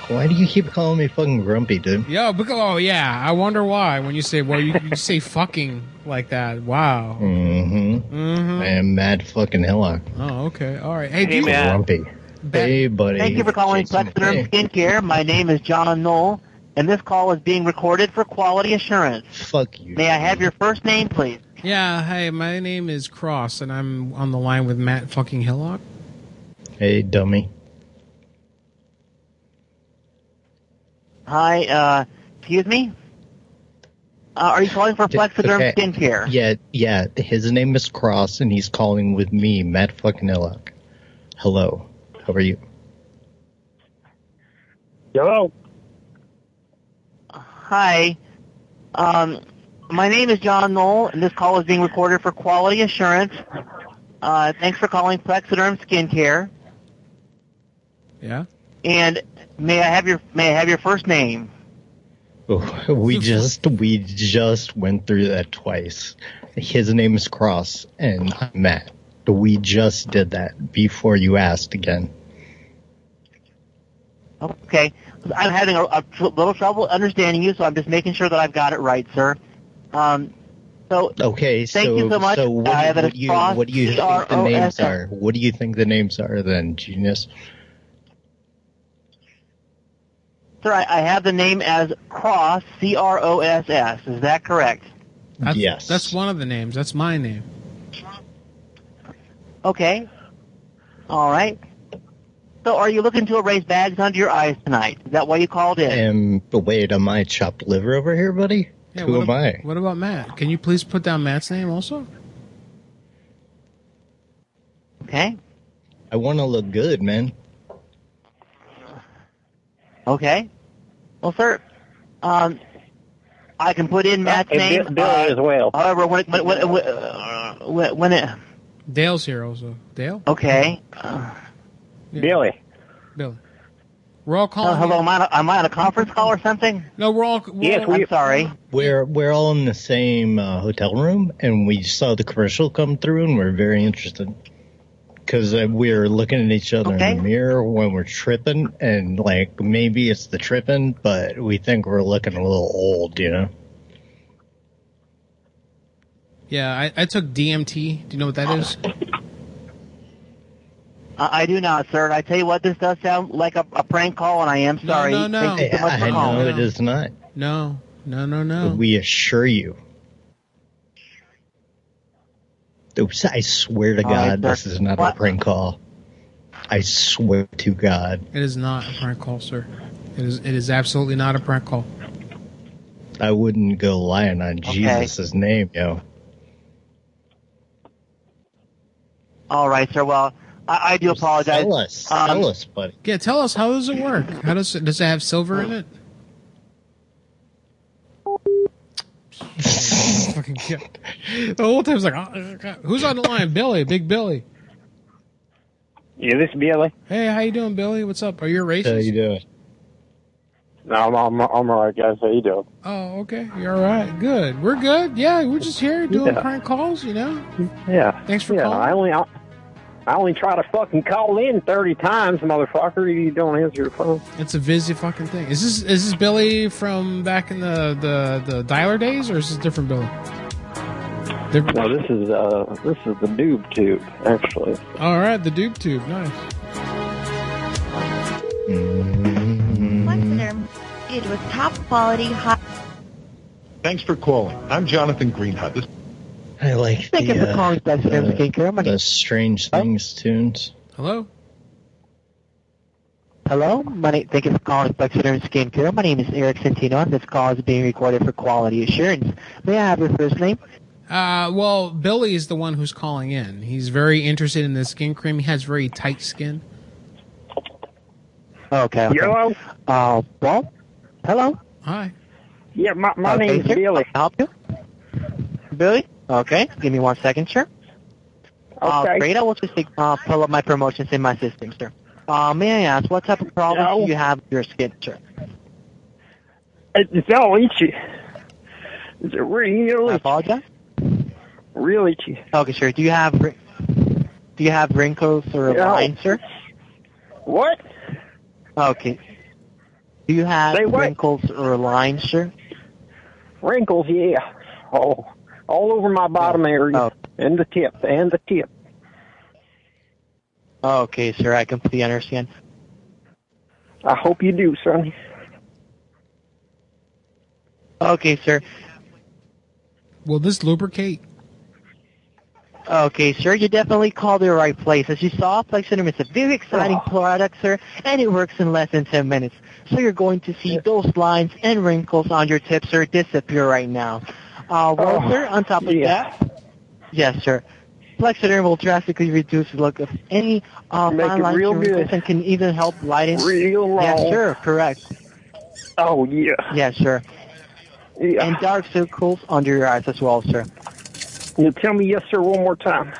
Why do you keep calling me fucking grumpy, dude? Yo, because, oh yeah, I wonder why when you say well, you, you say fucking like that. Wow. Mm-hmm. Mm Mhm. I am mad fucking Hillock. Oh, okay. All right. Hey, do you- Grumpy. Hey, buddy. Thank you for calling Jason, Plexaderm hey. Skincare. My name is John Knoll, and this call is being recorded for quality assurance. Fuck you. May I have your first name, please? Yeah. Hey, my name is Cross, and I'm on the line with Matt fucking Hillock. Hey, dummy. Hi, uh, excuse me? Uh, are you calling for Plexaderm Okay. Skincare? Yeah, yeah. His name is Cross, and he's calling with me, Matt fucking Hillock. Hello. How are you? Hello. Hi. Um, my name is John Knoll, and this call is being recorded for quality assurance. Uh, thanks for calling Plexaderm Skincare. Yeah. And may I have your may I have your first name? Oh, we just we just went through that twice. His name is Cross, and I'm Matt. We just did that before you asked again. Okay. I'm having a, a tr- little trouble understanding you, so I'm just making sure that I've got it right, sir. Um, so Okay, so Thank you so much. so what, I have what do you Cross, what do you think the names are? What do you think the names are then, genius? sir, I, I have the name as Cross, C R O S S. Is that correct? That's, Yes. That's one of the names. That's my name. Okay. All right. So, are you looking to erase bags under your eyes tonight? Is that why you called in? Um, but wait, am I chopped liver over here, buddy? Yeah, Who what am ab- I? What about Matt? Can you please put down Matt's name also? Okay. I want to look good, man. Okay. Well, sir, um, I can put in Matt's And name. Bill- Billy uh, as well. However, when it, when, when, when, uh, when when it, Dale's here also. Dale? okay. Billy. Billy. We're all Uh, calling. hello, am I, on a- am I on a conference call or something? No, we're all. We're Yes, all- I'm sorry. We're we're all in the same uh, hotel room, and we saw the commercial come through, and we're very interested because uh, we're looking at each other in the mirror when we're tripping, and like maybe it's the tripping, but we think we're looking a little old, you know. Yeah, I, I took DMT. Do you know what that is? I, I do not, sir. I tell you what, this does sound like a, a prank call, and I am sorry. no, no. Thank you so much I for know calling. it is not. No, no, no, no. We assure you. I swear to All right, God, this is not What? a prank call. I swear to God. It is not a prank call, sir. It is. It is absolutely not a prank call. I wouldn't go lying on Jesus' name, yo. All right, sir. Well, I, I do apologize. Tell us, Um, tell us, buddy. Yeah, tell us how does it work? How does it does it have silver in it? Fucking kid. The whole time it's like, oh, who's on the line? Billy, Big Billy. Yeah, this is Billy. Hey, how you doing, Billy? What's up? Are you a racist? How you doing? No, I'm, I'm, I'm all right, guys. How you doing? Oh, okay. You're all right. Good. We're good. Yeah, we're just here doing Yeah. prank calls. You know. Yeah. Thanks for yeah, calling. I only, I, I only try to fucking call in 30 times, motherfucker. You don't answer your phone. It's a busy fucking thing. Is this is this Billy from back in the the, the dialer days, or is this different Billy? Different. No, this is, uh, this is the noob tube, actually. All right, the noob Tube. Nice. It was top quality, hot. Thanks for calling. I'm Jonathan Greenhut. This I like Thank the, you for uh, calling Best Friends the, Skincare. My name- the Strange Things tunes. Hello. Hello, my name, thank you for calling Plexaderm Skincare. My name is Eric Centino, and this call is being recorded for quality assurance. May I have your first name? Uh, well, Billy is the one who's calling in. He's very interested in the skin cream. He has very tight skin. Okay. okay. Hello? Uh, well, hello. Hi. Yeah, my, my Okay, name's sir. Billy. Can I help you? Billy? Okay, give me one second, sir. Uh, Okay. great, I will just uh, pull up my promotions in my system, sir. Uh, may I ask, what type of problems do you have with your skin, sir? It's all itchy. It's really, I apologize? really itchy. Okay, sir. Do you have do you have wrinkles or No. lines, sir? What? Okay. Do you have wrinkles or lines, sir? Wrinkles, yeah. Oh, all over my bottom oh. area. Oh. And the tip, and the tip. Oh, okay, sir. I completely understand. I hope you do, son. Okay, sir. Will this lubricate? Okay, sir, you definitely called the right place. As you saw, Plexaderm is a very exciting product, sir, and it works in less than 10 minutes. So you're going to see those lines and wrinkles on your tips, sir, disappear right now. Uh, well, Oh, sir, on top of that, yes, sir, Plexaderm will drastically reduce the look of any uh, fine and wrinkles good. and can even help lighten. Real long. Yes, sir, correct. Oh, yeah. Yes, sir. Yeah. And dark circles under your eyes as well, sir. You tell me yes, sir, one more time.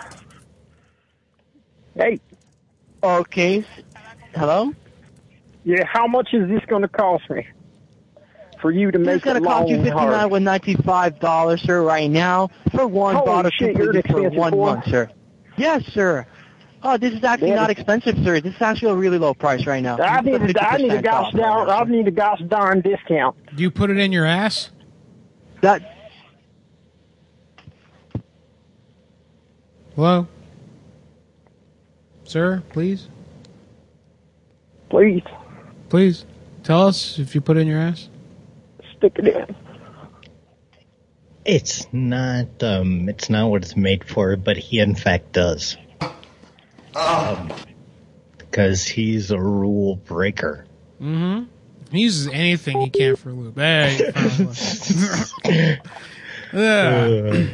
Hey. Okay. Hello? Yeah, how much is this going to cost me? For you to It's make gonna it cost long you and fifty hard? nine with ninety five dollars, sir, right now for one Holy bottle shit, you're completed for one boy. month, sir. Yes, sir. Oh, this is actually Yeah. not expensive, sir. This is actually a really low price right now. I need, a, I need a 50% gosh off right now, I need a gosh darn discount. Do you put it in your ass? That Hello? Sir, please? Please. Please. Tell us if you put it in your ass. Stick it in. It's not um it's not what it's made for, but he in fact does. Um, because he's a rule breaker. Mm-hmm. He uses anything he can for lube. Hey, you found one. yeah.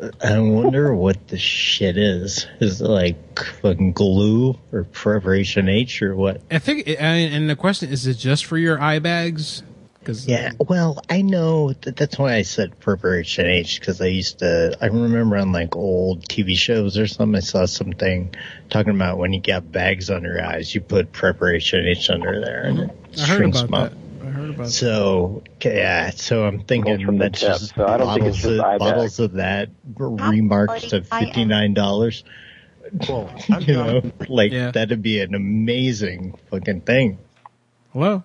Uh, I wonder what the shit is. Is it like fucking glue or preparation H or what? I think, I mean, and the question is, it just for your eye bags? Cause Yeah, well, I know that that's why I said preparation H because I used to. I remember on like old TV shows or something, I saw something talking about when you got bags under your eyes, you put preparation H under there and it mm-hmm. I heard shrinks about them up. that. I heard about it. So okay, yeah, so I'm thinking that's tip, just so I don't think it's bottles, just of, bottles of that remarked to fifty nine dollars. Well, you know, like that'd be an amazing fucking thing. Hello.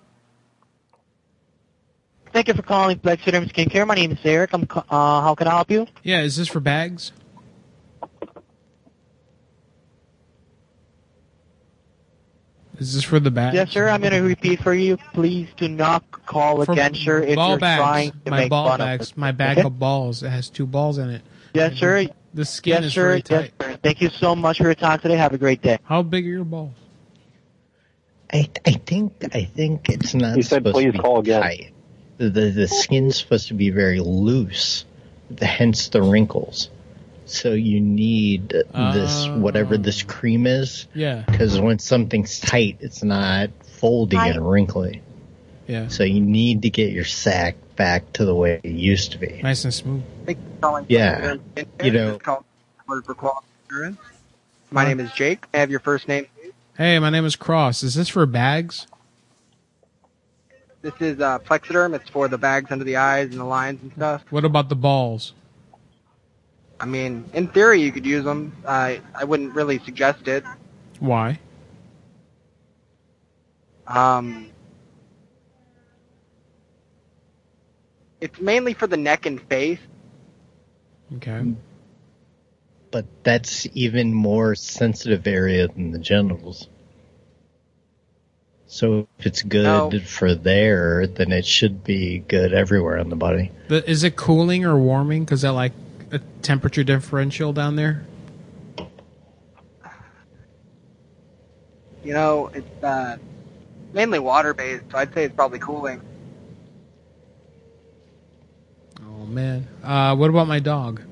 Thank you for calling Black Plexaderm Skincare. My name is Eric. I'm, uh, how can I help you? Yeah, is this for bags? Is this for the bags? Yes, sir. I'm going to repeat for you. Please do not call For again, sir, if ball you're bags. trying to my make ball fun bags. of My bag Okay. of balls. It has two balls in it. Yes, sir. The skin yes, is sir. very Yes, sir. Thank you so much for your time today. Have a great day. How big are your balls? I I think I think it's not He said, supposed "Please to be call again." tight. The, the the skin's supposed to be very loose, the, hence the wrinkles. So you need this whatever this ah. cream is. Yeah. Because when something's tight, it's not folding and wrinkly. Yeah. So you need to get your sack back to the way it used to be. Nice and smooth. Thank you for calling. Yeah. You know, This call is for quality assurance. My name is Jake. I have your first name? Hey, my name is Cross. Is this for bags? This is uh, Plexaderm. It's for the bags under the eyes and the lines and stuff. What about the balls? I mean, in theory, you could use them. I I wouldn't really suggest it. Why? Um, it's mainly for the neck and face. Okay. but that's even more sensitive area than the genitals. So if it's good No. for there, then it should be good everywhere on the body. The, is it cooling or warming? Because that like a temperature differential down there. You know, it's uh, mainly water based, so I'd say it's probably cooling. Oh man. Uh, what about my dog?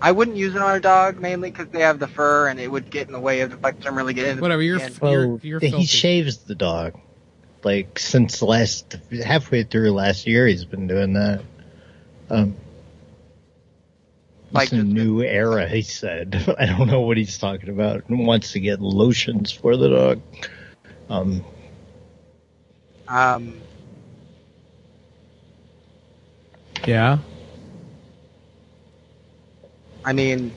I wouldn't use it on a dog mainly because they have the fur and it would get in the way of the Plexaderm really getting into Whatever. the You're skin. Well, you're he filthy. shaves the dog. Like since last halfway through last year, he's been doing that. Um, Like it's a new era, he said. I don't know what he's talking about. He wants to get lotions for the dog. Um, Um, Yeah. I mean,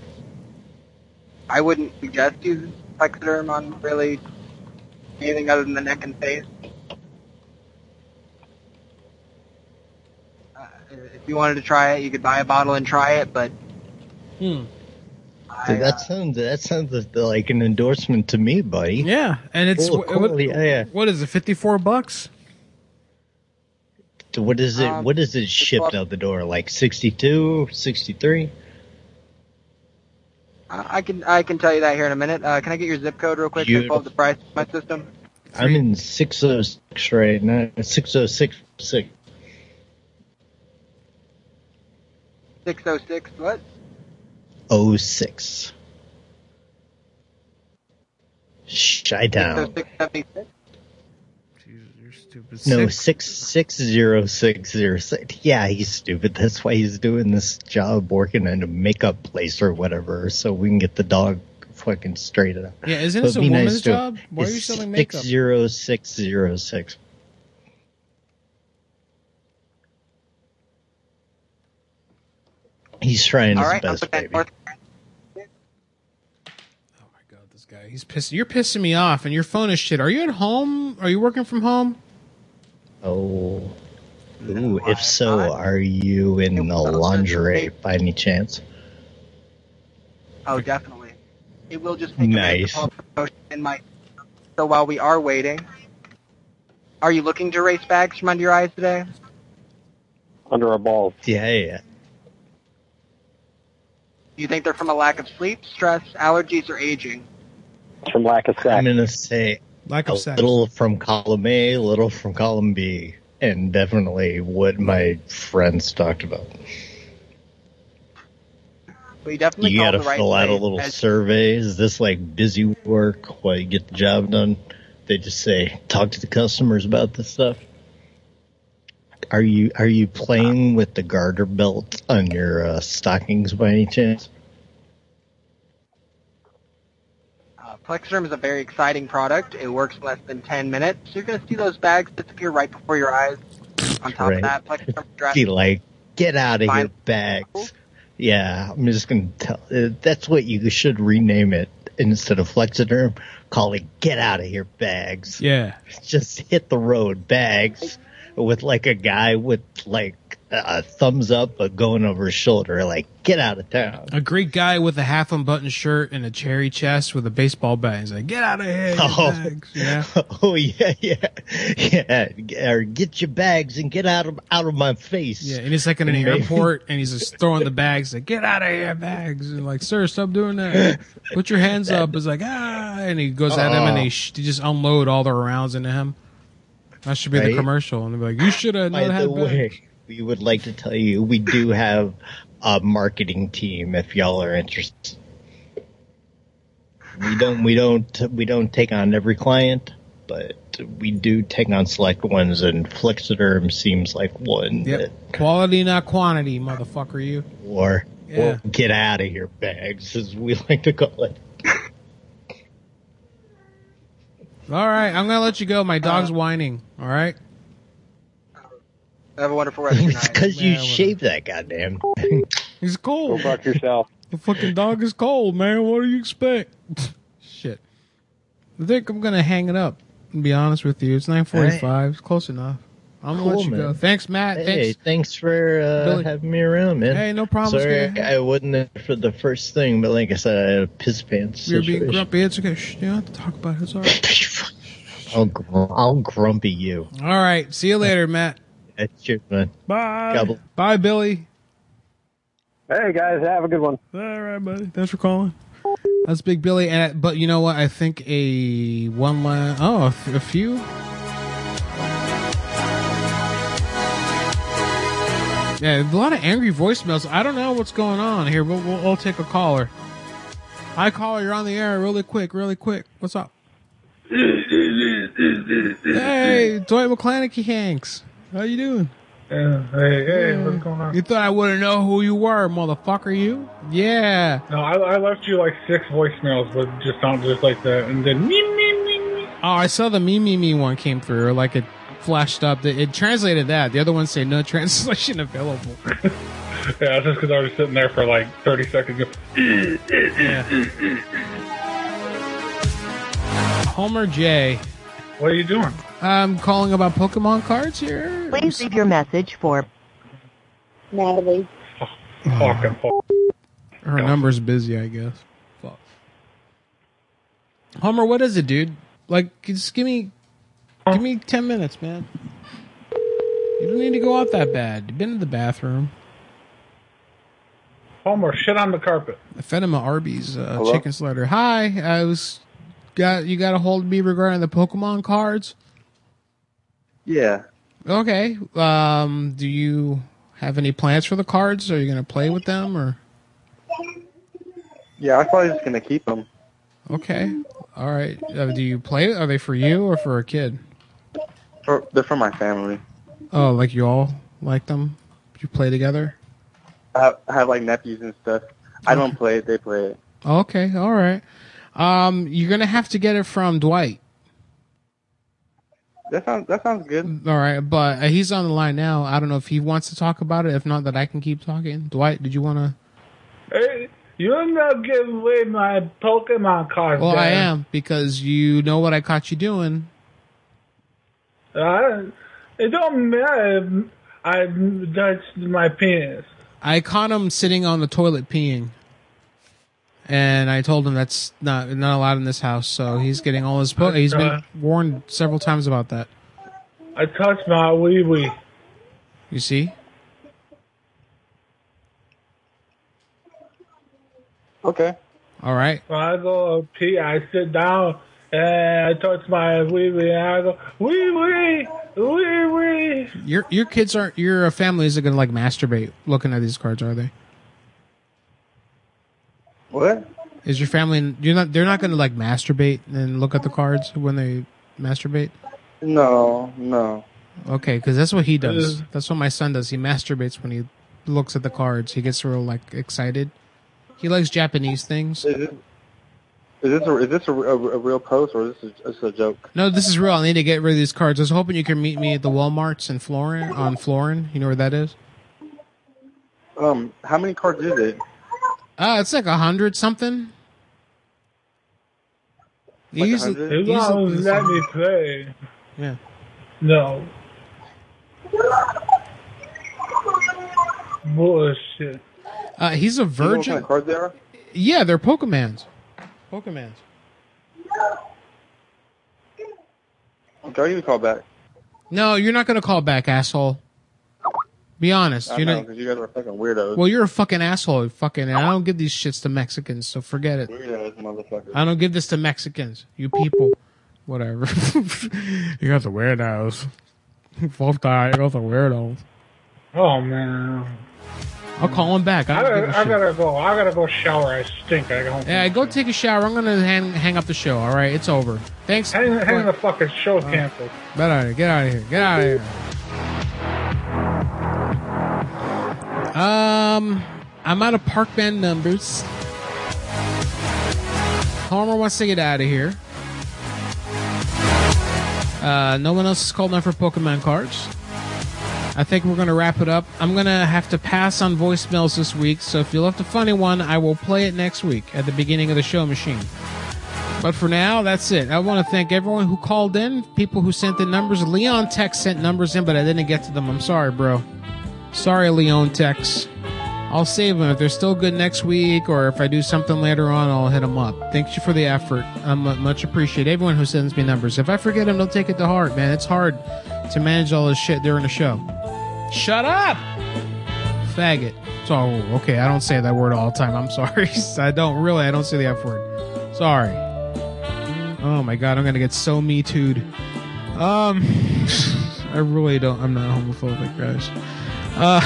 I wouldn't suggest using Plexaderm on really anything other than the neck and face. Uh, if you wanted to try it, you could buy a bottle and try it, but Hmm. I, uh, that sounds that sounds like an endorsement to me, buddy. Yeah, and it's Full what, of quality, what- yeah. what is it? Fifty four bucks. So What is it? Um, what is it shipped out the door? Like 62, 63? I I can I can tell you that here in a minute. Uh, can I get your zip code real quick? to pull up the price of my system. I'm in 606 right now. 606. Six. Six oh six. What? 06. Shy down. Six seventy six. Stupid. No, Six- six six zero six zero six. Yeah, he's stupid. That's why he's doing this job, working in a makeup place or whatever, so we can get the dog fucking straight up. Yeah, isn't this a be nice woman's to- job? Why are you selling makeup? Six zero six zero six. He's trying All his right, I'll best, put that baby. north. Oh this guy, he's pissing. You're pissing me off, and your phone is shit. Are you at home? Are you working from home? Oh. Ooh, if so, are you in the lingerie by any chance? Oh, definitely. It will just take Nice. a minute to pull up the promotion in my. So while we are waiting, are you looking to erase bags from under your eyes today? Under our balls. Yeah, yeah. Do you think they're from a lack of sleep, stress, allergies, or aging? From lack of sex. I'm gonna say Lack a of sex. little from column A, a little from column B, and definitely what my friends talked about. But you definitely You got to right fill out a little As- survey. Is this like busy work while you get the job done? They just say talk to the customers about this stuff. Are you are you playing with the garter belt on your uh, stockings by any chance? Plexaderm is a very exciting product. It works in less than 10 minutes. So you're going to see those bags disappear right before your eyes. On top Right. of that, Plexaderm dress. Be like, get out of here, Fine. bags. Yeah, I'm just gonna tell. Uh, that's what you should rename it instead of Plexaderm. Call it "Get out of here, bags." Yeah. Just hit the road, bags, with like a guy with like a thumbs up, but going over his shoulder, like "Get out of town." A Greek guy with a half unbuttoned shirt and a cherry chest with a baseball bat. He's like, "Get out of here!" Oh. bags." Yeah. Oh yeah, yeah, yeah. Or get your bags and get out of out of my face. Yeah, and he's like in an airport, and he's just throwing the bags. Like, get out of here, bags! And like, sir, stop doing that. Put your hands up. It's like ah, and he goes at him, and they, sh- they just unload all their rounds into him. That should be the commercial, and they're like, you should have not had bags. We would like to tell you we do have a marketing team if y'all are interested. We don't we don't we don't take on every client, but we do take on select ones and Plexaderm seems like one Yep. Quality, not quantity, motherfucker. You. or, Yeah. or get out of here bags as we like to call it. All right, I'm gonna let you go. My dog's uh, whining. All right. Have a wonderful rest of your It's because you shaved that goddamn. He's cold. Go fuck yourself. The fucking dog is cold, man. What do you expect? Shit. I think I'm gonna hang it up. And be honest with you, it's 9:45. It's close enough. I'm gonna let Cool, you go. Thanks, Matt. Hey, Thanks. thanks for uh, having me around, man. Hey, no problem, Sorry, Sky. I wasn't there for the first thing, but like I said, I had a piss pants You're being grumpy. It's okay. Shh, you don't have to talk about it. It's all right. I'll, gr- I'll grumpy you. all right. See you later, Matt. That's your man. Bye. Gobble. Bye, Billy. Hey guys, have a good one. All right, buddy. Thanks for calling. That's Big Billy. And but you know what? I think a one line. Oh, a, f- a few. Yeah, a lot of angry voicemails. I don't know what's going on here. We'll, we'll, we'll take a caller. Hi, caller. You're on the air. Really quick. Really quick. What's up? Hey, Dwight McClanaky Hanks. How you doing? Yeah, hey, hey, Yeah. what's going on? You thought I wouldn't know who you were, motherfucker? You? Yeah. No, I, I left you like six voicemails, but just sound just like that, and then me, me, me, me. Oh, I saw the me me me one came through. Like it flashed up. It, it translated that. The other one said no translation available. Yeah, it's just because I was sitting there for like 30 seconds. go, Homer J. What are you doing? I'm calling about Pokemon cards here. Please leave your message for Natalie. Fucking. Her number's busy, I guess. Fuck. Homer, what is it, dude? Like, just give me, give me ten minutes, man. You don't need to go out that bad. You've been in the bathroom. Homer, shit on the carpet. I fed him a Arby's uh, Hello? chicken slider. Hi, I was got you got a hold of me regarding the Pokemon cards. Yeah. Okay. Um, do you have any plans for the cards? Are you gonna play with them or? Yeah, I'm probably just gonna keep them. Okay. All right. Uh, do you play? Are they for you or for a kid? For, they're for my family. Oh, like you all like them? Do you play together? I have, I have like nephews and stuff. I don't play it; they play it. Okay. All right. Um, you're gonna have to get it from Dwight. That sounds that sounds good. All right, but uh, he's on the line now. I don't know if he wants to talk about it. If not, that I can keep talking. Dwight, did you want to? Hey, you're not giving away my Pokemon cards. Well, I am because you know what I caught you doing. Uh, it don't matter. I touched my penis. I caught him sitting on the toilet peeing, and I told him that's not not allowed in this house. So he's getting all his. Po- he's been uh, warned several times about that. I touched my wee wee. You see? Okay. All right. When I go pee, I sit down and I touch my wee wee, and I go wee wee, wee wee. Your your kids aren't. Your family isn't gonna like masturbate looking at these cards, are they? What? Is your family? You're not. They're not going to like masturbate and look at the cards when they masturbate. No, no. Okay, because that's what he does. That's what my son does. He masturbates when he looks at the cards. He gets real like excited. He likes Japanese things. Is, it, is this a, is this a, a, a real post or is this a, just a joke? No, this is real. I need to get rid of these cards. I was hoping you could meet me at the WalMarts in Florin on Florin. You know where that is? Um, how many cards is it? Uh, it's like a hundred something. Like Easy- 100? As long as let me play. Yeah. No. Bullshit. Uh, he's a Do you know what virgin. kind of cards they are? Yeah, they're Pokemans. Pokemans. Okay, I'll give you a call back. No, you're not gonna call back, asshole. Be honest. I You're know, because you guys are fucking weirdos. Well, you're a fucking asshole. Fucking. and I don't give these shits to Mexicans, so forget it. Weirdos, motherfucker. I don't give this to Mexicans. You people. Whatever. you got the weirdos. Fuck that. You got are weirdos. Oh man. I'll call him back. I I gotta, a I shit. gotta go. I gotta go shower. I stink. I don't. Yeah, go take a shower. I'm gonna hang, hang up the show. All right, it's over. Thanks. Hang, hang the fucking show canceled. Get out of here. Get out of here. Get out of here. Um, I'm out of park band numbers. Homer wants to get out of here. Uh, no one else has called in for Pokemon cards. I think we're going to wrap it up. I'm going to have to pass on voicemails this week, so if you left a funny one, I will play it next week at the beginning of the show machine. But for now, that's it. I want to thank everyone who called in, people who sent in numbers. Leon Tech sent numbers in, but I didn't get to them. I'm sorry, bro. Sorry, Leon Tex. I'll save them if they're still good next week, or if I do something later on, I'll hit them up. Thank you for the effort. I'm much appreciate everyone who sends me numbers. If I forget them, don't take it to heart, man. It's hard to manage all this shit during the show. Shut up, faggot. So okay, I don't say that word all the time. I'm sorry. I don't really. I don't say the f word. Sorry. Oh my god, I'm gonna get so me too'd. Um, I really don't. I'm not homophobic, guys. Uh,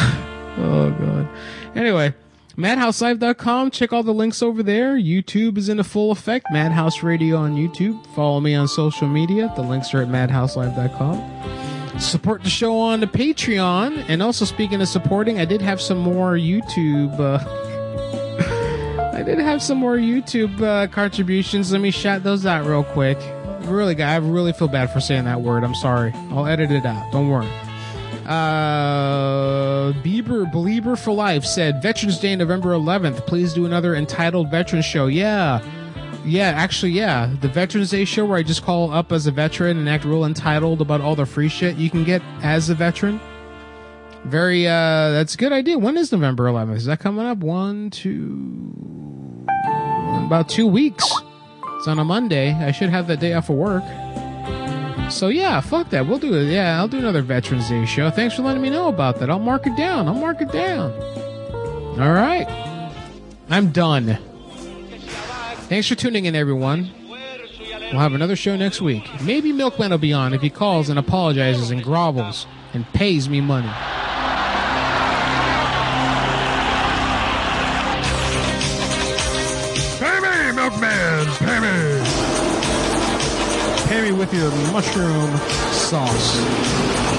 oh god. Anyway, madhouselive.com. Check all the links over there. YouTube is in full effect. Madhouse Radio on YouTube. Follow me on social media. The links are at madhouselive.com. Support the show on the Patreon. And also, speaking of supporting, I did have some more YouTube. Uh, I did have some more YouTube uh, contributions. Let me shout those out real quick. Really, I really feel bad for saying that word. I'm sorry. I'll edit it out. Don't worry. Uh, Bieber Belieber for Life said Veterans Day, November 11th. Please do another entitled Veterans Show. Yeah, yeah, actually, yeah. The Veterans Day show where I just call up as a veteran and act real entitled about all the free shit you can get as a veteran. Very, uh, that's a good idea. When is November 11th? Is that coming up? One, two, about two weeks. It's on a Monday. I should have that day off of work. So yeah, fuck that. We'll do it. Yeah, I'll do another Veterans Day show. Thanks for letting me know about that. I'll mark it down. I'll mark it down. All right. I'm done. Thanks for tuning in, everyone. We'll have another show next week. Maybe Milkman will be on if he calls and apologizes and grovels and pays me money. With your mushroom sauce.